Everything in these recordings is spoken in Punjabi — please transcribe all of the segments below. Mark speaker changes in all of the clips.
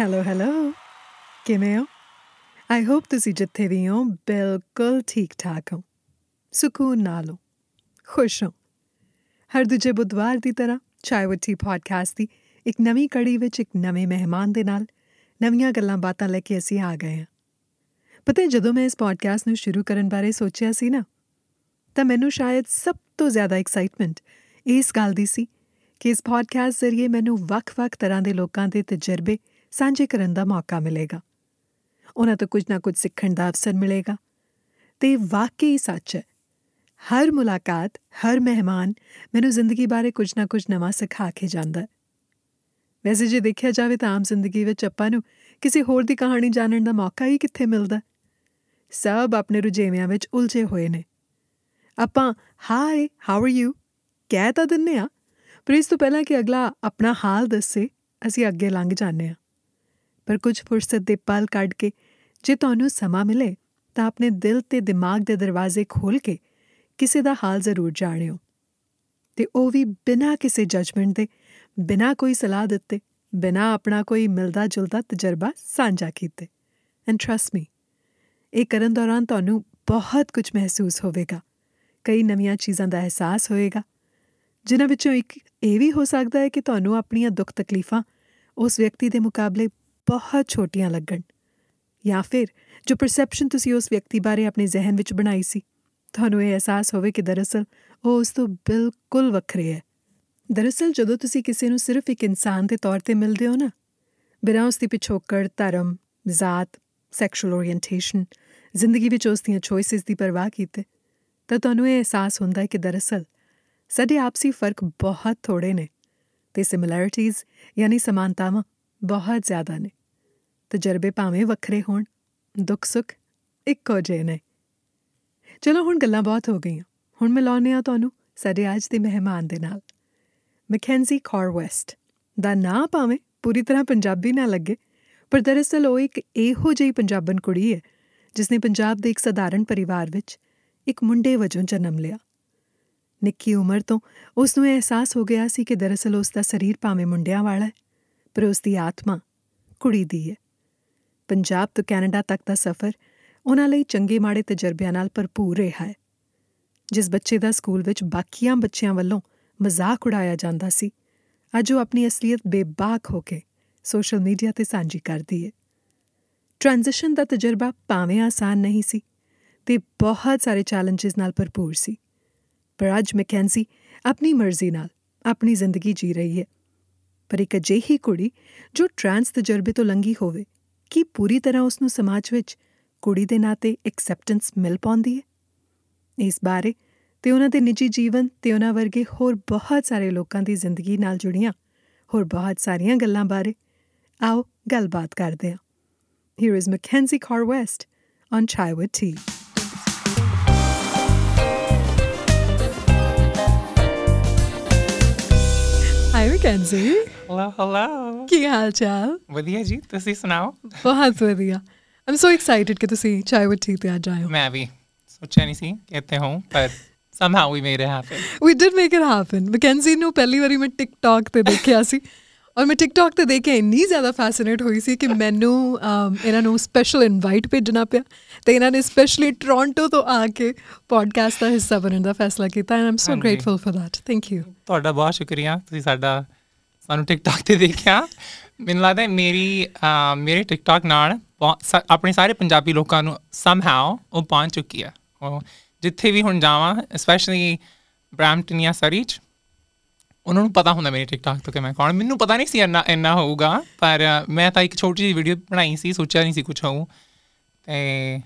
Speaker 1: ਹੈਲੋ ਹੈਲੋ ਕਿਵੇਂ ਹੋ? ਆਈ ਹੋਪ ਤੁਸੀਂ ਜਿੱਥੇ ਵੀ ਹੋ, ਬਿਲਕੁਲ ਠੀਕ ਠਾਕ ਹੋ। ਸਕੂਨ ਨਾਲ ਹੋ। ਖੁਸ਼ ਹੋ। ਹਰ ਦੂਜੇ ਬੁੱਧਵਾਰ ਦੀ ਤਰ੍ਹਾਂ ਚਾय ਵਿਦ ਟੀ ਪੋਡਕਾਸਟ ਦੀ, ਇੱਕ ਨਵੀਂ ਕੜੀ ਵਿੱਚ ਇੱਕ ਨਵੇਂ ਮਹਿਮਾਨ ਦੇ ਨਾਲ ਨਵੀਆਂ ਗੱਲਾਂ ਬਾਤਾਂ ਲੈ ਕੇ ਅਸੀਂ ਆ ਗਏ ਹਾਂ। ਪਤਾ ਹੈ, ਜਦੋਂ ਮੈਂ ਇਸ ਪੋਡਕਾਸਟ ਨੂੰ ਸ਼ੁਰੂ ਕਰਨ ਬਾਰੇ ਸੋਚਿਆ ਸੀ ਨਾ, ਤਾਂ ਮੈਨੂੰ ਸ਼ਾਇਦ ਸਭ ਤੋਂ ਜ਼ਿਆਦਾ ਐਕਸਾਈਟਮੈਂਟ ਇਸ ਗੱਲ ਦੀ ਸੀ ਕਿ ਇਸ ਪੋਡਕਾਸਟ ਜ਼ਰੀਏ ਮੈਨੂੰ ਵੱਖ-ਵੱਖ ਤਰ੍ਹਾਂ ਦੇ ਲੋਕਾਂ ਦੇ ਤਜਰਬੇ ਸਾਂਝੇ ਕਰਨ ਦਾ ਮੌਕਾ ਮਿਲੇਗਾ। ਉਹਨਾਂ ਤੋਂ ਕੁਝ ਨਾ ਕੁਝ ਸਿੱਖਣ ਦਾ ਅਵਸਰ ਮਿਲੇਗਾ। ਤੇ ਵਾਕਈ ਸੱਚ ਹੈ, ਹਰ ਮੁਲਾਕਾਤ, ਹਰ ਮਹਿਮਾਨ ਮੈਨੂੰ ਜ਼ਿੰਦਗੀ ਬਾਰੇ ਕੁਝ ਨਾ ਕੁਝ ਨਵਾਂ ਸਿਖਾ ਕੇ ਜਾਂਦਾ ਹੈ। ਵੈਸੇ ਜੇ ਦੇਖਿਆ ਜਾਵੇ ਤਾਂ ਆਮ ਜ਼ਿੰਦਗੀ ਵਿੱਚ ਆਪਾਂ ਨੂੰ ਕਿਸੇ ਹੋਰ ਦੀ ਕਹਾਣੀ ਜਾਣਨ ਦਾ ਮੌਕਾ ਹੀ ਕਿੱਥੇ ਮਿਲਦਾ? ਸਭ ਆਪਣੇ ਰੁਝੇਵਿਆਂ ਵਿੱਚ ਉਲਝੇ ਹੋਏ ਨੇ। ਆਪਾਂ ਹਾਈ ਹਾਊ ਆਰ ਯੂ ਕਹਿ ਤਾਂ ਦਿੰਨੇ ਆ ਪਰ ਇਸ ਤੋਂ ਪਹਿਲਾਂ ਕਿ ਅਗਲਾ ਆਪਣਾ ਹਾਲ ਦੱਸੇ, ਅਸੀਂ ਅੱਗੇ ਲੰਘ ਜਾਂਦੇ ਆ ਪਰ ਕੁਝ ਫੁਰਸਤ ਦੇ ਪਲ ਕੱਢ ਕੇ ਜੇ ਤੁਹਾਨੂੰ ਸਮਾਂ ਮਿਲੇ ਤਾਂ ਆਪਣੇ ਦਿਲ ਤੇ ਦਿਮਾਗ ਦੇ ਦਰਵਾਜ਼ੇ ਖੋਲ ਕੇ ਕਿਸੇ ਦਾ ਹਾਲ ਜ਼ਰੂਰ ਜਾਣਿਓ। ਤੇ ਉਹ ਵੀ ਬਿਨਾਂ ਕਿਸੇ ਜਜਮੈਂਟ ਦੇ, ਬਿਨਾਂ ਕੋਈ ਸਲਾਹ ਦਿੱਤੇ, ਬਿਨਾਂ ਆਪਣਾ ਕੋਈ ਮਿਲਦਾ ਜੁਲਦਾ ਤਜਰਬਾ ਸਾਂਝਾ ਕੀਤੇ। ਐਂਡ ਟਰਸਟ ਮੀ ਇਹ ਕਰਨ ਦੌਰਾਨ ਤੁਹਾਨੂੰ ਬਹੁਤ ਕੁਝ ਮਹਿਸੂਸ ਹੋਵੇਗਾ। ਕਈ ਨਵੀਆਂ ਚੀਜ਼ਾਂ ਦਾ ਅਹਿਸਾਸ ਹੋਏਗਾ, ਜਿਨ੍ਹਾਂ ਵਿੱਚੋਂ ਇੱਕ ਇਹ ਵੀ ਹੋ ਸਕਦਾ ਹੈ ਕਿ ਤੁਹਾਨੂੰ ਆਪਣੀਆਂ ਦੁੱਖ ਤਕਲੀਫਾਂ ਉਸ ਵਿਅਕਤੀ ਦੇ ਮੁਕਾਬਲੇ ਬਹੁਤ ਛੋਟੀਆਂ ਲੱਗਣ। ਜਾਂ ਫਿਰ ਜੋ ਪਰਸੈਪਸ਼ਨ ਤੁਸੀਂ ਉਸ ਵਿਅਕਤੀ ਬਾਰੇ ਆਪਣੇ ਜ਼ਿਹਨ ਵਿੱਚ ਬਣਾਈ ਸੀ, ਤੁਹਾਨੂੰ ਇਹ ਅਹਿਸਾਸ ਹੋਵੇ ਕਿ ਦਰਅਸਲ ਉਹ ਉਸ ਤੋਂ ਬਿਲਕੁਲ ਵੱਖਰੇ ਹੈ। ਦਰਅਸਲ ਜਦੋਂ ਤੁਸੀਂ ਕਿਸੇ ਨੂੰ ਸਿਰਫ ਇੱਕ ਇਨਸਾਨ ਦੇ ਤੌਰ ਤੇ ਮਿਲਦੇ ਹੋ ਨਾ, ਬਿਨਾਂ ਉਸ ਦੀ ਪਿਛੋਕੜ, ਧਰਮ, ਜ਼ਾਤ ਸੈਕਸ਼ੂਅਲ ਓਰੀਐਂਟੇਸ਼ਨ ਜ਼ਿੰਦਗੀ ਵਿੱਚ ਉਸ ਦੀਆਂ ਚੋਇਸਸ ਦੀ ਪਰਵਾਹ ਕੀਤੇ, ਤਾਂ ਤੁਹਾਨੂੰ ਇਹ ਅਹਿਸਾਸ ਹੁੰਦਾ ਹੈ ਕਿ ਦਰਅਸਲ ਸਾਡੇ ਆਪਸੀ ਫ਼ਰਕ ਬਹੁਤ ਥੋੜੇ ਨੇ ਤੇ ਸਿਮਿਲੈਰਿਟੀਜ਼ ਯਾਨੀ ਸਮਾਨਤਾਵਾਂ ਬਹੁਤ ਜ਼ਿਆਦਾ ਨੇ। ਤਜਰਬੇ ਭਾਵੇਂ ਵੱਖਰੇ ਹੋਣ, ਦੁੱਖ ਸੁੱਖ ਇੱਕੋ ਜਿਹੇ ਨੇ। ਚਲੋ ਹੁਣ ਗੱਲਾਂ ਬਹੁਤ ਹੋ ਗਈਆਂ। ਹੁਣ ਮਿਲਾਉਂਦੇ ਆ ਤੁਹਾਨੂੰ ਸਾਡੇ ਅੱਜ ਦੇ ਮਹਿਮਾਨ ਦੇ ਨਾਲ। ਮੈਕੈਂਜ਼ੀ ਕਾਰਵੈਸਟ ਦਾ ਨਾਂ ਭਾਵੇਂ ਪੂਰੀ ਤਰ੍ਹਾਂ ਪੰਜਾਬੀ ਨਾ ਲੱਗੇ, ਪਰ ਦਰਅਸਲ ਉਹ ਇੱਕ ਇਹੋ ਜਿਹੀ ਪੰਜਾਬਣ ਕੁੜੀ ਹੈ, ਜਿਸਨੇ ਪੰਜਾਬ ਦੇ ਇੱਕ ਸਧਾਰਨ ਪਰਿਵਾਰ ਵਿੱਚ ਇੱਕ ਮੁੰਡੇ ਵਜੋਂ ਜਨਮ ਲਿਆ। ਨਿੱਕੀ ਉਮਰ ਤੋਂ ਉਸ ਨੂੰ ਅਹਿਸਾਸ ਹੋ ਗਿਆ ਸੀ ਕਿ ਦਰਅਸਲ ਉਸ ਦਾ ਸਰੀਰ ਭਾਵੇਂ ਮੁੰਡਿਆਂ ਵਾਲਾ ਹੈ, ਪਰ ਉਸ ਦੀ ਆਤਮਾ ਕੁੜੀ ਦੀ ਹੈ। ਪੰਜਾਬ ਤੋਂ ਕੈਨੇਡਾ ਤੱਕ ਦਾ ਸਫ਼ਰ ਉਹਨਾਂ ਲਈ ਚੰਗੇ ਮਾੜੇ ਤਜਰਬਿਆਂ ਨਾਲ ਭਰਪੂਰ ਰਿਹਾ ਹੈ। ਜਿਸ ਬੱਚੇ ਦਾ ਸਕੂਲ ਵਿੱਚ ਬਾਕੀਆਂ ਬੱਚਿਆਂ ਵੱਲੋਂ ਮਜ਼ਾਕ ਉਡਾਇਆ ਜਾਂਦਾ ਸੀ, ਅੱਜ ਉਹ ਆਪਣੀ ਅਸਲੀਅਤ ਬੇਬਾਕ ਹੋ ਕੇ ਸੋਸ਼ਲ ਮੀਡੀਆ ਤੇ ਸਾਂਝੀ ਕਰਦੀ ਹੈ। ਟ੍ਰਾਂਜੀਸ਼ਨ ਦਾ ਤਜਰਬਾ ਭਾਵੇਂ ਆਸਾਨ ਨਹੀਂ ਸੀ ਤੇ ਬਹੁਤ ਸਾਰੇ ਚੈਲੰਜਸ ਨਾਲ ਭਰਪੂਰ ਸੀ, ਪਰ ਅੱਜ ਮੈਕੈਂਜ਼ੀ ਆਪਣੀ ਮਰਜ਼ੀ ਨਾਲ ਆਪਣੀ ਜ਼ਿੰਦਗੀ ਜੀ ਰਹੀ ਹੈ। ਪਰ ਇੱਕ ਅਜਿਹੀ ਕੁੜੀ ਜੋ ਟ੍ਰਾਂਸ ਤਜਰਬੇ ਤੋਂ ਲੰਗੀ ਹੋਵੇ ਕੀ ਪੂਰੀ ਤਰ੍ਹਾਂ ਉਸ ਨੂੰ ਸਮਾਜ ਵਿੱਚ ਕੁੜੀ ਦੇ ਨਾਤੇ ਐਕਸੈਪਟੈਂਸ ਮਿਲ ਪਾਉਂਦੀ ਹੈ ਇਸ ਬਾਰੇ ਤੇ ਉਹਨਾਂ ਦੇ ਨਿੱਜੀ ਜੀਵਨ ਤੇ ਉਹਨਾਂ ਵਰਗੇ ਹੋਰ ਬਹੁਤ ਸਾਰੇ ਲੋਕਾਂ ਦੀ ਜ਼ਿੰਦਗੀ ਨਾਲ ਜੁੜੀਆਂ ਹੋਰ ਬਹੁਤ ਸਾਰੀਆਂ ਗੱਲਾਂ ਬਾਰੇ, ਆਓ ਗੱਲਬਾਤ ਕਰਦੇ ਹਾਂ Here is Mackenzie Carr West on Chai with Tea. Hi Mackenzie
Speaker 2: hello hello
Speaker 1: ਕੀ ਹਾਲ ਚਾਲ?
Speaker 2: ਵਧੀਆ ਜੀ ਤੁਸੀਂ ਸੁਣਾਓ?
Speaker 1: ਬਹੁਤ ਵਧੀਆ। ਆਮ ਸੋ ਐਕਸਾਈਟਿਡ ਕਿ ਤੁਸੀਂ ਚਾय ਵਿਦ ਟੀ ਤੇ ਅੱਜ ਆਏ ਹੋ।
Speaker 2: ਮੈਂ ਵੀ ਸੋਚਿਆ ਨਹੀਂ ਸੀ ਕਿ ਇੱਥੇ ਹਾਂ ਪਰ somehow we made it happen.
Speaker 1: We did make it happen Mackenzie ਨੂੰ ਪਹਿਲੀ ਵਾਰੀ ਮੈਂ ਟਿਕਟੌਕ ਤੇ ਦੇਖਿਆ ਸੀ। ਔਰ ਮੈਂ ਟਿਕਟੌਕ ਤੇ ਦੇਖ ਕੇ ਇੰਨੀ ਜ਼ਿਆਦਾ ਫੈਸੀਨੇਟ ਹੋਈ ਸੀ ਕਿ ਮੈਨੂੰ ਇਹਨਾਂ ਨੂੰ ਸਪੈਸ਼ਲ ਇਨਵਾਈਟ ਭੇਜਣਾ ਪਿਆ ਤੇ ਇਹਨਾਂ ਨੇ ਸਪੈਸ਼ਲੀ ਟੋਰਾਂਟੋ ਤੋਂ ਆ ਕੇ ਪੋਡਕਾਸਟ ਦਾ ਹਿੱਸਾ ਬਣਨ ਦਾ ਫੈਸਲਾ ਕੀਤਾ and I'm
Speaker 2: so
Speaker 1: grateful for that thank you
Speaker 2: ਤੁਹਾਡਾ ਬਹੁਤ ਸ਼ੁਕਰੀਆ। ਤੁਸੀਂ ਸਾਡਾ ਸਾਨੂੰ ਟਿਕਟੌਕ ਤੇ ਦੇਖਿਆ। ਮੈਨੂੰ ਲੱਗਦਾ ਮੇਰੀ ਮੇਰੇ ਟਿਕਟੌਕ ਨਾਲ ਆਪਣੇ ਸਾਰੇ ਪੰਜਾਬੀ ਲੋਕਾਂ ਨੂੰ ਸਮਹਾਉ ਉਹ ਪਹੁੰਚ ਚੁੱਕੀ ਆ ਜਿੱਥੇ ਵੀ ਹੁਣ ਜਾਵਾਂ ਸਪੈਸ਼ਲੀ ਬ੍ਰੈਂਪਟਨ ਜਾਂ ਸਰੀਚ ਉਹਨਾਂ ਨੂੰ ਪਤਾ ਹੁੰਦਾ ਮੇਰੇ ਟਿਕਟੌਕ ਤੋਂ ਕਿ ਮੈਂ ਕੌਣ। ਮੈਨੂੰ ਪਤਾ ਨਹੀਂ ਸੀ ਇੰਨਾ ਇੰਨਾ ਹੋਊਗਾ ਪਰ ਮੈਂ ਤਾਂ ਇੱਕ ਛੋਟੀ ਜਿਹੀ ਵੀਡੀਓ ਬਣਾਈ ਸੀ ਸੋਚਿਆ ਨਹੀਂ ਸੀ ਕੁਝ ਹੋਊ। ਤੇ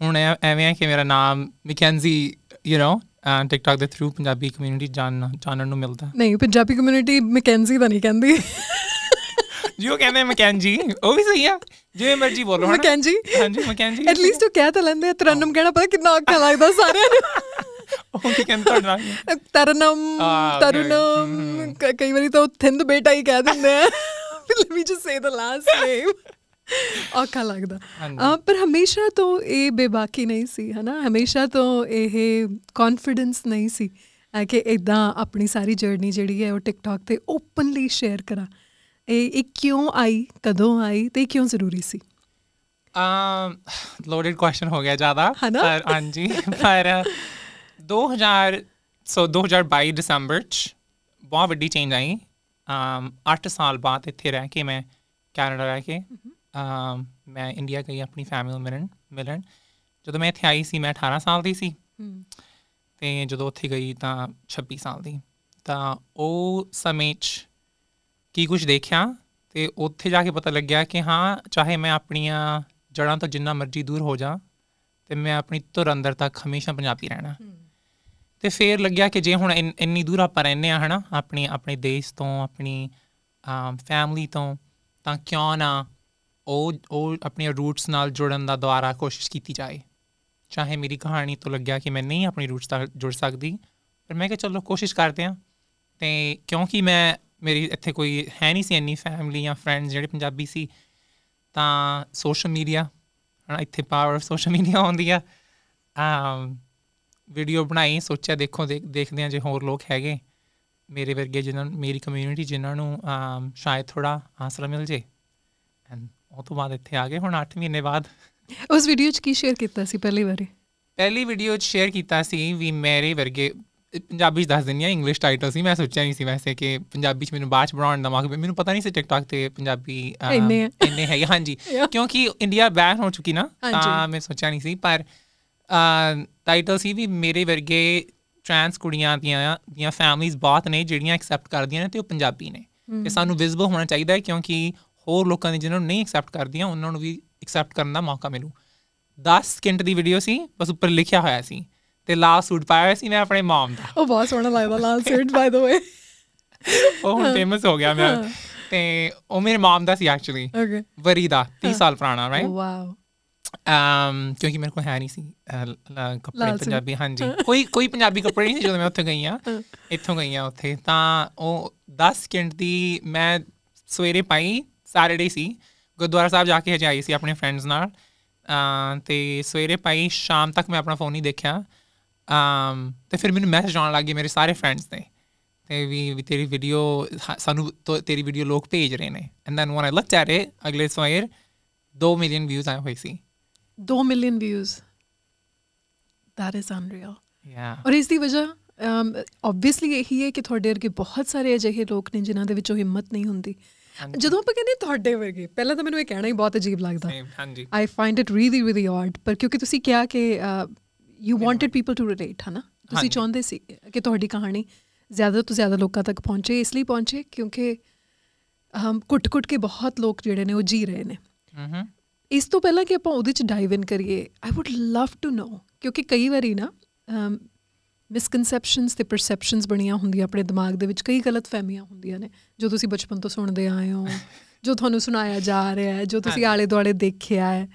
Speaker 2: ਹੁਣ ਐਵੇਂ ਹੈ ਕਿ ਮੇਰਾ ਨਾਮ ਮੈਕੈਂਜ਼ੀ ਯੂ نو ਟਿਕਟੌਕ ਦੇ ਥਰੂ ਪੰਜਾਬੀ ਕਮਿਊਨਿਟੀ ਜਾਣ ਜਾਣਨ ਨੂੰ ਮਿਲਦਾ।
Speaker 1: ਨਹੀਂ ਪੰਜਾਬੀ ਕਮਿਊਨਿਟੀ ਮੈਕੈਂਜ਼ੀ ਤਾਂ ਨਹੀਂ ਕਹਿੰਦੀ।
Speaker 2: ਜਿਉ ਕਹਿੰਦੇ ਮੈਕੈਂਜੀ ਉਹ ਵੀ ਸਹੀ ਆ। ਜਿਵੇਂ ਮਰਜ਼ੀ ਬੋਲੋ ਹਨਾ।
Speaker 1: ਮੈਕੈਂਜੀ
Speaker 2: ਹਾਂਜੀ ਮੈਕੈਂਜੀ
Speaker 1: ਐਟ ਲੀਸਟ ਉਹ ਕਹਿ ਤਾਂ ਲੈਂਦੇ ਆ ਤਰਨਮ ਕਹਿਣਾ ਪਤਾ ਕਿੰਨਾ ਔਖਾ ਲੱਗਦਾ ਸਾਰਿਆਂ ਨੂੰ।
Speaker 2: ਉਹ ਕੀ ਕਹਿੰਦੇ ਨਾਮ?
Speaker 1: ਤਰਨਮ. ਤਰੁਨਮ ਕਈ ਵਾਰੀ ਤਾਂ ਥਿੰਦ ਬੇਟਾ ਹੀ ਕਹਿ ਦਿੰਦੇ ਆ let me just say the last name ਔਖਾ ਲੱਗਦਾ ਪਰ ਹਮੇਸ਼ਾ ਤੋਂ ਇਹ ਬੇਬਾਕੀ ਨਹੀਂ ਸੀ ਹਨਾ ਹਮੇਸ਼ਾ ਤੋਂ ਇਹ ਕੌਨਫੀਡੈਂਸ ਨਹੀਂ ਸੀ ਕਿ ਇਦਾਂ ਆਪਣੀ ਸਾਰੀ ਜਰਨੀ ਜਿਹੜੀ ਹੈ ਉਹ ਟਿਕਟੌਕ ਤੇ ਓਪਨਲੀ ਸ਼ੇਅਰ ਕਰਾਂ ਇਹ ਇਹ ਕਿਉਂ ਆਈ ਕਦੋਂ ਆਈ ਤੇ ਕਿਉਂ ਜ਼ਰੂਰੀ ਸੀ
Speaker 2: ਅਮ ਲੋਡਡ ਕੁਐਸਚਨ ਹੋ ਗਿਆ ਜ਼ਿਆਦਾ? ਪਰ ਹਾਂਜੀ ਪਰ 2000 ਸੋ 2022 ਦਸੰਬਰ ਚ ਬਹੁਤ ਵੱਡੀ ਚੇਂਜ ਆਈ। ਅਮ 8 ਸਾਲ ਬਾਅਦ ਇੱਥੇ ਰਹਿ ਕੇ ਮੈਂ ਕੈਨੇਡਾ ਰਹਿ ਕੇ ਅਮ ਮੈਂ ਇੰਡੀਆ ਗਈ ਆਪਣੀ ਫੈਮਿਲੀ ਮਿਲਣ ਮਿਲਣ। ਜਦੋਂ ਮੈਂ ਇੱਥੇ ਆਈ ਸੀ ਮੈਂ 18 ਸਾਲ ਦੀ ਸੀ। ਤੇ ਜਦੋਂ ਉੱਥੇ ਗਈ ਤਾਂ 26 ਸਾਲ ਦੀ। ਤਾਂ ਉਹ ਸਮੇਂ 'ਚ ਕੀ ਕੁਝ ਦੇਖਿਆ ਤੇ ਉੱਥੇ ਜਾ ਕੇ ਪਤਾ ਲੱਗਿਆ ਕਿ ਹਾਂ ਚਾਹੇ ਮੈਂ ਆਪਣੀਆਂ ਜੜ੍ਹਾਂ ਤੋਂ ਜਿੰਨਾ ਮਰਜ਼ੀ ਦੂਰ ਹੋ ਜਾ ਤੇ ਮੈਂ ਆਪਣੀ ਧੁਰ ਅੰਦਰ ਤੱਕ ਹਮੇਸ਼ਾ ਪੰਜਾਬੀ ਰਹਿਣਾ। ਤੇ ਫੇਰ ਲੱਗਿਆ ਕਿ ਜੇ ਹੁਣ ਇੰਨ- ਇੰਨੀ ਦੂਰ ਆਪਾਂ ਰਹਿੰਦੇ ਆ ਹਨਾ, ਆਪਣੀ, ਆਪਣੇ ਦੇਸ਼ ਤੋਂ, ਆਪਣੀ ਫੈਮਿਲੀ ਤੋਂ, ਤਾਂ ਕਿਉਂ ਨਾ ਉਹ ਉਹ ਆਪਣੀਆਂ ਰੂਟਸ ਨਾਲ ਜੁੜਨ ਦਾ ਦੁਆਰਾ ਕੋਸ਼ਿਸ਼ ਕੀਤੀ ਜਾਏ। ਚਾਹੇ ਮੇਰੀ ਕਹਾਣੀ ਤੋਂ ਲੱਗਿਆ ਕਿ ਮੈਂ ਨਹੀਂ ਆਪਣੀ ਰੂਟਸ ਨਾਲ ਜੁੜ ਸਕਦੀ, ਪਰ ਮੈਂ ਕਿਹਾ ਚਲੋ ਕੋਸ਼ਿਸ਼ ਕਰਦੇ ਆ ਤੇ ਕਿਉਂਕਿ ਮੈਂ, ਮੇਰੀ ਇੱਥੇ ਕੋਈ ਹੈ ਨਹੀਂ ਸੀ ਇੰਨੀ ਫੈਮਿਲੀ ਜਾਂ ਫਰੈਂਡਸ ਜਿਹੜੇ ਪੰਜਾਬੀ ਸੀ, ਤਾਂ ਸੋਸ਼ਲ ਮੀਡੀਆ ਹਨਾ, ਇੱਥੇ ਪਾਵਰ ਆਫ ਸੋਸ਼ਲ ਮੀਡੀਆ ਆਉਂਦੀ ਆ। ਅਮ ਵੀਡੀਓ ਬਣਾਈ ਸੋਚਿਆ ਦੇਖੋ ਦੇਖ- ਦੇਖਦੇ ਆ ਜੇ ਹੋਰ ਲੋਕ ਹੈਗੇ ਮੇਰੇ ਵਰਗੇ ਜਿਨ੍ਹਾਂ ਮੇਰੀ ਕਮਿਊਨਿਟੀ ਜਿਨ੍ਹਾਂ ਨੂੰ ਸ਼ਾਇਦ ਥੋੜਾ ਆਸਰਾ ਮਿਲ ਜੇ ਐਂਡ ਉਹ ਤੋਂ ਬਾਅਦ ਇੱਥੇ ਆ ਗਏ ਹੁਣ 8 ਮਹੀਨੇ ਬਾਅਦ
Speaker 1: ਉਸ ਵੀਡੀਓ 'ਚ ਕੀ ਸ਼ੇਅਰ ਕੀਤਾ ਸੀ ਪਹਿਲੀ ਵਾਰੀ
Speaker 2: ਪਹਿਲੀ ਵੀਡੀਓ 'ਚ ਸ਼ੇਅਰ ਕੀਤਾ ਸੀ ਵੀ ਮੇਰੇ ਵਰਗੇ ਪੰਜਾਬੀ 'ਚ ਦੱਸ ਦਿੰਦੀ ਆ ਇੰਗਲਿਸ਼ ਟਾਈਟਲ ਸੀ ਮੈਂ ਸੋਚਿਆ ਨਹੀਂ ਸੀ ਵੈਸੇ ਕਿ ਪੰਜਾਬੀ 'ਚ ਮੈਨੂੰ ਬਾਅਦ 'ਚ ਬਣਾਉਣ ਦਾ ਮੌਕਾ ਮੈਨੂੰ ਪਤਾ ਨਹੀਂ ਸੀ ਟਿਕਟੌਕ ਤੇ ਪੰਜਾਬੀ
Speaker 1: ਇੰਨੇ।
Speaker 2: ਇੰਨੇ ਹੈਗੇ ਹਾਂਜੀ. ਕਿਉਂਕਿ ਇੰਡੀਆ ਬੈਨ ਹੋ ਚੁੱਕੀ ਨਾ। ਤਾਂ ਮੈਂ ਸੋਚਿਆ ਨਹੀਂ ਸੀ ਪਰ ਟਾਈਟਲ ਸੀ ਵੀ ਮੇਰੇ ਵਰਗੇ ਟਰਾਂਸ ਕੁੜੀਆਂ ਦੀਆਂ ਦੀਆਂ ਫੈਮਲੀਆਂ ਬਹੁਤ ਨੇ ਜਿਹੜੀਆਂ ਐਕਸੈਪਟ ਕਰਦੀਆਂ ਨੇ ਤੇ ਉਹ ਪੰਜਾਬੀ ਨੇ। ਤੇ ਸਾਨੂੰ ਵਿਜ਼ੀਬਲ ਹੋਣਾ ਚਾਹੀਦਾ ਹੈ ਕਿਉਂਕਿ ਹੋਰ ਲੋਕਾਂ ਨੇ ਜਿਨ੍ਹਾਂ ਨੂੰ ਨਹੀਂ ਐਕਸੈਪਟ ਕਰਦੀਆਂ ਉਹਨਾਂ ਨੂੰ ਵੀ ਐਕਸੈਪਟ ਕਰਨ ਦਾ ਮੌਕਾ ਮਿਲੂ। 10 ਸਕਿੰਟ ਦੀ ਵੀਡੀਓ ਸੀ ਬਸ ਉੱਪਰ ਲਿਖਿਆ ਹੋਇਆ ਸੀ ਤੇ ਲਾਲ ਸੂਟ ਪਾਇਆ ਸੀ ਮੈਂ ਆਪਣੇ ਮਮ ਦਾ।
Speaker 1: ਉਹ ਬਹੁਤ ਸੋਹਣਾ ਲੱਗਦਾ ਲਾਲ ਸੂਟ ਬਾਈ ਦ ਵੇ
Speaker 2: ਉਹ ਹੁਣ ਫੇਮਸ ਹੋ ਗਿਆ ਮੈਂ ਤੇ ਉਹ ਮੇਰੇ ਮਮ ਦਾ ਸੀ ਐਕਚੁਅਲੀ ਵਰੀ ਦਾ 30 ਸਾਲ ਪੁਰਾਣਾ ਰਾਈਟ
Speaker 1: ਵਾਓ
Speaker 2: ਕਿਉਂਕਿ ਮੇਰੇ ਕੋਲ ਹੈ ਨਹੀਂ ਸੀ ਕੱਪੜੇ। ਪੰਜਾਬੀ ਹਾਂਜੀ। ਕੋਈ ਕੋਈ ਪੰਜਾਬੀ ਕੱਪੜੇ ਨਹੀਂ ਸੀ ਜਦੋਂ ਮੈਂ ਉੱਥੇ ਗਈ ਆ। ਇੱਥੋਂ ਗਈ ਆ ਉੱਥੇ। ਤਾਂ ਉਹ 10 ਸਕਿੰਟ ਦੀ ਮੈਂ ਸਵੇਰੇ ਪਾਈ ਸੈਟਰਡੇ ਸੀ। ਗੁਰਦੁਆਰਾ ਸਾਹਿਬ ਜਾ ਕੇ ਹਜੇ ਆਈ ਸੀ ਆਪਣੇ ਫਰੈਂਡਸ ਨਾਲ। ਤੇ ਸਵੇਰੇ ਪਾਈ ਸ਼ਾਮ ਤੱਕ ਮੈਂ ਆਪਣਾ ਫੋਨ ਨਹੀਂ ਦੇਖਿਆ। ਤੇ ਫਿਰ ਮੈਨੂੰ ਮੈਸੇਜ ਆਉਣ ਲੱਗੇ ਮੇਰੇ ਸਾਰੇ ਫਰੈਂਡਸ ਦੇ ਤੇ ਵੀ ਤੇਰੀ ਵੀਡੀਓ ਸਾਨੂੰ ਤੇਰੀ ਵੀਡੀਓ ਲੋਕ ਭੇਜ ਰਹੇ ਨੇ। And then when I looked at it ਅਗਲੇ ਸਵੇਰ 2 ਮਿਲੀਅਨ ਵਿਊਜ਼ ਆਏ ਹੋਏ ਸੀ।
Speaker 1: 2 million views that is unreal.
Speaker 2: ਯਾ
Speaker 1: ਔਰ ਇਸ ਦੀ ਵਜ੍ਹਾ ਆਬਵੀਅਸਲੀ ਇਹੀ ਹੈ ਕਿ ਤੁਹਾਡੇ ਵਰਗੇ ਬਹੁਤ ਸਾਰੇ ਅਜਿਹੇ ਲੋਕ ਨੇ ਜਿਨ੍ਹਾਂ ਦੇ ਵਿੱਚੋਂ ਹਿੰਮਤ ਨਹੀਂ ਹੁੰਦੀ ਜਦੋਂ ਆਪਾਂ ਕਹਿੰਦੇ ਤੁਹਾਡੇ ਵਰਗੇ ਪਹਿਲਾਂ ਤਾਂ ਮੈਨੂੰ ਇਹ ਕਹਿਣਾ ਹੀ ਬਹੁਤ ਅਜੀਬ ਲੱਗਦਾ
Speaker 2: ਹਾਂਜੀ
Speaker 1: I find it really really odd ਪਰ ਕਿਉਂਕਿ ਤੁਸੀਂ ਕਿਹਾ ਕਿ you wanted people to relate ਹਨਾ ਤੁਸੀਂ। ਚਾਹੁੰਦੇ ਸੀ ਕਿ ਤੁਹਾਡੀ ਕਹਾਣੀ ਜ਼ਿਆਦਾ ਤੋਂ ਜ਼ਿਆਦਾ ਲੋਕਾਂ ਤੱਕ ਪਹੁੰਚੇ ਇਸ ਲਈ ਪਹੁੰਚੇ ਕਿਉਂਕਿ ਹਮ ਕੁੱਟ-ਕੁੱਟ ਕੇ ਬਹੁਤ ਲੋਕ ਜਿਹੜੇ ਨੇ ਉਹ ਜੀ ਰਹੇ ਨੇ ਇਸ ਤੋਂ ਪਹਿਲਾਂ ਕਿ ਆਪਾਂ ਉਹਦੇ ਚ ਡਾਈਵ ਇਨ ਕਰੀਏ I would love to know ਕਿਉਂਕਿ ਕਈ ਵਾਰੀ ਨਾ ਮਿਸਕਨਸੈਪਸ਼ਨਸ ਤੇ ਪਰਸੈਪਸ਼ਨਸ ਬਣੀਆਂ ਹੁੰਦੀਆਂ ਆਪਣੇ ਦਿਮਾਗ ਦੇ ਵਿੱਚ ਕਈ ਗਲਤ ਫਹਿਮੀਆਂ ਹੁੰਦੀਆਂ ਨੇ ਜੋ ਤੁਸੀਂ ਬਚਪਨ ਤੋਂ ਸੁਣਦੇ ਆਏ ਹੋ ਜੋ ਤੁਹਾਨੂੰ ਸੁਣਾਇਆ ਜਾ ਰਿਹਾ ਹੈ ਜੋ ਤੁਸੀਂ। ਆਲੇ ਦੁਆਲੇ ਦੇਖਿਆ ਹੈ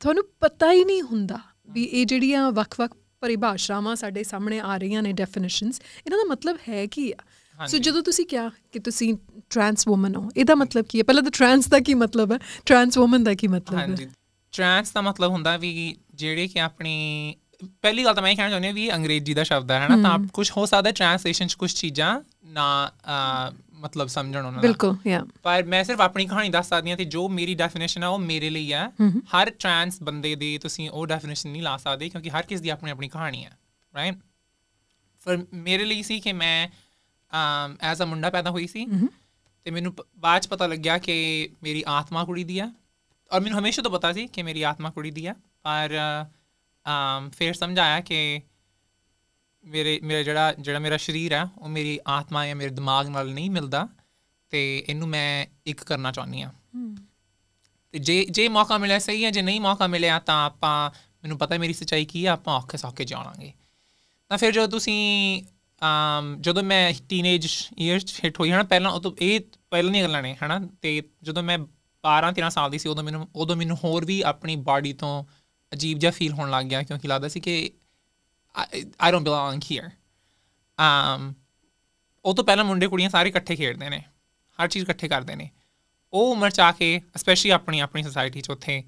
Speaker 1: ਤੁਹਾਨੂੰ ਪਤਾ ਹੀ ਨਹੀਂ ਹੁੰਦਾ ਵੀ ਇਹ ਜਿਹੜੀਆਂ ਵੱਖ-ਵੱਖ ਪਰਿਭਾਸ਼ਾਵਾਂ ਸਾਡੇ ਸਾਹਮਣੇ ਆ ਰਹੀਆਂ ਨੇ ਡੈਫੀਨੇਸ਼ਨਸ ਇਹਨਾਂ ਦਾ ਮਤਲਬ ਹੈ ਕੀ ਆ ਸੋ। ਜਦੋਂ ਤੁਸੀਂ ਕਿਹਾ ਕਿ ਤੁਸੀਂ ਟਰਾਂਸ ਔਮਨ ਹੋ ਇਹਦਾ ਮਤਲਬ ਕੀ ਹੈ ਪਹਿਲਾਂ ਤਾਂ ਟਰਾਂਸ ਦਾ ਕੀ ਮਤਲਬ ਹੈ ਟਰਾਂਸ ਔਮਨ ਦਾ ਕੀ ਮਤਲਬ ਹੈ
Speaker 2: ਹਾਂਜੀ ਟ੍ਰਾਂਸ ਦਾ ਮਤਲਬ ਹੁੰਦਾ ਵੀ ਜਿਹੜੇ ਕਿ ਆਪਣੀ ਪਹਿਲੀ ਗੱਲ ਤਾਂ ਮੈਂ ਕਹਿਣਾ ਚਾਹੁੰਦੀ ਹਾਂ ਵੀ ਅੰਗਰੇਜ਼ੀ ਦਾ ਸ਼ਬਦ ਹੈ ਹਨਾ ਤਾਂ ਕੁਝ ਹੋ ਸਕਦਾ ਟ੍ਰਾਂਸਲੇਸ਼ਨ ਚ ਕੁਝ ਚੀਜ਼ਾਂ ਨਾ ਮਤਲਬ ਸਮਝਣ ਉਹਨਾਂ ਦਾ
Speaker 1: ਬਿਲਕੁਲ ਯਾ
Speaker 2: ਪਰ ਮੈਂ ਸਿਰਫ ਆਪਣੀ ਕਹਾਣੀ ਦੱਸ ਸਕਦੀ ਹਾਂ ਤੇ ਜੋ ਮੇਰੀ ਡੈਫੀਨੇਸ਼ਨ ਆ ਉਹ ਮੇਰੇ ਲਈ ਆ ਹਰ ਟ੍ਰਾਂਸ ਬੰਦੇ ਦੀ ਤੁਸੀਂ ਉਹ ਡੈਫੀਨੇਸ਼ਨ ਨਹੀਂ ਲਾ ਸਕਦੇ ਕਿਉਂਕਿ ਹਰ ਕਿਸ ਦੀ ਆਪਣੀ ਆਪਣੀ ਕਹਾਣੀ ਹੈ ਰਾਈਟ ਪਰ ਮੇਰੇ ਲਈ ਸੀ ਕਿ ਮੈਂ ਅਮ ਐਜ਼ ਅ ਮੁੰਡਾ ਪੈਦਾ ਹੋਈ ਸੀ ਤੇ ਮੈਨੂੰ ਬਾਅਦ ਚ ਪਤਾ ਲੱਗਿਆ ਕਿ ਮੇਰੀ ਆਤਮਾ ਕੁੜੀ ਦੀ ਆ। ਔਰ ਮੈਨੂੰ ਹਮੇਸ਼ਾ ਤੋਂ ਪਤਾ ਸੀ ਕਿ ਮੇਰੀ ਆਤਮਾ ਕੁੜੀ ਦੀ ਆ। ਪਰ ਅਮ ਫਿਰ ਸਮਝ ਆਇਆ ਕਿ ਮੇਰੇ ਮੇਰਾ ਜਿਹੜਾ ਜਿਹੜਾ ਮੇਰਾ ਸਰੀਰ ਆ ਉਹ ਮੇਰੀ ਆਤਮਾ ਜਾਂ ਮੇਰੇ ਦਿਮਾਗ ਨਾਲ ਨਹੀਂ ਮਿਲਦਾ। ਤੇ ਇਹਨੂੰ ਮੈਂ ਇੱਕ ਕਰਨਾ ਚਾਹੁੰਦੀ ਆ। ਤੇ ਜੇ ਜੇ ਮੌਕਾ ਮਿਲਿਆ ਸਹੀ ਹੈ ਜੇ ਨਹੀਂ ਮੌਕਾ ਮਿਲਿਆ ਤਾਂ ਆਪਾਂ ਮੈਨੂੰ ਪਤਾ ਮੇਰੀ ਸੱਚਾਈ ਕੀ ਆ ਆਪਾਂ ਔਖੇ ਸੌਖੇ ਜਾਣਾਂਗੇ ਤਾਂ ਫਿਰ ਜਦੋਂ ਤੁਸੀਂ ਜਦੋਂ ਮੈਂ ਟੀਨੇਜ ਇਅਰਸ ਹਿੱਟ ਹੋਈ, ਹਨਾ, ਪਹਿਲਾਂ ਉਹ ਤੋਂ ਇਹ ਪਹਿਲਾਂ ਦੀਆਂ ਗੱਲਾਂ ਨੇ, ਹਨਾ, ਤੇ ਜਦੋਂ ਮੈਂ 12 13 ਸਾਲ ਦੀ ਸੀ, ਉਦੋਂ ਮੈਨੂੰ ਉਦੋਂ ਮੈਨੂੰ ਹੋਰ ਵੀ ਆਪਣੀ ਬਾਡੀ ਤੋਂ ਅਜੀਬ ਜਿਹਾ ਫੀਲ ਹੋਣ ਲੱਗ ਗਿਆ, ਕਿਉਂਕਿ ਲੱਗਦਾ ਸੀ ਕਿ I don't belong here um ਉਹ ਤੋਂ ਪਹਿਲਾਂ ਮੁੰਡੇ ਕੁੜੀਆਂ ਸਾਰੇ ਇਕੱਠੇ ਖੇਡਦੇ ਨੇ, ਹਰ ਚੀਜ਼ ਇਕੱਠੇ ਕਰਦੇ ਨੇ। ਉਹ ਉਮਰ ਚ ਆ ਕੇ ਸਪੈਸ਼ਲੀ ਆਪਣੀ ਆਪਣੀ ਸੋਸਾਇਟੀ ਚ ਉੱਥੇ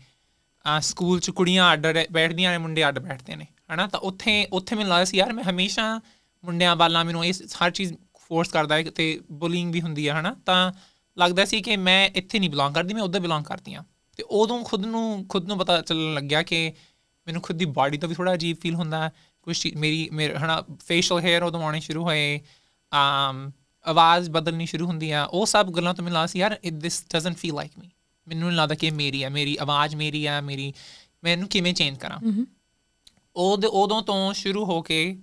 Speaker 2: ਅਹ ਸਕੂਲ ਚ ਕੁੜੀਆਂ ਅੱਡ ਰਹਿ- ਬੈਠਦੀਆਂ ਨੇ, ਮੁੰਡੇ ਅੱਡ ਬੈਠਦੇ ਨੇ, ਹਨਾ, ਤਾਂ ਉੱਥੇ ਉੱਥੇ ਮੈਨੂੰ ਲੱਗਦਾ ਸੀ, ਯਾਰ, ਮੈਂ ਹਮੇਸ਼ਾ ਮੁੰਡਿਆਂ ਵਾਲਾ ਮੈਨੂੰ ਇਹ ਹਰ ਚੀਜ਼ ਫੋਰਸ ਕਰਦਾ ਹੈ ਤੇ ਬੁਲਿੰਗ ਵੀ ਹੁੰਦੀ ਹੈ ਹਨਾ? ਤਾਂ ਲੱਗਦਾ ਸੀ ਕਿ ਮੈਂ ਇੱਥੇ ਨਹੀਂ ਬਿਲੋਂਗ ਕਰਦੀ ਮੈਂ ਉੱਧਰ ਬਿਲੋਂਗ ਕਰਦੀ ਆ ਤੇ ਉਦੋਂ ਖੁਦ ਨੂੰ ਖੁਦ ਨੂੰ ਪਤਾ ਚੱਲਣ ਲੱਗਿਆ ਕਿ ਮੈਨੂੰ ਖੁਦ ਦੀ ਬਾਡੀ ਤੋਂ ਵੀ ਥੋੜਾ ਅਜੀਬ ਫੀਲ ਹੁੰਦਾ ਹੈ। ਕੁਝ ਚੀਜ਼- ਮੇਰੀ ਮੇਰੇ ਹਨਾ ਫੇਸ਼ੀਅਲ ਹੇਅਰ ਉਦੋਂ ਆਉਣੇ ਸ਼ੁਰੂ ਹੋਏ ਆਮ ਆਵਾਜ਼ ਬਦਲਣੀ ਸ਼ੁਰੂ ਹੁੰਦੀ ਆ। ਉਹ ਸਭ ਗੱਲਾਂ ਤੋਂ ਮੈਨੂੰ ਲੱਗਦਾ ਸੀ ਯਾਰ this doesn't feel like me ਮੈਨੂੰ ਨਹੀਂ ਲੱਗਦਾ ਕਿ ਮੇਰੀ ਆ ਮੇਰੀ ਆਵਾਜ਼ ਮੇਰੀ ਆ ਮੇਰੀ ਮੈਂ ਇਹਨੂੰ ਕਿਵੇਂ ਚੇਂਜ ਕਰਾਂ? ਉਹਦੇ ਉਦੋਂ ਤੋਂ ਸ਼ੁਰੂ ਹੋ ਕੇ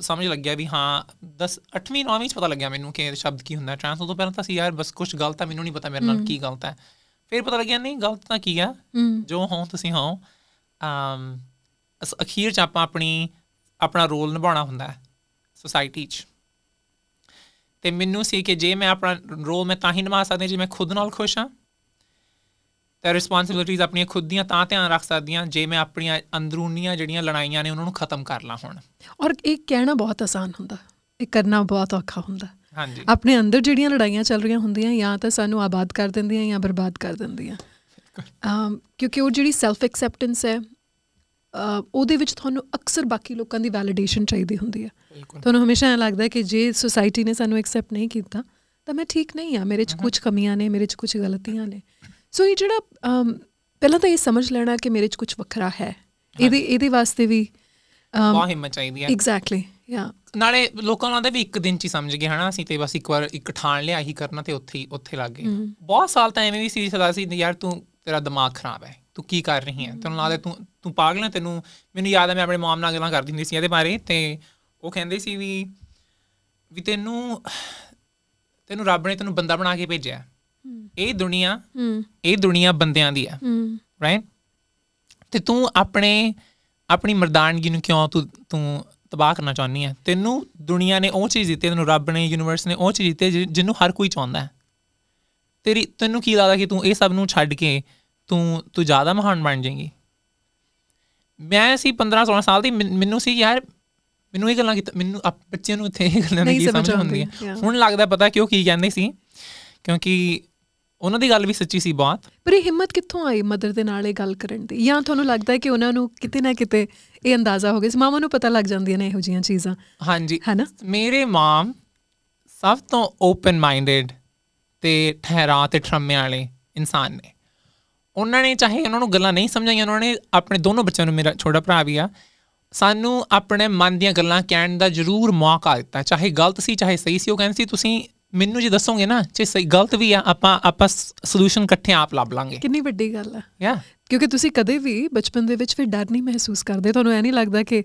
Speaker 2: ਸਮਝ ਲੱਗਿਆ ਵੀ ਹਾਂ 10 8ਵੀਂ 9ਵੀਂ ਚ ਪਤਾ ਲੱਗਿਆ ਮੈਨੂੰ ਕਿ ਇਹ ਸ਼ਬਦ ਕੀ ਹੁੰਦਾ ਟ੍ਰਾਂਸ ਤੋਂ ਪਹਿਲਾਂ ਤਾਂ ਸੀ ਯਾਰ ਬਸ ਕੁਝ ਗਲਤ ਆ ਮੈਨੂੰ ਨਹੀਂ ਪਤਾ ਮੇਰੇ ਨਾਲ ਕੀ ਗਲਤ ਹੈ। ਫਿਰ ਪਤਾ ਲੱਗਿਆ ਨਹੀਂ ਗਲਤ ਤਾਂ ਕੀ ਆ ਜੋ ਹੋ ਤੁਸੀਂ ਹੋ ਅਮ ਅਖੀਰ ਚ ਆਪਾਂ ਆਪਣੀ ਆਪਣਾ ਰੋਲ ਨਿਭਾਉਣਾ ਹੁੰਦਾ ਹੈ ਸੋਸਾਇਟੀ 'ਚ। ਤੇ ਮੈਨੂੰ ਸੀ ਕਿ ਜੇ ਮੈਂ ਆਪਣਾ ਰੋਲ ਮੈਂ ਤਾਂ ਹੀ ਨਿਭਾ ਸਕਦਾ ਜੇ ਮੈਂ ਖੁਦ ਨਾਲ ਖੁਸ਼ ਹਾਂ। ਤੇ ਰਿਸਪੌਂਸਿਬਿਲਿਟੀਜ਼ ਆਪਣੀਆਂ ਖੁਦ ਦੀਆਂ ਤਾਂ ਧਿਆਨ ਰੱਖ ਸਕਦੀਆਂ ਜੇ ਮੈਂ ਆਪਣੀਆਂ ਅੰਦਰੂਨੀਆਂ ਜਿਹੜੀਆਂ ਲੜਾਈਆਂ ਨੇ ਉਹਨਾਂ ਨੂੰ ਖਤਮ ਕਰ ਲਾਂ ਹੁਣ।
Speaker 1: ਔਰ ਇਹ ਕਹਿਣਾ ਬਹੁਤ ਆਸਾਨ ਹੁੰਦਾ ਇਹ ਕਰਨਾ ਬਹੁਤ ਔਖਾ ਹੁੰਦਾ।
Speaker 2: ਹਾਂਜੀ।
Speaker 1: ਆਪਣੇ ਅੰਦਰ ਜਿਹੜੀਆਂ ਲੜਾਈਆਂ ਚੱਲ ਰਹੀਆਂ ਹੁੰਦੀਆਂ ਜਾਂ ਤਾਂ ਸਾਨੂੰ ਆਬਾਦ ਕਰ ਦਿੰਦੀਆਂ ਜਾਂ ਬਰਬਾਦ ਕਰ ਦਿੰਦੀਆਂ। ਅਮ ਕਿਉਂਕਿ ਉਹ ਜਿਹੜੀ ਸੈਲਫ ਐਕਸੈਪਟੈਂਸ ਹੈ ਉਹਦੇ ਵਿੱਚ ਤੁਹਾਨੂੰ ਅਕਸਰ ਬਾਕੀ ਲੋਕਾਂ ਦੀ ਵੈਲੀਡੇਸ਼ਨ ਚਾਹੀਦੀ ਹੁੰਦੀ ਹੈ। ਤੁਹਾਨੂੰ ਹਮੇਸ਼ਾ ਐਂ ਲੱਗਦਾ ਹੈ ਕਿ ਜੇ ਸੁਸਾਇਟੀ ਨੇ ਸਾਨੂੰ ਐਕਸੈਪਟ ਨਹੀਂ ਕੀਤਾ ਤਾਂ ਮੈਂ ਠੀਕ ਨਹੀਂ ਆ ਮੇਰੇ 'ਚ ਕੁਝ ਕਮੀਆਂ ਨੇ ਮੇਰੇ 'ਚ ਕੁਝ ਗਲਤੀਆਂ ਨੇ। ਸੋ ਇਹ ਜਿਹੜਾ ਪਹਿਲਾਂ ਤਾਂ ਇਹ ਸਮਝ ਲੈਣਾ ਕਿ ਮੇਰੇ 'ਚ ਕੁਝ ਵੱਖਰਾ ਹੈ। ਇਹਦੇ ਇਹਦੇ ਵਾਸਤੇ ਵੀ
Speaker 2: ਬਹੁਤ ਹਿੰਮਤ ਚਾਹੀਦੀ ਹੈ।
Speaker 1: ਐਗਜ਼ੈਕਟਲੀ ਯਾ
Speaker 2: ਨਾਲੇ ਲੋਕਾਂ ਨਾਲ ਵੀ ਇੱਕ ਦਿਨ ਚ ਹੀ ਸਮਝ ਗਏ ਹਨਾ? ਅਸੀਂ ਤੇ ਬਸ ਇੱਕ ਵਾਰ ਇੱਕ ਠਾਣ ਲਿਆ ਹੀ ਕਰਨਾ ਤੇ ਉੱਥੇ ਹੀ ਉੱਥੇ ਲੱਗ ਗਏ। ਬਹੁਤ ਸਾਲ ਤਾਂ ਐਵੇਂ ਵੀ ਸੀ ਸਦਾ ਸੀ ਯਾਰ ਤੂੰ ਤੇਰਾ ਦਿਮਾਗ ਖਰਾਬ ਹੈ ਤੂੰ ਕੀ ਕਰ ਰਹੀ ਹੈ? ਤੈਨੂੰ ਲੱਗਦਾ ਤੂੰ ਤੂੰ ਪਾਗਲ ਹੈ ਤੈਨੂੰ ਮੈਨੂੰ ਯਾਦ ਹੈ ਮੈਂ ਆਪਣੇ ਮਾਮ ਨਾਲ ਗੱਲਾਂ ਕਰਦੀ ਹੁੰਦੀ ਸੀ ਇਹਦੇ ਬਾਰੇ ਤੇ ਉਹ ਕਹਿੰਦੇ ਸੀ ਵੀ ਵੀ ਤੈਨੂੰ ਤੈਨੂੰ ਰੱਬ ਨੇ ਤੈਨੂੰ ਬੰਦਾ ਬਣਾ ਕੇ ਭੇਜਿਆ। ਇਹ ਦੁਨੀਆ ਇਹ ਦੁਨੀਆ ਬੰਦਿਆਂ ਦੀ ਹੈ।
Speaker 1: ਹਮ
Speaker 2: ਰਾਈਟ ਤੇ ਤੂੰ ਆਪਣੇ ਆਪਣੀ ਮਰਦਾਨਗੀ ਨੂੰ ਕਿਉਂ ਤੂੰ ਤੂੰ ਤਬਾਹ ਕਰਨਾ ਚਾਹੁੰਦੀ ਹੈ ਤੈਨੂੰ ਦੁਨੀਆ ਨੇ ਉਹ ਚੀਜ਼ ਦਿੱਤੀ ਤੈਨੂੰ ਰੱਬ ਨੇ ਯੂਨੀਵਰਸ ਨੇ ਉਹ ਚੀਜ਼ ਦਿੱਤੀ ਜਿਹਨੂੰ ਹਰ ਕੋਈ ਚਾਹੁੰਦਾ ਹੈ। ਤੇਰੀ ਤੈਨੂੰ ਕੀ ਲੱਗਦਾ ਕਿ ਤੂੰ ਇਹ ਸਭ ਨੂੰ ਛੱਡ ਕੇ ਤੂੰ ਤੂੰ ਜ਼ਿਆਦਾ ਮਹਾਨ ਬਣ ਜਾਏਂਗੀ? ਮੈਂ ਸੀ 15 16 ਸਾਲ ਦੀ ਮੈਨ- ਸੀ ਯਾਰ ਮੈਨੂੰ ਇਹ ਗੱਲਾਂ ਕੀਤਾ ਮੈਨੂੰ ਬੱਚਿਆਂ ਨੂੰ ਇੱਥੇ ਇਹ ਗੱਲਾਂ
Speaker 1: ਨਹੀਂ
Speaker 2: ਕੀ
Speaker 1: ਸਮਝ
Speaker 2: ਸਮਝ ਹੁੰਦੀ
Speaker 1: ਆਉਂਦੀ,
Speaker 2: ਹੈ
Speaker 1: yeah.
Speaker 2: ਹੁਣ ਲੱਗਦਾ ਪਤਾ ਕਿਉਂ ਕੀ ਕਹਿੰਦੇ ਸੀ? ਕਿਉਂਕਿ ਉਹਨਾਂ ਦੀ ਗੱਲ ਵੀ ਸੱਚੀ ਸੀ ਬਹੁਤ।
Speaker 1: ਪਰ ਇਹ ਹਿੰਮਤ ਕਿੱਥੋਂ ਆਈ ਮਦਰ ਦੇ ਨਾਲ ਇਹ ਗੱਲ ਕਰਨ ਦੀ? ਜਾਂ ਤੁਹਾਨੂੰ ਲੱਗਦਾ ਹੈ ਕਿ ਉਹਨਾਂ ਨੂੰ ਕਿਤੇ ਨਾ ਕਿਤੇ ਇਹ ਅੰਦਾਜ਼ਾ ਹੋ ਗਿਆ? ਸੀ ਮਾਮਾ ਨੂੰ ਪਤਾ ਲੱਗ ਜਾਂਦੀਆਂ ਨੇ ਇਹੋ ਜੀਆਂ ਚੀਜ਼ਾਂ।
Speaker 2: ਹਾਂਜੀ।
Speaker 1: ਹੈ ਨਾ
Speaker 2: ਮੇਰੇ ਮਾਮ ਸਭ ਤੋਂ ਓਪਨ ਮਾਈਂਡਡ ਤੇ ਠਹਿਰਾ ਤੇ ਠਰਮੇ ਵਾਲੇ ਇਨਸਾਨ ਨੇ। ਉਹਨਾਂ ਨੇ ਚਾਹੇ ਉਹਨਾਂ ਨੂੰ ਗੱਲਾਂ ਨਹੀਂ ਸਮਝਾਈਆਂ ਉਹਨਾਂ ਨੇ ਆਪਣੇ ਦੋਨੋਂ ਬੱਚਿਆਂ ਨੂੰ ਮੇਰਾ ਛੋਟਾ ਭਰਾ ਵੀ ਆ ਸਾਨੂੰ ਆਪਣੇ ਮਨ ਦੀਆਂ ਗੱਲਾਂ ਕਹਿਣ ਦਾ ਜ਼ਰੂਰ ਮੌਕਾ ਦਿੱਤਾ। ਚਾਹੇ ਗਲਤ ਸੀ ਚਾਹੇ ਸਹੀ ਸੀ ਉਹ ਕਹਿੰਦੇ ਸੀ ਤੁਸੀਂ ਮੈਨੂੰ ਜੇ ਦੱਸੋਗੇ ਨਾ ਜੇ ਸਹੀ ਗਲਤ ਵੀ ਆ ਆਪਾਂ ਆਪਾਂ ਸੋਲੂਸ਼ਨ ਇਕੱਠੇ ਆਪ ਲੱਭ ਲਾਂਗੇ।
Speaker 1: ਕਿੰਨੀ ਵੱਡੀ ਗੱਲ ਹੈ
Speaker 2: ਯਾ
Speaker 1: ਕਿਉਂਕਿ ਤੁਸੀਂ ਕਦੇ ਵੀ ਬਚਪਨ ਦੇ ਵਿੱਚ ਫਿਰ ਡਰ ਨਹੀਂ ਮਹਿਸੂਸ ਕਰਦੇ। ਤੁਹਾਨੂੰ ਐ ਨਹੀਂ ਲੱਗਦਾ ਕਿ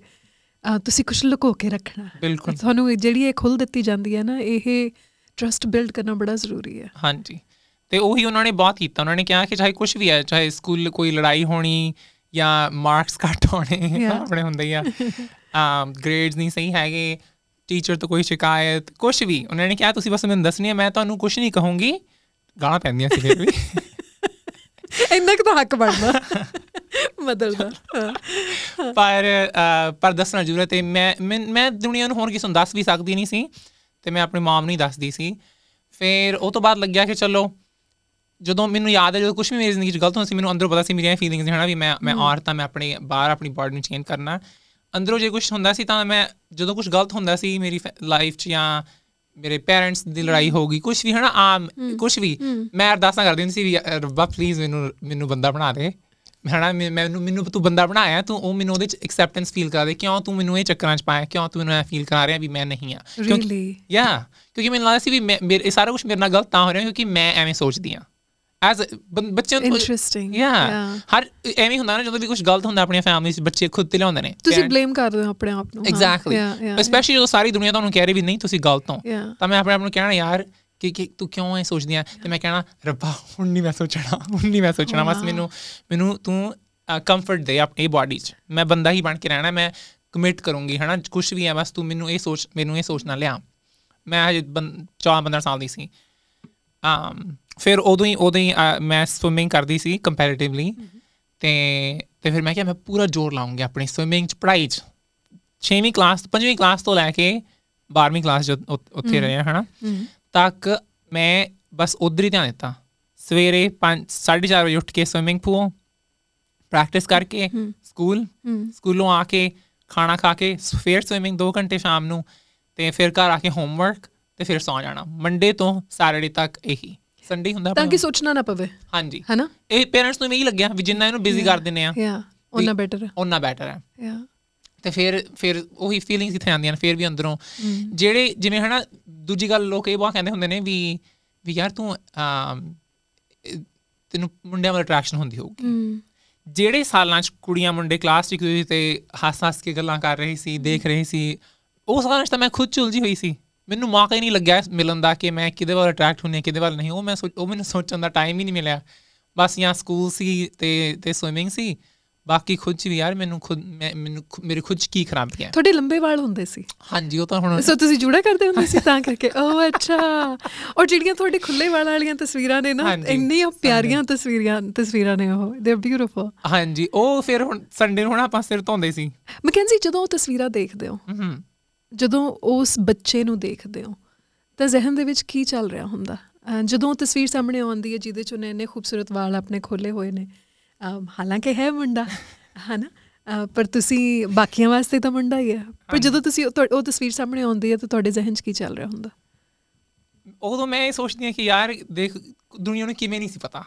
Speaker 1: ਤੁਸੀਂ ਕੁਝ ਲੁਕੋ ਕੇ ਰੱਖਣਾ।
Speaker 2: ਬਿਲਕੁਲ।
Speaker 1: ਤੁਹਾਨੂੰ ਜਿਹੜੀ ਇਹ ਖੁੱਲ ਦਿੱਤੀ ਜਾਂਦੀ ਹੈ ਨਾ ਇਹ ਟਰਸਟ ਬਿਲਡ ਕਰਨਾ ਬੜਾ ਜ਼ਰੂਰੀ ਹੈ।
Speaker 2: ਹਾਂਜੀ। ਤੇ ਉਹੀ ਉਹਨਾਂ ਨੇ ਬਹੁਤ ਕੀਤਾ। ਉਹਨਾਂ ਨੇ ਕਿਹਾ ਕਿ ਚਾਹੇ ਕੁਝ ਵੀ ਹੈ ਚਾਹੇ ਸਕੂਲ ਕੋਈ ਲੜਾਈ ਹੋਣੀ ਜਾਂ ਮਾਰਕਸ ਘੱਟ ਹੋਣੇ. ਆਪਣੇ ਹੁੰਦੇ ਆ। ਗ੍ਰੇਡਸ ਨਹੀਂ ਸਹੀ ਹੈਗੇ। ਟੀਚਰ ਤੋਂ ਕੋਈ ਸ਼ਿਕਾਇਤ ਕੁਝ ਵੀ। ਉਹਨਾਂ ਨੇ ਕਿਹਾ ਤੁਸੀਂ ਬਸ ਮੈਨੂੰ ਦੱਸਣੀ ਹੈ ਮੈਂ ਤੁਹਾਨੂੰ ਕੁਝ ਨਹੀਂ ਕਹੂੰਗੀ। ਗਾਲਾਂ ਪੈਂਦੀਆਂ ਸੀ ਫਿਰ ਵੀ।
Speaker 1: ਇੰਨਾ ਕੁ ਤਾਂ ਹੱਕ ਬਣਦਾ। ਮਦਰ ਦਾ।
Speaker 2: ਪਰ ਪਰ ਦੱਸਣਾ ਜ਼ਰੂਰਤ ਹੈ ਮੈਂ ਮੈਂ ਦੁਨੀਆ ਨੂੰ ਹੋਰ ਕਿਸੇ ਨੂੰ ਦੱਸ ਵੀ ਸਕਦੀ ਨਹੀਂ ਸੀ ਤੇ ਮੈਂ ਆਪਣੀ ਮਾਮ ਨੂੰ ਹੀ ਦੱਸਦੀ ਸੀ। ਫਿਰ ਉਹ ਤੋਂ ਬਾਅਦ ਲੱਗਿਆ ਕਿ ਚਲੋ ਜਦੋਂ ਮੈਨੂੰ ਯਾਦ ਹੈ ਜਦੋਂ ਕੁਝ ਵੀ ਮੇਰੀ ਜ਼ਿੰਦਗੀ 'ਚ ਗਲਤ ਹੁੰਦਾ ਸੀ ਮੈਨੂੰ ਅੰਦਰੋਂ ਪਤਾ ਸੀ ਮੇਰੀਆਂ ਫੀਲਿੰਗਸ ਹਨਾ ਵੀ ਮੈਂ ਮੈਂ ਔਰਤ ਹਾਂ ਮੈਂ ਆਪਣੇ ਬਾਹਰ ਆਪਣੀ ਬਾਡੀ ਨੂੰ ਚੇਂਜ ਕਰਨਾ। ਅੰਦਰੋਂ ਜੇ ਕੁਝ ਹੁੰਦਾ ਸੀ ਤਾਂ ਮੈਂ ਜਦੋਂ ਕੁਝ ਗਲਤ ਹੁੰਦਾ ਸੀ ਮੇਰੀ ਲਾਈਫ 'ਚ ਜਾਂ ਮੇਰੇ ਪੇਰੈਂਟਸ ਦੀ ਲੜਾਈ ਹੋ ਗਈ ਕੁਝ ਵੀ ਹਨਾ ਆਮ ਕੁਝ ਵੀ ਮੈਂ ਅਰਦਾਸਾਂ ਕਰਦੀ ਹੁੰਦੀ ਸੀ ਵੀ ਰੱਬਾ ਪਲੀਜ਼ ਮੈਨੂੰ ਮੈਨੂੰ ਬੰਦਾ ਬਣਾ ਦੇ। ਹਨਾ ਮੈਨੂੰ ਮੈਨੂੰ ਤੂੰ ਬੰਦਾ ਬਣਾਇਆ ਤੂੰ ਉਹ ਮੈਨੂੰ ਉਹਦੇ ਚ ਐਕਸੈਪਟੈਂਸ ਫੀਲ ਕਰਾ ਦੇ ਕਿਉਂ ਤੂੰ ਮੈਨੂੰ ਇਹ ਚੱਕਰਾਂ ਚ ਪਾਇਆ? ਕਿਉਂ ਤੂੰ ਮੈਨੂੰ ਇਹ ਫੀਲ ਕਰਾ ਰਿਹਾ ਵੀ ਮੈਂ ਨਹੀਂ ਆ
Speaker 1: Really?
Speaker 2: ਯਾ ਕਿਉਂਕਿ ਮੈਨੂੰ ਲੱਗਦਾ ਸੀ ਵੀ ਮੇਰੇ ਸਾਰਾ ਕੁਝ ਮੇਰੇ ਨਾਲ ਗਲਤ ਤਾਂ ਹੋ ਰਿਹਾ ਕਿਉਂਕਿ ਮੈਂ ਐਵੇਂ ਸੋਚਦੀ ਆ ਐਜ਼ ਬੱਚਿਆਂ ਨੂੰ
Speaker 1: Interesting.
Speaker 2: ਯਾ
Speaker 1: Yeah.
Speaker 2: ਹਰ ਐਵੇਂ ਹੁੰਦਾ ਨਾ ਜਦੋਂ ਵੀ ਕੁਝ ਗਲਤ ਹੁੰਦਾ ਆਪਣੀਆਂ ਫੈਮਿਲੀ ਚ ਬੱਚੇ ਖੁਦ ਤੇ ਲਿਆਉਂਦੇ ਨੇ।
Speaker 1: ਤੁਸੀਂ ਬਲੇਮ ਕਰਦੇ ਹੋ ਆਪਣੇ ਆਪ ਨੂੰ।
Speaker 2: ਐਗਜ਼ੈਕਟਲੀ ਸਪੈਸ਼ਲੀ ਜਦੋਂ ਸਾਰੀ ਦੁਨੀਆ ਤੁਹਾਨੂੰ ਕਹਿ ਰਹੀ ਵੀ ਨਹੀਂ ਤੁਸੀਂ ਗਲਤ ਹੋ. ਤਾਂ ਮੈਂ ਆਪਣੇ ਆਪ ਨੂੰ ਕਹਿਣਾ ਯਾਰ ਕਿ ਕਿ ਤੂੰ ਕਿਉਂ ਐ ਸੋਚਦੀ ਆ? ਤੇ ਮੈਂ ਕਹਿਣਾ ਰੱਬਾ ਹੁਣ ਨਹੀਂ ਮੈਂ ਸੋਚਣਾ ਹੁਣ ਨਹੀਂ ਮੈਂ ਸੋਚਣਾ। ਬਸ ਮੈਨੂੰ ਮੈਨੂੰ ਤੂੰ ਕੰਫਰਟ ਦੇ ਆਪਣੀ ਬਾਡੀ 'ਚ। ਮੈਂ ਬੰਦਾ ਹੀ ਬਣ ਕੇ ਰਹਿਣਾ ਮੈਂ ਕਮਿਟ ਕਰੂੰਗੀ ਹਨਾ? ਕੁਝ ਵੀ ਹੈ ਬਸ ਤੂੰ ਮੈਨੂੰ ਇਹ ਸੋਚ ਮੈਨੂੰ ਇਹ ਸੋਚਣਾ ਲਿਆ। ਮੈਂ ਹਜੇ 14 15 ਸਾਲ ਦੀ ਸੀ। um ਫਿਰ ਉਦੋਂ ਹੀ ਉਦੋਂ ਹੀ ਮੈਂ ਸਵਿਮਿੰਗ ਕਰਦੀ ਸੀ ਕੰਪੈਰੀਟਿਵਲੀ ਤੇ ਤੇ ਫਿਰ ਮੈਂ ਕਿਹਾ ਮੈਂ ਪੂਰਾ ਜ਼ੋਰ ਲਾਉਂਗੀ ਆਪਣੀ ਸਵਿਮਿੰਗ 'ਚ ਪੜ੍ਹਾਈ 'ਚ। 6ਵੀਂ ਕਲਾਸ 5ਵੀਂ ਕਲਾਸ ਤੋਂ ਲੈ ਕੇ 12ਵੀਂ ਕਲਾਸ ਜੋ ਉੱਥੇ ਰਹੇ ਹਨਾ। ਤੱਕ ਮੈਂ ਬਸ ਉਧਰ ਹੀ ਧਿਆਨ ਦਿੱਤਾ। ਸਵੇਰੇ 5 4:30 ਵਜੇ ਉੱਠ ਕੇ ਸਵਿਮਿੰਗ ਪੂਲ ਪ੍ਰੈਕਟਿਸ ਕਰਕੇ ਸਕੂਲ। ਸਕੂਲੋਂ ਆ ਕੇ ਖਾਣਾ ਖਾ ਕੇ ਫਿਰ ਸਵਿਮਿੰਗ 2 ਘੰਟੇ ਸ਼ਾਮ ਨੂੰ ਤੇ ਫਿਰ ਘਰ ਆ ਕੇ ਹੋਮਵਰਕ ਤੇ ਫਿਰ ਸੌ ਜਾਣਾ। ਮੰਡੇ ਤੋਂ ਸੈਟਰਡੇ ਤੱਕ ਇਹੀ। ਸੰਡੇ ਹੁੰਦਾ
Speaker 1: ਤਾਂ ਕਿ ਸੋਚਣਾ ਨਾ ਪਵੇ।
Speaker 2: ਹਾਂਜੀ।
Speaker 1: ਹੈਨਾ?
Speaker 2: ਇਹ ਪੇਰੈਂਟਸ ਨੂੰ ਇਹੀ ਲੱਗਿਆ ਵੀ ਜਿੰਨਾ ਇਹਨੂੰ ਬਿਜ਼ੀ ਕਰ ਦਿੰਨੇ ਆ
Speaker 1: ਯਾ ਉਹਨਾਂ ਬੈਟਰ ਹੈ
Speaker 2: ਉਹਨਾਂ ਬੈਟਰ ਹੈ
Speaker 1: ਯਾ
Speaker 2: ਤੇ ਫਿਰ ਫਿਰ ਉਹੀ ਫੀਲਿੰਗਸ ਇੱਥੇ ਆਉਂਦੀਆਂ ਨੇ ਫਿਰ ਵੀ ਅੰਦਰੋਂ। ਜਿਹੜੇ ਜਿਵੇਂ ਹਨਾ ਦੂਜੀ ਗੱਲ ਲੋਕ ਇਹ ਬਹੁਤ ਕਹਿੰਦੇ ਹੁੰਦੇ ਨੇ ਵੀ ਵੀ ਯਾਰ ਤੂੰ ਤੈਨੂੰ ਮੁੰਡਿਆਂ ਵੱਲ ਅਟਰੈਕਸ਼ਨ ਹੁੰਦੀ ਹੋਊਗੀ। ਜਿਹੜੇ ਸਾਲਾਂ 'ਚ ਕੁੜੀਆਂ ਮੁੰਡੇ ਕਲਾਸ 'ਚ ਕੋਈ ਤੇ ਹੱਸ-ਹੱਸ ਕੇ ਗੱਲਾਂ ਕਰ ਰਹੇ ਸੀ ਦੇਖ ਰਹੇ ਸੀ ਉਹ ਸਾਲਾਂ 'ਚ ਤਾਂ ਮੈਂ ਖੁਦ ਚੁਲਜੀ ਹੋਈ ਸੀ। ਮੈਨੂੰ ਮੌਕਾ ਹੀ ਨਹੀਂ ਲੱਗਿਆ ਮਿਲਣ ਦਾ ਕਿ ਮੈਂ ਕਿਹਦੇ ਵੱਲ ਅਟਰੈਕਟ ਹੁੰਨੀ ਹਾਂ ਕਿਹਦੇ ਵੱਲ ਨਹੀਂ। ਉਹ ਮੈਂ ਉਹ ਮੈਨੂੰ ਸੋਚਣ ਦਾ ਟਾਈਮ ਹੀ ਨਹੀਂ ਮਿਲਿਆ। ਬਸ ਜਾਂ ਸਕੂਲ ਸੀ ਤੇ ਤੇ ਸਵਿਮਿੰਗ ਸੀ। ਬਾਕੀ ਖੁਦ 'ਚ ਵੀ ਯਾਰ ਮੈਨੂੰ ਖੁਦ ਮੈਂ ਮੈਨੂੰ ਮੇਰੇ ਖੁਦ 'ਚ ਕੀ ਖਰਾਬੀਆਂ
Speaker 1: ਤੁਹਾਡੇ ਲੰਬੇ ਵਾਲ ਹੁੰਦੇ ਸੀ।
Speaker 2: ਹਾਂਜੀ ਉਹ ਤਾਂ ਹੁਣ
Speaker 1: ਸੋ ਤੁਸੀਂ ਜੂੜਾ ਕਰਦੇ ਹੁੰਦੇ ਸੀ ਤਾਂ ਕਰਕੇ। ਓ ਅੱਛਾ। ਔਰ ਜਿਹੜੀਆਂ ਤੁਹਾਡੇ ਖੁੱਲੇ ਵਾਲਾਂ ਵਾਲੀਆਂ ਤਸਵੀਰਾਂ ਨੇ ਨਾ। ਇੰਨੀਆਂ ਪਿਆਰੀਆਂ ਤਸਵੀਰਾਂ ਤਸਵੀਰਾਂ ਨੇ ਉਹ। ਦੇ ਬਿਊਟੀਫੁਲ
Speaker 2: ਹਾਂਜੀ ਉਹ ਫਿਰ ਹੁਣ ਸੰਡੇ ਨੂੰ ਹੁਣ ਆਪਾਂ ਸਿਰ ਧੋਂਦੇ ਸੀ।
Speaker 1: ਮੈਕੈਂਜੀ ਜਦੋਂ ਉਹ ਤਸਵੀਰਾਂ ਦੇਖਦੇ ਹੋ
Speaker 2: ਹੂੰ।
Speaker 1: ਜਦੋਂ ਉਸ ਬੱਚੇ ਨੂੰ ਦੇਖਦੇ ਹੋ ਤਾਂ ਜ਼ਿਹਨ ਦੇ ਵਿੱਚ ਕੀ ਚੱਲ ਰਿਹਾ ਹੁੰਦਾ? ਜਦੋਂ ਤਸਵੀਰ ਸਾਹਮਣੇ ਆਉਂਦੀ ਹੈ ਜਿਹਦੇ ਚ ਉਹਨੇ ਇੰਨੇ ਖੂਬਸੂਰਤ ਵਾਲ ਆਪਣੇ ਖੋਲੇ ਹੋਏ ਨੇ ਹਾਲਾਂਕਿ ਹੈ ਮੁੰਡਾ ਹਨਾ? ਪਰ ਤੁਸੀਂ ਬਾਕੀਆਂ ਵਾਸਤੇ ਤਾਂ ਮੁੰਡਾ ਹੀ ਹੈ। ਪਰ ਜਦੋਂ ਤੁਸੀਂ ਉਹ ਤਸਵੀਰ ਸਾਹਮਣੇ ਆਉਂਦੀ ਹੈ ਤਾਂ ਤੁਹਾਡੇ ਜ਼ਿਹਨ 'ਚ ਕੀ ਚੱਲ ਰਿਹਾ ਹੁੰਦਾ?
Speaker 2: ਉਦੋਂ ਮੈਂ ਇਹ ਸੋਚਦੀ ਹਾਂ ਕਿ ਯਾਰ ਦੇਖ ਦੁਨੀਆ ਨੂੰ ਕਿਵੇਂ ਨਹੀਂ ਸੀ ਪਤਾ?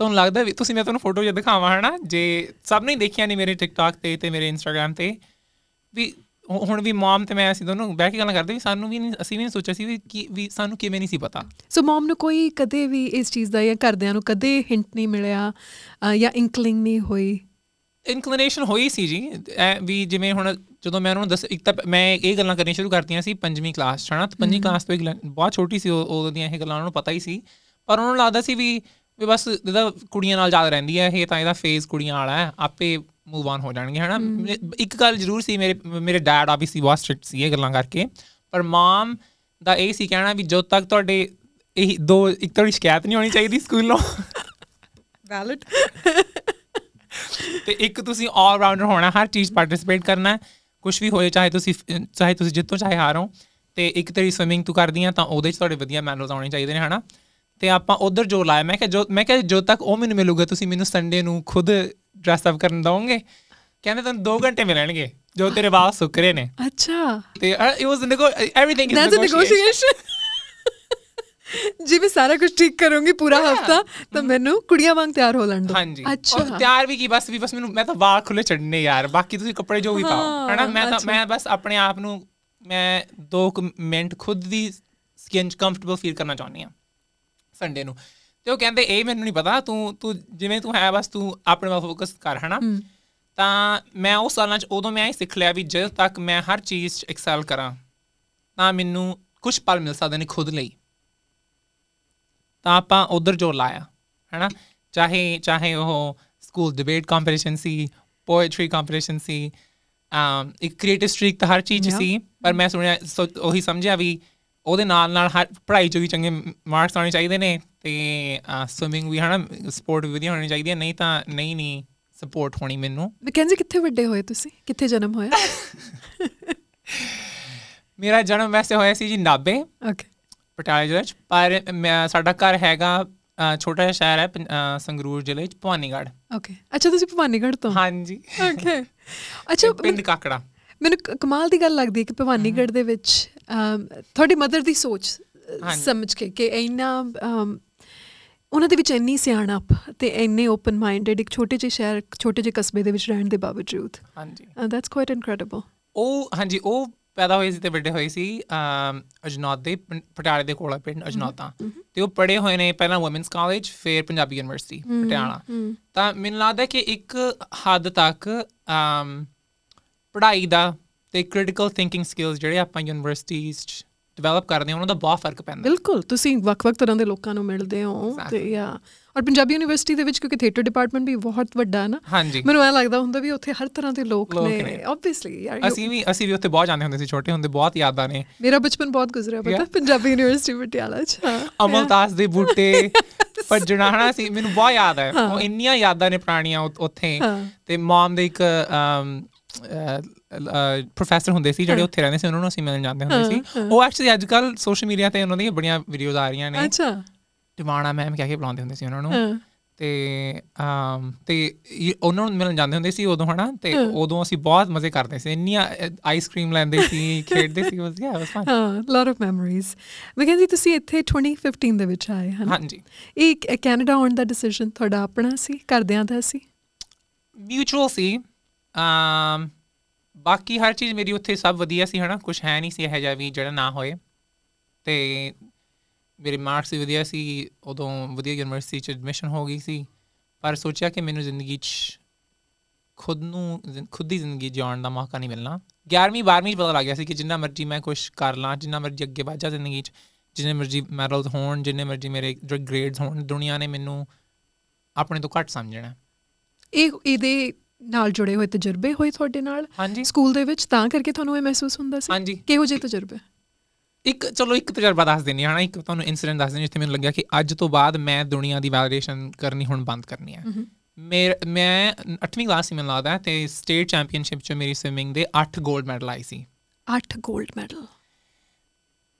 Speaker 2: ਤੁਹਾਨੂੰ ਲੱਗਦਾ ਵੀ ਤੁਸੀਂ ਮੈਂ ਤੁਹਾਨੂੰ ਫੋਟੋ ਜੇ ਦਿਖਾਵਾਂ ਹਨਾ? ਜੇ ਸਭ ਨੇ ਦੇਖਿਆ ਨਹੀਂ ਮੇਰੇ ਟਿਕਟੌਕ ਤੇ ਤੇ ਮੇਰੇ ਇੰਸਟਾਗ੍ਰam ਤੇ ਵੀ ਹੁਣ ਵੀ ਮਮ ਤੇ ਮੈਂ ਅਸੀਂ ਦੋਨੋਂ ਬਹਿ ਕੇ ਗੱਲਾਂ ਕਰਦੇ ਵੀ ਸਾਨੂੰ ਵੀ ਨਹੀਂ ਅਸੀਂ ਵੀ ਨਹੀਂ ਸੋਚਿਆ ਸੀ ਵੀ ਕੀ ਵੀ ਸਾਨੂੰ ਕਿਵੇਂ ਨਹੀਂ ਸੀ ਪਤਾ।
Speaker 1: ਸੋ ਮਮ ਨੂੰ ਕੋਈ ਕਦੇ ਵੀ ਇਸ ਚੀਜ਼ ਦਾ ਜਾਂ ਘਰਦਿਆਂ ਨੂੰ ਕਦੇ ਹਿੰਟ ਨਹੀਂ ਮਿਲਿਆ ਜਾਂ ਇਨਕਲਿੰਗ ਨਹੀਂ ਹੋਈ?
Speaker 2: ਇਨਕਲੀਨੇਸ਼ਨ ਹੋਈ ਸੀ ਜੀ ਵੀ ਜਿਵੇਂ ਹੁਣ ਜਦੋਂ ਮੈਂ ਉਹਨਾਂ ਨੂੰ ਦੱਸ ਇੱਕ ਤਾਂ ਮੈਂ ਇਹ ਗੱਲਾਂ ਕਰਨੀਆਂ ਸ਼ੁਰੂ ਕਰਤੀਆਂ ਸੀ ਪੰਜਵੀਂ ਕਲਾਸ ਚ ਹਨਾ? ਤੇ ਪੰਜਵੀਂ ਕਲਾਸ ਤੋਂ ਇੱਕ ਲ- ਬਹੁਤ ਛੋਟੀ ਸੀ ਉਹ ਉਦੋਂ ਦੀਆਂ ਇਹ ਗੱਲਾਂ ਉਹਨਾਂ ਨੂੰ ਪਤਾ ਹੀ ਸੀ। ਪਰ ਉਹਨਾਂ ਨੂੰ ਲੱਗਦਾ ਸੀ ਵੀ ਵੀ ਬਸ ਇਹਦਾ ਕੁੜੀਆਂ ਨਾਲ ਜ਼ਿਆਦਾ ਰਹਿੰਦੀ ਹੈ ਇਹ ਤਾਂ ਇਹਦਾ ਫੇਜ਼ ਕੁੜੀਆਂ ਵਾਲਾ ਹੈ ਆਪੇ ਮੂਵ ਆਨ ਹੋ ਜਾਣਗੇ ਹਨਾ? ਇੱਕ ਗੱਲ ਜ਼ਰੂਰ ਸੀ ਮੇਰੇ ਮੇਰੇ ਡੈਡ ਆਬਵੀਅਸਲੀ ਬਹੁਤ ਸਟ੍ਰਿਕਟ ਸੀ ਇਹ ਗੱਲਾਂ ਕਰਕੇ ਪਰ ਮਾਮ ਦਾ ਇਹ ਸੀ ਕਹਿਣਾ ਵੀ ਜਦੋਂ ਤੱਕ ਤੁਹਾਡੇ ਇਹ ਦੋ ਇੱਕ ਤੁਹਾਡੀ ਸ਼ਿਕਾਇਤ ਨਹੀਂ ਹੋਣੀ ਚਾਹੀਦੀ ਸਕੂਲੋਂ।
Speaker 1: ਵੈਲਿਡ
Speaker 2: ਤੇ ਇੱਕ ਤੁਸੀਂ ਆਲ ਰਾਊਂਡਰ ਹੋਣਾ ਹਰ ਚੀਜ਼ ਪਾਰਟਿਸਿਪੇਟ ਕਰਨਾ ਕੁਝ ਵੀ ਹੋਏ ਚਾਹੇ ਤੁਸੀਂ ਚਾਹੇ ਤੁਸੀਂ ਜਿੱਤੋ ਚਾਹੇ ਹਾਰੋ ਤੇ ਇੱਕ ਤੇਰੀ ਸਵਿਮਿੰਗ ਤੂੰ ਕਰਦੀ ਆ ਤਾਂ ਉਹਦੇ 'ਚ ਤੁਹਾਡੇ ਵਧੀਆ ਮੈਨਰਸ ਆਉਣੇ ਚਾਹੀਦੇ ਨੇ ਹਨਾ? ਤੇ ਆਪਾਂ ਉਧਰ ਜੋ ਲਾਇਆ ਮੈਂ ਕਿਹਾ ਜੋ ਮੈਂ ਕਿਹਾ ਜੋ ਤੱਕ ਉਹ ਮੈਨੂੰ ਮਿਲੂਗਾ ਤੁਸੀਂ ਮੈਨੂੰ ਸੰਡੇ ਨੂੰ ਖੁਦ ਡਰੈਸ ਅਪ ਕਰਨ ਦਵੋਗੇ? ਕਹਿੰਦੇ ਤੁਹਾਨੂੰ 2 ਘੰਟੇ ਮਿਲਣਗੇ ਜੋ ਤੇਰੇ ਵਾਲ ਸੁੱਕ ਰਹੇ ਨੇ।
Speaker 1: ਅੱਛਾ।
Speaker 2: ਤੇ it was everything
Speaker 1: is a negotiation. ਜਿਵੇਂ ਸਾਰਾ ਕੁਝ ਠੀਕ ਕਰੂੰਗੀ ਪੂਰਾ ਹਫਤਾ ਤਾਂ ਮੈਨੂੰ ਕੁੜੀਆਂ ਵਾਂਗ ਤਿਆਰ ਹੋ ਲੈਣ ਦੋ।
Speaker 2: ਹਾਂਜੀ।
Speaker 1: ਅੱਛਾ।
Speaker 2: ਤਿਆਰ ਵੀ ਕੀ ਬਸ ਵੀ ਬਸ ਮੈਨੂੰ ਮੈਂ ਤਾਂ ਵਾਲ ਖੁੱਲੇ ਛੱਡਨੇ ਯਾਰ ਬਾਕੀ ਤੁਸੀਂ ਕੱਪੜੇ ਜੋ ਵੀ ਪਾਓ ਹਨਾ? ਮੈਂ ਤਾਂ। ਮੈਂ ਬਸ ਆਪਣੇ ਆਪ ਨੂੰ ਮੈਂ ਦੋ ਕੁ ਮਿੰਟ ਖੁਦ ਦੀ ਸਕਿਨ ਕੰਫਰਟੇਬਲ ਫੀਲ ਕਰਨਾ ਚਾਹੁੰਦੀ ਆ ਸੰਡੇ ਨੂੰ। ਤੇ ਉਹ ਕਹਿੰਦੇ ਇਹ ਮੈਨੂੰ ਨਹੀਂ ਪਤਾ ਤੂੰ ਤੂੰ ਜਿਵੇਂ ਤੂੰ ਹੈ ਬਸ ਤੂੰ ਆਪਣੇ ਵੱਲ ਫੋਕਸ ਕਰ ਹਨਾ? ਤਾਂ ਮੈਂ ਉਸ ਸਾਲਾਂ ਚ ਉਦੋਂ ਮੈਂ ਇਹ ਸਿੱਖ ਲਿਆ ਵੀ ਜਦੋਂ ਤੱਕ ਮੈਂ ਹਰ ਚੀਜ਼ ਚ ਐਕਸੈਲ ਕਰਾਂ ਤਾਂ ਮੈਨੂੰ ਕੁਝ ਪਲ ਮਿਲ ਸਕਦੇ ਨੇ ਖੁਦ ਲਈ। ਤਾਂ ਆਪਾਂ ਉਧਰ ਜੋ ਲਾਇਆ ਹੈਨਾ? ਚਾਹੇ ਚਾਹੇ ਉਹ ਸਕੂਲ ਡਿਬੇਟ ਕੰਪੀਟੀਸ਼ਨ ਸੀ ਪੋਇਟਰੀ ਕੰਪੀਟੀਸ਼ਨ ਸੀ ਅਮ ਇੱਕ ਕ੍ਰੀਏਟਿਵ ਸਟ੍ਰੀਕ ਤਾਂ ਹਰ ਚੀਜ਼. ਸੀ ਪਰ ਮੈਂ ਸੁਣਿਆ ਉਹੀ ਸਮਝਿਆ ਵੀ ਉਹਦੇ ਨਾਲ ਨਾਲ ਪੜ੍ਹਾਈ 'ਚ ਵੀ ਚੰਗੇ ਮਾਰਕਸ ਆਉਣੇ ਚਾਹੀਦੇ ਨੇ ਤੇ ਸਵਿਮਿੰਗ ਵੀ ਹਨਾ ਸਪੋਰਟ ਵੀ ਵਧੀਆ ਹੋਣੀ ਚਾਹੀਦੀ ਹੈ ਨਹੀਂ ਤਾਂ ਨਹੀਂ ਨਹੀਂ ਸਪੋਰਟ ਹੋਣੀ ਮੈਨੂੰ।
Speaker 1: ਮੈਕੈਂਜੀ ਕਿੱਥੇ ਵੱਡੇ ਹੋਏ ਤੁਸੀਂ? ਕਿੱਥੇ ਜਨਮ ਹੋਇਆ?
Speaker 2: ਮੇਰਾ ਜਨਮ ਵੈਸੇ ਹੋਇਆ ਸੀ ਜੀ ਨਾਬੇ
Speaker 1: ਓਕੇ
Speaker 2: ਪਟਿਆਲਾ ਜ਼ਿਲ੍ਹੇ 'ਚ ਪਰ ਸਾਡਾ ਘਰ ਹੈਗਾ ਛੋਟਾ ਜਿਹਾ ਸ਼ਹਿਰ ਹੈ ਸੰਗਰੂਰ ਜ਼ਿਲ੍ਹੇ 'ਚ ਭਵਾਨੀਗੜ੍ਹ।
Speaker 1: ਓਕੇ ਅੱਛਾ ਤੁਸੀਂ ਭਵਾਨੀਗੜ੍ਹ ਤੋਂ?
Speaker 2: ਹਾਂਜੀ।
Speaker 1: ਓਕੇ ਅੱਛਾ
Speaker 2: ਪਿੰਡ ਕਾਕੜਾ।
Speaker 1: ਮੈਨੂੰ ਕਮਾਲ ਦੀ ਗੱਲ ਲੱਗਦੀ ਹੈ ਕਿ ਭਵਾਨੀਗੜ੍ਹ ਦੇ ਵਿੱਚ ਤੁਹਾਡੀ ਮਦਰ ਦੀ ਸੋਚ। ਸਮਝ ਕੇ ਕਿ ਇੰਨਾ ਉਹਨਾਂ ਦੇ ਵਿੱਚ ਇੰਨੀ ਸਿਆਣਪ ਤੇ ਇੰਨੇ ਓਪਨ ਮਾਈਂਡਡ ਇੱਕ ਛੋਟੇ ਜਿਹੇ ਸ਼ਹਿਰ ਛੋਟੇ ਜਿਹੇ ਕਸਬੇ ਦੇ ਵਿੱਚ ਰਹਿਣ ਦੇ ਬਾਵਜੂਦ।
Speaker 2: ਹਾਂਜੀ।
Speaker 1: ਦੈਟਸ ਕੁਆਇਟ ਇਨਕ੍ਰੈਡੀਬਲ
Speaker 2: ਉਹ ਹਾਂਜੀ ਉਹ ਪੈਦਾ ਹੋਏ ਸੀ ਤੇ ਵੱਡੇ ਹੋਏ ਸੀ ਅਜਨੌਤ ਦੇ ਪਟਿਆਲੇ ਦੇ ਕੋਲ ਪਿੰਡ ਅਜਨੌਤਾਂ। ਤੇ ਉਹ ਪੜ੍ਹੇ ਹੋਏ ਨੇ ਪਹਿਲਾਂ ਔਮਨਸ ਕਾਲਜ ਫਿਰ ਪੰਜਾਬੀ ਯੂਨੀਵਰਸਿਟੀ ਪਟਿਆਲਾ। ਤਾਂ ਮੈਨੂੰ ਲੱਗਦਾ ਕਿ ਇੱਕ ਹੱਦ ਤੱਕ ਪੜ੍ਹਾਈ ਦਾ ਤੇ ਕ੍ਰਿਟੀਕਲ ਥਿੰਕਿੰਗ ਸਕਿੱਲਸ ਜਿਹੜੇ ਆਪਾਂ ਯੂਨੀਵਰਸਿਟੀਜ਼ ਚ ਡਿਵੈਲਪ ਕਰਦੇ ਹਾਂ ਉਹਨਾਂ ਦਾ ਬਹੁਤ ਫ਼ਰਕ ਪੈਂਦਾ
Speaker 1: ਬਿਲਕੁਲ ਤੁਸੀਂ ਵੱਖ-ਵੱਖ ਤਰ੍ਹਾਂ ਦੇ ਲੋਕਾਂ ਨੂੰ ਮਿਲਦੇ ਹੋ ਤੇ. ਯਾ ਔਰ ਪੰਜਾਬੀ ਯੂਨੀਵਰਸਿਟੀ ਦੇ ਵਿੱਚ ਕਿਉਂਕਿ ਥੀਏਟਰ ਡਿਪਾਰਟਮੈਂਟ ਵੀ ਬਹੁਤ ਵੱਡਾ ਹੈ ਨਾ ਮੈਨੂੰ ਐ ਲੱਗਦਾ ਹੁੰਦਾ ਵੀ ਉੱਥੇ ਹਰ ਤਰ੍ਹਾਂ ਦੇ ਲੋਕ ਨੇ। ਆਬਵੀਅਸਲੀ ਯਾਰ
Speaker 2: ਅਸੀਂ ਵੀ ਅਸੀਂ ਵੀ ਉੱਥੇ ਬਹੁਤ ਜਾਂਦੇ ਹੁੰਦੇ ਸੀ ਛੋਟੇ ਹੁੰਦੇ ਬਹੁਤ ਯਾਦਾਂ ਨੇ
Speaker 1: ਮੇਰਾ ਬਚਪਨ ਬਹੁਤ ਗੁਜ਼ਰਿਆ ਪਤਾ. ਪੰਜਾਬੀ ਯੂਨੀਵਰਸਿਟੀ ਪਟਿਆਲਾ ਚ
Speaker 2: ਅਮਲਦਾਸ ਦੇ ਬੂਟੇ ਭੱਜਣਾ ਹਨਾ ਸੀ ਮੈਨੂੰ ਬਹੁਤ ਯਾਦ ਹੈ। ਉਹ ਇੰਨੀਆਂ ਯਾਦਾਂ ਨੇ ਪੁਰਾਣੀਆਂ ਉੱਥੇ। ਤੇ ਮਮ ਦੇ ਇੱਕ ਪ੍ਰੋਫੈਸਰ ਹੁੰਦੇ ਸੀ ਜਿਹੜੇ ਉੱਥੇ ਰਹਿੰਦੇ ਸੀ ਉਹਨਾਂ ਨੂੰ ਅਸੀਂ ਮਿਲਣ ਜਾਂਦੇ ਹੁੰਦੇ ਸੀ। ਉਹ ਐਕਚੁਅਲੀ ਅੱਜ ਕੱਲ ਸੋਸ਼ਲ ਮੀਡੀਆ ਤੇ ਉਹਨਾਂ ਦੀਆਂ ਬੜੀਆਂ ਵੀਡੀਓਜ਼ ਆ ਰਹੀਆਂ ਨੇ।
Speaker 1: ਅੱਛਾ।
Speaker 2: ਟਿਵਾਣਾ ਮੈਮ ਕਹਿ ਕੇ ਬੁਲਾਉਂਦੇ ਹੁੰਦੇ ਸੀ ਉਹਨਾਂ ਨੂੰ। ਤੇ ਅਮ ਤੇ ਉਹਨਾਂ ਨੂੰ ਮਿਲਣ ਜਾਂਦੇ ਹੁੰਦੇ ਸੀ ਉਦੋਂ ਹਨਾ? ਤੇ ਉਦੋਂ ਅਸੀਂ ਬਹੁਤ ਮਜ਼ੇ ਕਰਦੇ ਸੀ। ਇੰਨੀਆਂ ਆਈਸਕ੍ਰੀਮ ਲੈਂਦੇ ਸੀ ਖੇਡਦੇ ਸੀ ਬਸ ਯਾ ਵਾਸ ਫਨ
Speaker 3: ਹਾਂ ਲੋਟ ਆਫ ਮੈਮਰੀਜ਼ ਵਿਕਨ ਜੀ ਤੁਸੀਂ ਇੱਥੇ 2015 ਦੇ ਵਿੱਚ ਆਏ ਹਨ?
Speaker 2: ਹਾਂਜੀ।
Speaker 3: ਇਹ ਕੈਨੇਡਾ ਆਉਣ ਦਾ ਡਿਸੀਜਨ ਤੁਹਾਡਾ ਆਪਣਾ ਸੀ ਘਰਦਿਆਂ ਦਾ ਸੀ?
Speaker 2: ਮਿਊਚੁਅਲ ਸੀ। ਅਮ ਬਾਕੀ ਹਰ ਚੀਜ਼ ਮੇਰੀ ਉੱਥੇ ਸਭ ਵਧੀਆ ਸੀ, ਹਨਾ? ਕੁਝ ਹੈ ਨਹੀਂ ਸੀ ਇਹ ਜਿਹਾ ਵੀ ਜਿਹੜਾ ਨਾ ਹੋਏ। ਤੇ ਮੇਰੇ ਮਾਰਕਸ ਵੀ ਵਧੀਆ ਸੀ, ਉਦੋਂ ਵਧੀਆ ਯੂਨੀਵਰਸਿਟੀ ਚ ਐਡਮਿਸ਼ਨ ਹੋ ਗਈ ਸੀ। ਪਰ ਸੋਚਿਆ ਕਿ ਮੈਨੂੰ ਜ਼ਿੰਦਗੀ 'ਚ ਖੁਦ ਨੂੰ ਜ਼ਿੰ- ਖੁਦ ਦੀ ਜ਼ਿੰਦਗੀ ਜਿਉਣ ਦਾ ਮੌਕਾ ਨਹੀਂ ਮਿਲਣਾ। 11ਵੀਂ 12ਵੀਂ 'ਚ ਪਤਾ ਲੱਗ ਗਿਆ ਸੀ ਕਿ ਜਿੰਨਾ ਮਰਜ਼ੀ ਮੈਂ ਕੁਝ ਕਰ ਲਾਂ, ਜਿੰਨਾ ਮਰਜ਼ੀ ਅੱਗੇ ਵਧ ਜਾ ਜ਼ਿੰਦਗੀ 'ਚ, ਜਿੰਨੇ ਮਰਜ਼ੀ ਮੈਡਲਸ ਹੋਣ, ਜਿੰਨੇ ਮਰਜ਼ੀ ਮੇਰੇ ਜੋ ਗ੍ਰੇਡਸ ਹੋਣ, ਦੁਨੀਆ ਨੇ ਮੈਨੂੰ ਆਪਣੇ ਤੋਂ ਘੱਟ ਸਮਝਣਾ।
Speaker 3: ਇਹ, ਇਹਦੇ ਨਾਲ ਜੁੜੇ ਹੋਏ ਤਜਰਬੇ ਹੋਏ ਤੁਹਾਡੇ ਨਾਲ ਸਕੂਲ ਦੇ ਵਿੱਚ ਤਾਂ ਕਰਕੇ ਤੁਹਾਨੂੰ ਇਹ ਮਹਿਸੂਸ ਹੁੰਦਾ ਸੀ? ਕਿਹੋ ਜਿਹੇ ਤਜਰਬੇ?
Speaker 2: ਇੱਕ ਚਲੋ ਇੱਕ ਤਜਰਬਾ ਦੱਸ ਦਿੰਨੀ ਹਾਂ ਨਾ ਇੱਕ ਤੁਹਾਨੂੰ ਇਨਸੀਡੈਂਟ ਦੱਸ ਦਿੰਨੀ ਜਿੱਥੇ ਮੈਨੂੰ ਲੱਗਿਆ ਕਿ ਅੱਜ ਤੋਂ ਬਾਅਦ ਮੈਂ ਦੁਨੀਆ ਦੀ ਵੈਲੀਡੇਸ਼ਨ ਕਰਨੀ ਹੁਣ ਬੰਦ ਕਰਨੀ ਹੈ। ਮੇਰ ਮੈਂ 8ਵੀਂ ਕਲਾਸ ਮੈਨੂੰ ਲੱਗਦਾ ਤੇ ਸਟੇਟ ਚੈਂਪੀਅਨਸ਼ਿਪ 'ਚ ਮੇਰੀ ਸਵਿਮਿੰਗ ਦੇ 8 골ਡ ਮੈਡਲ ਆਏ ਸੀ।
Speaker 3: 8 골ਡ ਮੈਡਲ